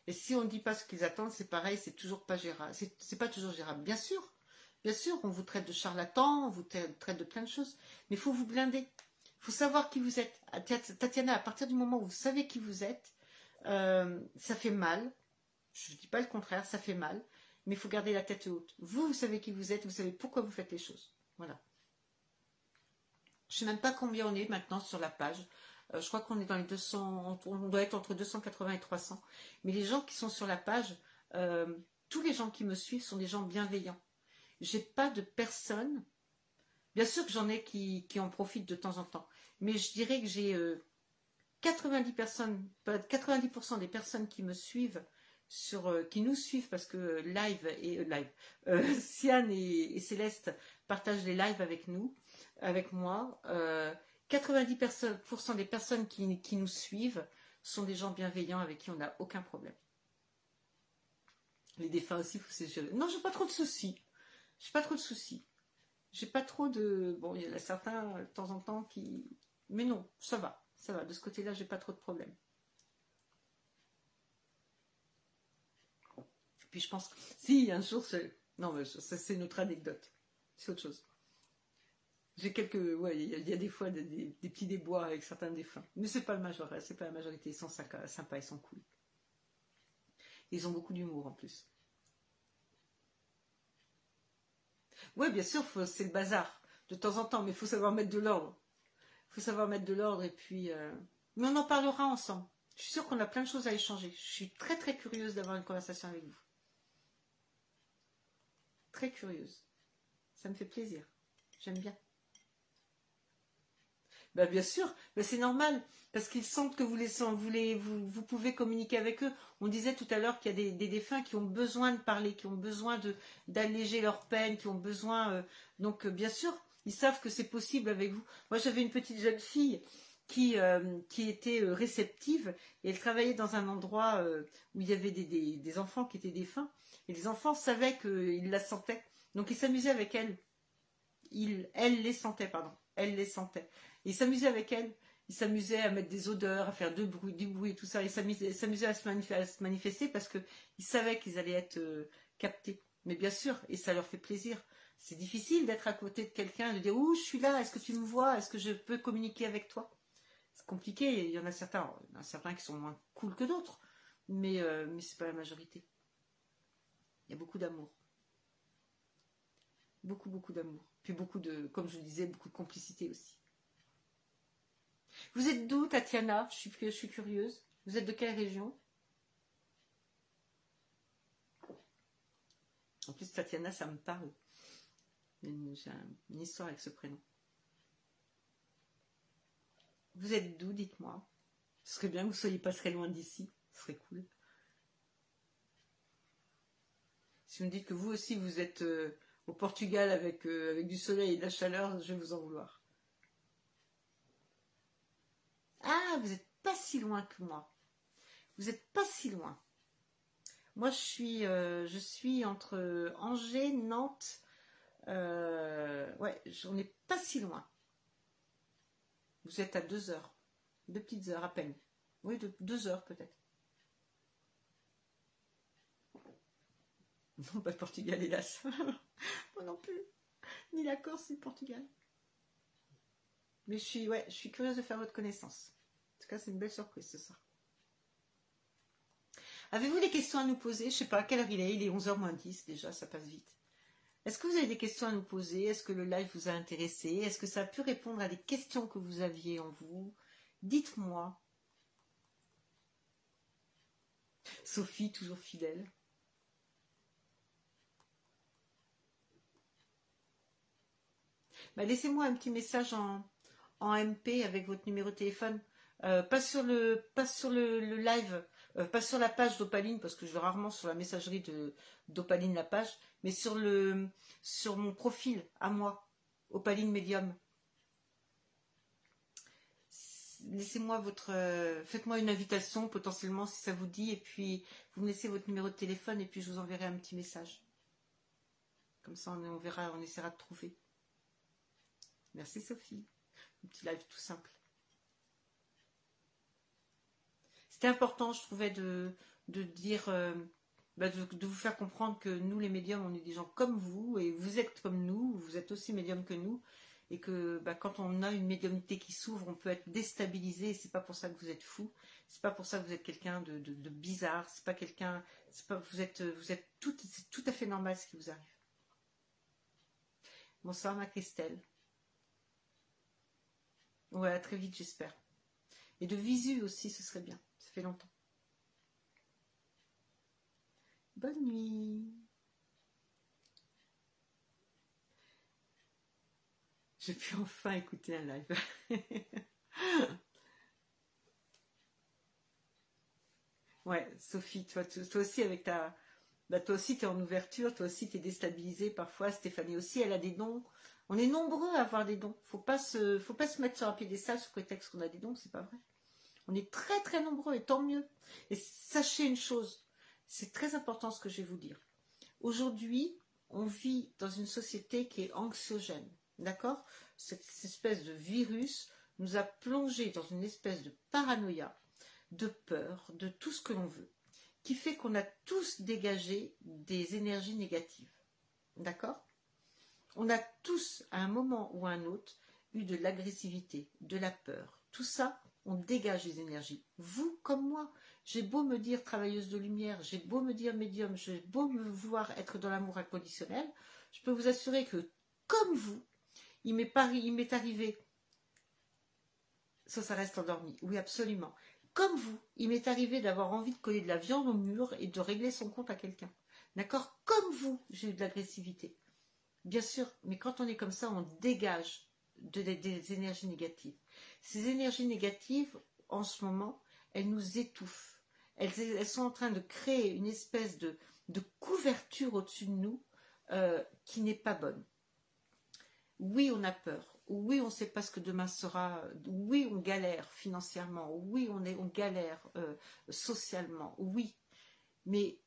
Et si on ne dit pas ce qu'ils attendent, c'est pareil, c'est toujours pas gérable. C'est pas toujours gérable. Bien sûr, bien sûr, on vous traite de charlatan, on vous traite de plein de choses, mais il faut vous blinder faut savoir qui vous êtes. Tatiana, à partir du moment où vous savez qui vous êtes, euh, ça fait mal. Je ne dis pas le contraire, ça fait mal. mais il faut garder la tête haute. Vous, vous savez qui vous êtes, vous savez pourquoi vous faites les choses. Voilà. Je ne sais même pas combien on est maintenant sur la page. Euh, je crois qu'on est dans les 200, on doit être entre 280 et 300. Mais les gens qui sont sur la page, euh, tous les gens qui me suivent sont des gens bienveillants. J'ai pas de personne. Bien sûr que j'en ai qui, en profitent de temps en temps. Mais je dirais que j'ai 90 euh, personnes, 90% des personnes qui me suivent sur, qui nous suivent parce que live et live, Sian et, Céleste partagent les lives avec nous, avec moi. 90% des personnes qui, nous suivent sont des gens bienveillants avec qui on n'a aucun problème. Les défunts aussi, il faut se gérer. Non, j'ai pas trop de soucis. J'ai pas trop de soucis. J'ai pas trop de. Bon, il y en a certains de temps en temps qui. Mais non, ça va. Ça va. De ce côté-là, j'ai pas trop de problèmes. Puis je pense. Si, un jour, c'est. Non, mais ça, c'est notre anecdote. C'est autre chose. J'ai quelques, ouais, il y, a des fois des, petits déboires avec certains défunts, mais c'est pas c'est pas la majorité. Ils sont sympas, ils sont cool. Ils ont beaucoup d'humour en plus. Ouais, bien sûr, c'est le bazar de temps en temps, mais il faut savoir mettre de l'ordre. Il faut savoir mettre de l'ordre et puis, euh, mais on en parlera ensemble. Je suis sûre qu'on a plein de choses à échanger. Je suis très très curieuse d'avoir une conversation avec vous. Très curieuse. Ça me fait plaisir. J'aime bien. Ben, bien sûr, c'est normal, parce qu'ils sentent que vous, les, vous, vous, pouvez communiquer avec eux. On disait tout à l'heure qu'il y a des, défunts qui ont besoin de parler, qui ont besoin d'alléger leur peine, qui ont besoin... Euh, donc, euh, bien sûr, ils savent que c'est possible avec vous. Moi, j'avais une petite jeune fille qui, euh, qui était réceptive, et elle travaillait dans un endroit où il y avait des, des, enfants qui étaient défunts, et les enfants savaient qu'ils la sentaient. Donc, ils s'amusaient avec elle. Elle les sentait, pardon. Elle les sentait. Il s'amusait avec elle. Il s'amusait à mettre des odeurs, à faire du bruit, du bruit, tout ça. Il s'amusait à, se manifester parce qu'il savait qu'ils allaient être euh, captés. Mais bien sûr, et ça leur fait plaisir. C'est difficile d'être à côté de quelqu'un et de dire Ouh, je suis là, est-ce que tu me vois? Est-ce que je peux communiquer avec toi? C'est compliqué. Il y en a certains, il y en a certains qui sont moins cool que d'autres, mais, euh, mais ce n'est pas la majorité. Il y a beaucoup d'amour. Beaucoup, beaucoup d'amour. Puis beaucoup de, comme je le disais, beaucoup de complicité aussi. Vous êtes d'où, Tatiana? Je suis, curieuse. Vous êtes de quelle région? En plus, Tatiana, ça me parle. J'ai une histoire avec ce prénom. Vous êtes d'où, dites-moi? Ce serait bien que vous soyez pas très loin d'ici. Ce serait cool. Si vous me dites que vous aussi, vous êtes euh, au Portugal avec, euh, avec du soleil et de la chaleur, je vais vous en vouloir. Ah, vous n'êtes pas si loin que moi. Vous n'êtes pas si loin. Moi, je suis, euh, je suis entre Angers, Nantes. Euh, ouais, on n'est pas si loin. Vous êtes à deux heures. Deux petites heures à peine. Oui, deux heures peut-être. Non, pas le Portugal, hélas. Moi non plus. Ni la Corse, ni le Portugal. Mais je suis, ouais, je suis curieuse de faire votre connaissance. Tout cas, c'est une belle surprise ce soir. Avez-vous des questions à nous poser? Je sais pas, à quelle heure il est? Il est 11h moins 10 déjà, ça passe vite. Est-ce que vous avez des questions à nous poser? Est-ce que le live vous a intéressé? Est-ce que ça a pu répondre à des questions que vous aviez en vous? Dites-moi. Sophie, toujours fidèle. Bah, laissez-moi un petit message en, en MP avec votre numéro de téléphone. Euh, pas sur le, live, euh, pas sur la page d'Opaline, parce que je vais rarement sur la messagerie d'Opaline la page, mais sur le sur mon profil à moi, Opaline Medium. Laissez-moi votre euh, faites-moi une invitation potentiellement si ça vous dit, et puis vous me laissez votre numéro de téléphone et puis je vous enverrai un petit message. Comme ça on verra, on essaiera de trouver. Merci Sophie. Un petit live tout simple. C'était important, je trouvais, de, dire, euh, bah, de, vous faire comprendre que nous, les médiums, on est des gens comme vous, et vous êtes comme nous, vous êtes aussi médiums que nous, et que bah, quand on a une médiumnité qui s'ouvre, on peut être déstabilisé. C'est pas pour ça que vous êtes fou. C'est pas pour ça que vous êtes quelqu'un de, de, bizarre. C'est pas quelqu'un. C'est pas vous êtes vous êtes tout. C'est tout à fait normal ce qui vous arrive. Bonsoir ma Christelle. Ouais, très vite j'espère. Et de visu aussi, ce serait bien. Fait longtemps. Bonne nuit. J'ai pu enfin écouter un live. ouais, Sophie, toi, toi aussi avec ta... Bah, toi aussi, tu es en ouverture, toi aussi, tu es déstabilisée parfois. Stéphanie aussi, elle a des dons. On est nombreux à avoir des dons. Faut pas se, faut pas se mettre sur un piédestal sous prétexte qu'on a des dons, c'est pas vrai. On est très très nombreux et tant mieux. Et sachez une chose, c'est très important ce que je vais vous dire. Aujourd'hui, on vit dans une société qui est anxiogène. D'accord? Cette espèce de virus nous a plongé dans une espèce de paranoïa, de peur, de tout ce que l'on veut, qui fait qu'on a tous dégagé des énergies négatives. D'accord? On a tous, à un moment ou à un autre, eu de l'agressivité, de la peur. Tout ça, on dégage les énergies. Vous comme moi, j'ai beau me dire travailleuse de lumière, j'ai beau me dire médium, j'ai beau me voir être dans l'amour inconditionnel, je peux vous assurer que, comme vous, il m'est arrivé, ça, ça reste endormi, oui, absolument. Comme vous, il m'est arrivé d'avoir envie de coller de la viande au mur et de régler son compte à quelqu'un. D'accord? Comme vous, j'ai eu de l'agressivité. Bien sûr, mais quand on est comme ça, on dégage des énergies négatives. Ces énergies négatives, en ce moment, elles nous étouffent. Elles, sont en train de créer une espèce de, couverture au-dessus de nous euh, qui n'est pas bonne. Oui, on a peur. Oui, on ne sait pas ce que demain sera. Oui, on galère financièrement. Oui, on, est, on galère euh, socialement. Oui. Mais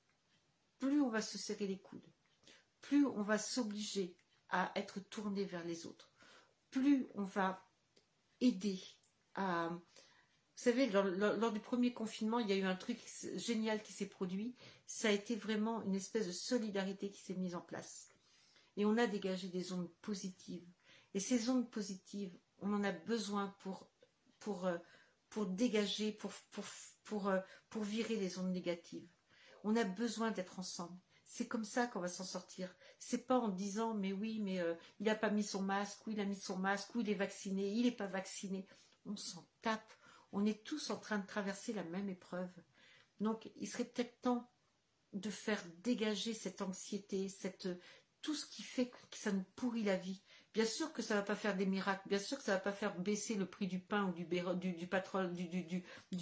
plus on va se serrer les coudes, plus on va s'obliger à être tourné vers les autres, plus on va aider à... Vous savez, lors, du premier confinement, il y a eu un truc génial qui s'est produit. Ça a été vraiment une espèce de solidarité qui s'est mise en place. Et on a dégagé des ondes positives. Et ces ondes positives, on en a besoin pour, pour, euh, pour dégager, pour, pour, pour, euh, pour virer les ondes négatives. On a besoin d'être ensemble. C'est comme ça qu'on va s'en sortir. C'est pas en disant mais oui, mais euh, il n'a pas mis son masque, ou il a mis son masque, ou il est vacciné, il n'est pas vacciné. On s'en tape. On est tous en train de traverser la même épreuve. Donc il serait peut-être temps de faire dégager cette anxiété, cette tout ce qui fait que ça nous pourrit la vie. Bien sûr que ça ne va pas faire des miracles, bien sûr que ça ne va pas faire baisser le prix du pain ou du,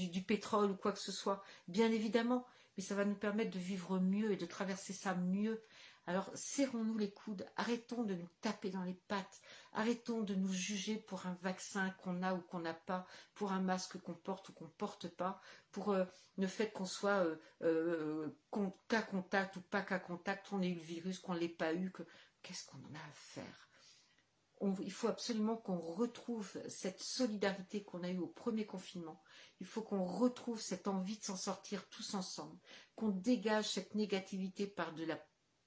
du pétrole ou quoi que ce soit, bien évidemment, mais ça va nous permettre de vivre mieux et de traverser ça mieux. Alors serrons-nous les coudes, arrêtons de nous taper dans les pattes, arrêtons de nous juger pour un vaccin qu'on a ou qu'on n'a pas, pour un masque qu'on porte ou qu'on ne porte pas, pour euh, le fait qu'on soit euh, euh, contact ou pas cas contact, qu'on ait eu le virus, qu'on ne l'ait pas eu, que qu'est-ce qu'on en a à faire? Il faut absolument qu'on retrouve cette solidarité qu'on a eue au premier confinement. Il faut qu'on retrouve cette envie de s'en sortir tous ensemble, qu'on dégage cette négativité par de la,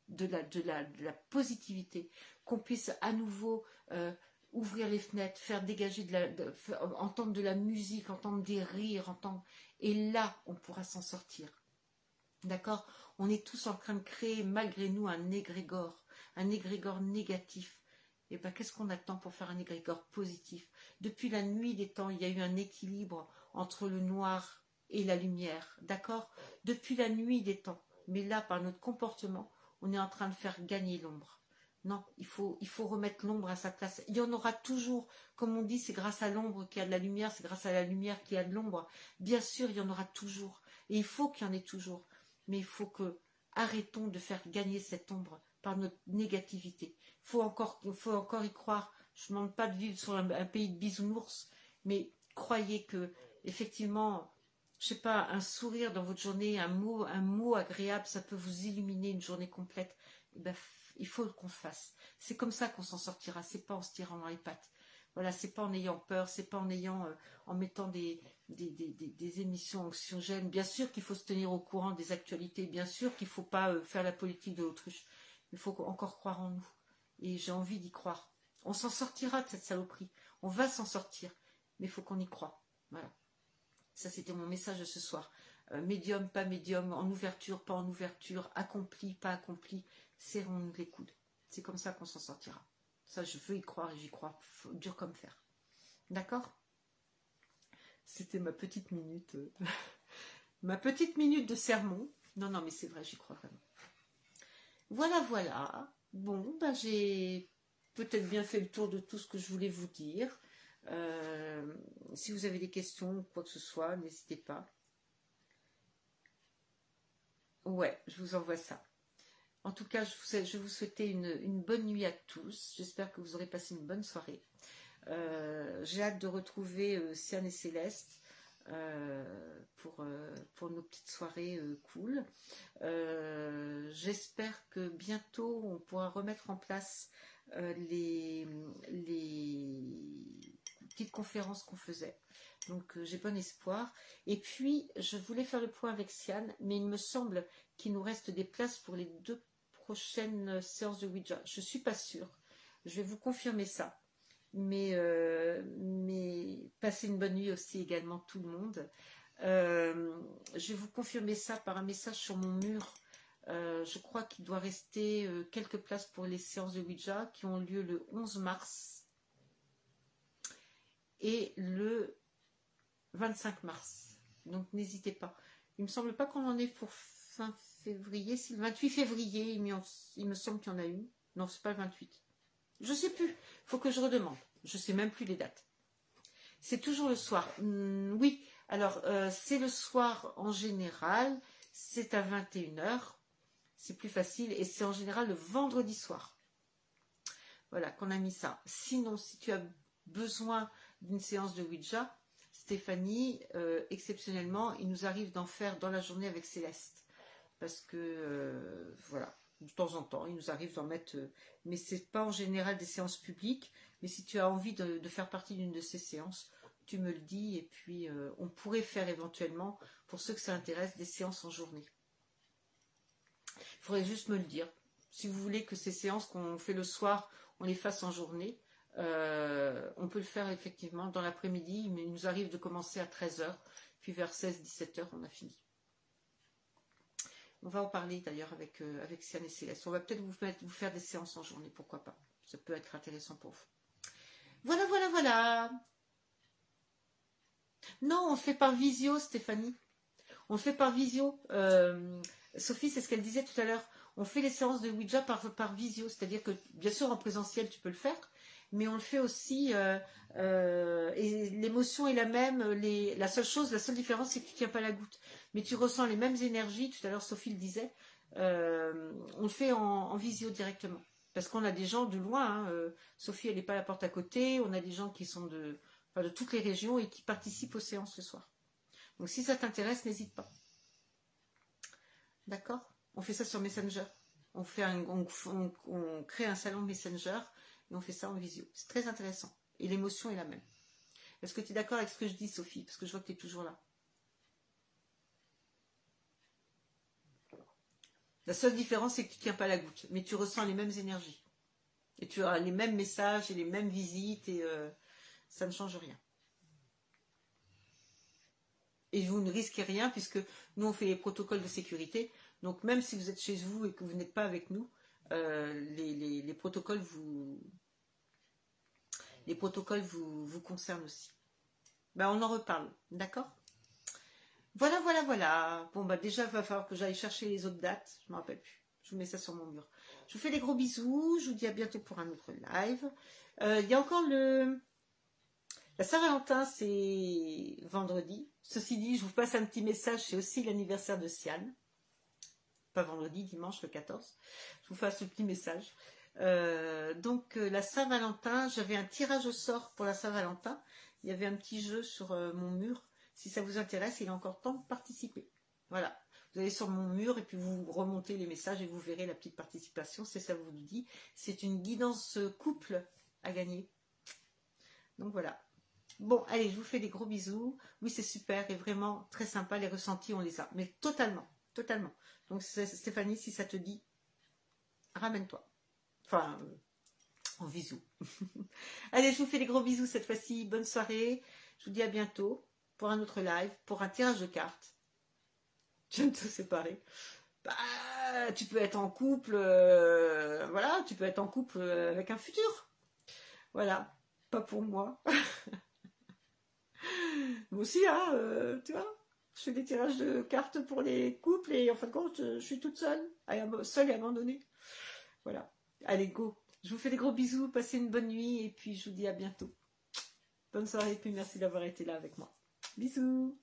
de la, positivité, qu'on puisse à nouveau euh, ouvrir les fenêtres, faire dégager la, entendre de la musique, entendre des rires, entendre, et là on pourra s'en sortir. D'accord? On est tous en train de créer malgré nous un égrégore, un égrégore négatif et eh bien, qu'est-ce qu'on attend pour faire un égrégore positif? Depuis la nuit des temps, il y a eu un équilibre entre le noir et la lumière, d'accord? Depuis la nuit des temps. Mais là, par notre comportement, on est en train de faire gagner l'ombre. Non, il faut remettre l'ombre à sa place. Il y en aura toujours, comme on dit, c'est grâce à l'ombre qu'il y a de la lumière, c'est grâce à la lumière qu'il y a de l'ombre. Bien sûr, il y en aura toujours. Et il faut qu'il y en ait toujours. Mais il faut que arrêtons de faire gagner cette ombre notre négativité. Faut encore, faut encore y croire. Je ne demande pas de vivre sur un, pays de bisounours, mais croyez que, effectivement, je sais pas, un sourire dans votre journée, un mot, un mot agréable, ça peut vous illuminer une journée complète. Eh ben, il faut qu'on fasse. C'est comme ça qu'on s'en sortira. C'est pas en se tirant dans les pattes. Voilà, c'est pas en ayant peur, c'est pas en ayant, euh, en mettant des, des, émissions anxiogènes. Bien sûr qu'il faut se tenir au courant des actualités. Bien sûr qu'il faut pas euh, faire la politique de l'autruche. Il faut encore croire en nous. Et j'ai envie d'y croire. On s'en sortira de cette saloperie. On va s'en sortir. Mais il faut qu'on y croit. Voilà. Ça, c'était mon message de ce soir. Euh, médium, pas médium, en ouverture, pas en ouverture, accompli, pas accompli, serrons-nous les coudes. C'est comme ça qu'on s'en sortira. Ça, je veux y croire et j'y crois, dur comme fer. D'accord? C'était ma petite minute. Euh, ma petite minute de sermon. Non, non, mais c'est vrai, j'y crois vraiment. Voilà, voilà. Bon, ben j'ai peut-être bien fait le tour de tout ce que je voulais vous dire. Euh, si vous avez des questions ou quoi que ce soit, n'hésitez pas. Ouais, je vous envoie ça. En tout cas, je, vous, je vous souhaitais une, bonne nuit à tous. J'espère que vous aurez passé une bonne soirée. Euh, j'ai hâte de retrouver euh, et Céleste pour, pour nos petites soirées cool. J'espère que bientôt on pourra remettre en place les, les petites conférences qu'on faisait. Donc euh, j'ai bon espoir. Et puis, je voulais faire le point avec Siane, mais il me semble qu'il nous reste des places pour les deux prochaines séances de Ouija. Je ne suis pas sûre. Je vais vous confirmer ça. Mais, euh, mais passez une bonne nuit aussi également tout le monde. Euh, je vais vous confirmer ça par un message sur mon mur. je crois qu'il doit rester quelques places pour les séances de Ouija qui ont lieu le 11 mars et le 25 mars. Donc n'hésitez pas. Il me semble pas qu'on en ait pour fin février. C'est le 28 février, il, me semble qu'il y en a une. Non, c'est pas le 28. Je sais plus. Faut que je redemande. Je sais même plus les dates. C'est toujours le soir. Hmm, oui, alors euh, c'est le soir en général. C'est à 21h. C'est plus facile. Et c'est en général le vendredi soir. Voilà, qu'on a mis ça. Sinon, si tu as besoin d'une séance de Ouija, Stéphanie, euh, exceptionnellement, il nous arrive d'en faire dans la journée avec Céleste. Parce que, euh, voilà, de temps en temps, il nous arrive d'en mettre. Mais euh, mais c'est pas en général des séances publiques. Mais si tu as envie de, faire partie d'une de ces séances, tu me le dis. Et puis, on pourrait faire éventuellement, pour ceux que ça intéresse, des séances en journée. Il faudrait juste me le dire. Si vous voulez que ces séances qu'on fait le soir, on les fasse en journée, euh, on peut le faire effectivement dans l'après-midi, mais il nous arrive de commencer à 13h, puis vers 16-17h, on a fini. On va en parler d'ailleurs avec, euh, et Céleste. On va peut-être vous, vous faire des séances en journée, pourquoi pas. Ça peut être intéressant pour vous. Voilà, voilà, voilà. Non, on fait par visio, Stéphanie. On fait par visio. Euh, Sophie, c'est ce qu'elle disait tout à l'heure. On fait les séances de Ouija par, par visio. C'est-à-dire que, bien sûr, en présentiel, tu peux le faire mais on le fait aussi euh, euh, et l'émotion est la même. la seule chose, la seule différence, c'est que tu tiens pas la goutte, mais tu ressens les mêmes énergies. Tout à l'heure, Sophie le disait. Euh, on le fait en, visio directement parce qu'on a des gens de loin. Hein, Sophie, elle n'est pas à la porte à côté. On a des gens qui sont de, toutes les régions et qui participent aux séances ce soir. Donc, si ça t'intéresse, n'hésite pas. D'accord? On fait ça sur Messenger. On, fait on crée un salon Messenger et on fait ça en visio. C'est très intéressant. Et l'émotion est la même. Est-ce que tu es d'accord avec ce que je dis, Sophie? Parce que je vois que tu es toujours là. La seule différence, c'est que tu ne tiens pas la goutte, mais tu ressens les mêmes énergies. Et tu as les mêmes messages et les mêmes visites, et euh, ça ne change rien. Et vous ne risquez rien, puisque nous, on fait les protocoles de sécurité. Donc, même si vous êtes chez vous et que vous n'êtes pas avec nous, euh, les, protocoles vous les protocoles vous, vous concernent aussi. Ben, on en reparle, d'accord? Voilà, voilà, voilà. Bon, bah déjà, il va falloir que j'aille chercher les autres dates. Je ne me rappelle plus. Je vous mets ça sur mon mur. Je vous fais des gros bisous. Je vous dis à bientôt pour un autre live. Euh, il y a encore le... La Saint-Valentin, c'est vendredi. Ceci dit, je vous passe un petit message. C'est aussi l'anniversaire de Siane vendredi, dimanche le 14. Je vous fasse le petit message. Euh, donc euh, la Saint-Valentin, j'avais un tirage au sort pour la Saint-Valentin. Il y avait un petit jeu sur euh, mon mur. Si ça vous intéresse, il est encore temps de participer. Voilà. Vous allez sur mon mur et puis vous remontez les messages et vous verrez la petite participation. C'est ça vous dit. C'est une guidance couple à gagner. Donc voilà. Bon, allez, je vous fais des gros bisous. Oui, c'est super et vraiment très sympa. Les ressentis, on les a. Mais totalement, totalement. Donc Stéphanie, si ça te dit, ramène-toi. Enfin, en visou. Allez, je vous fais des gros bisous cette fois-ci. Bonne soirée. Je vous dis à bientôt pour un autre live, pour un tirage de cartes. De te séparer. Bah, tu peux être en couple, euh, voilà, tu peux être en couple euh, avec un futur. Voilà, pas pour moi. moi aussi, hein, euh, tu vois, je fais des tirages de cartes pour les couples et en fin de compte, je suis toute seule, seule et abandonnée. Voilà. Allez, go. Je vous fais des gros bisous, passez une bonne nuit et puis je vous dis à bientôt. Bonne soirée et puis merci d'avoir été là avec moi. Bisous.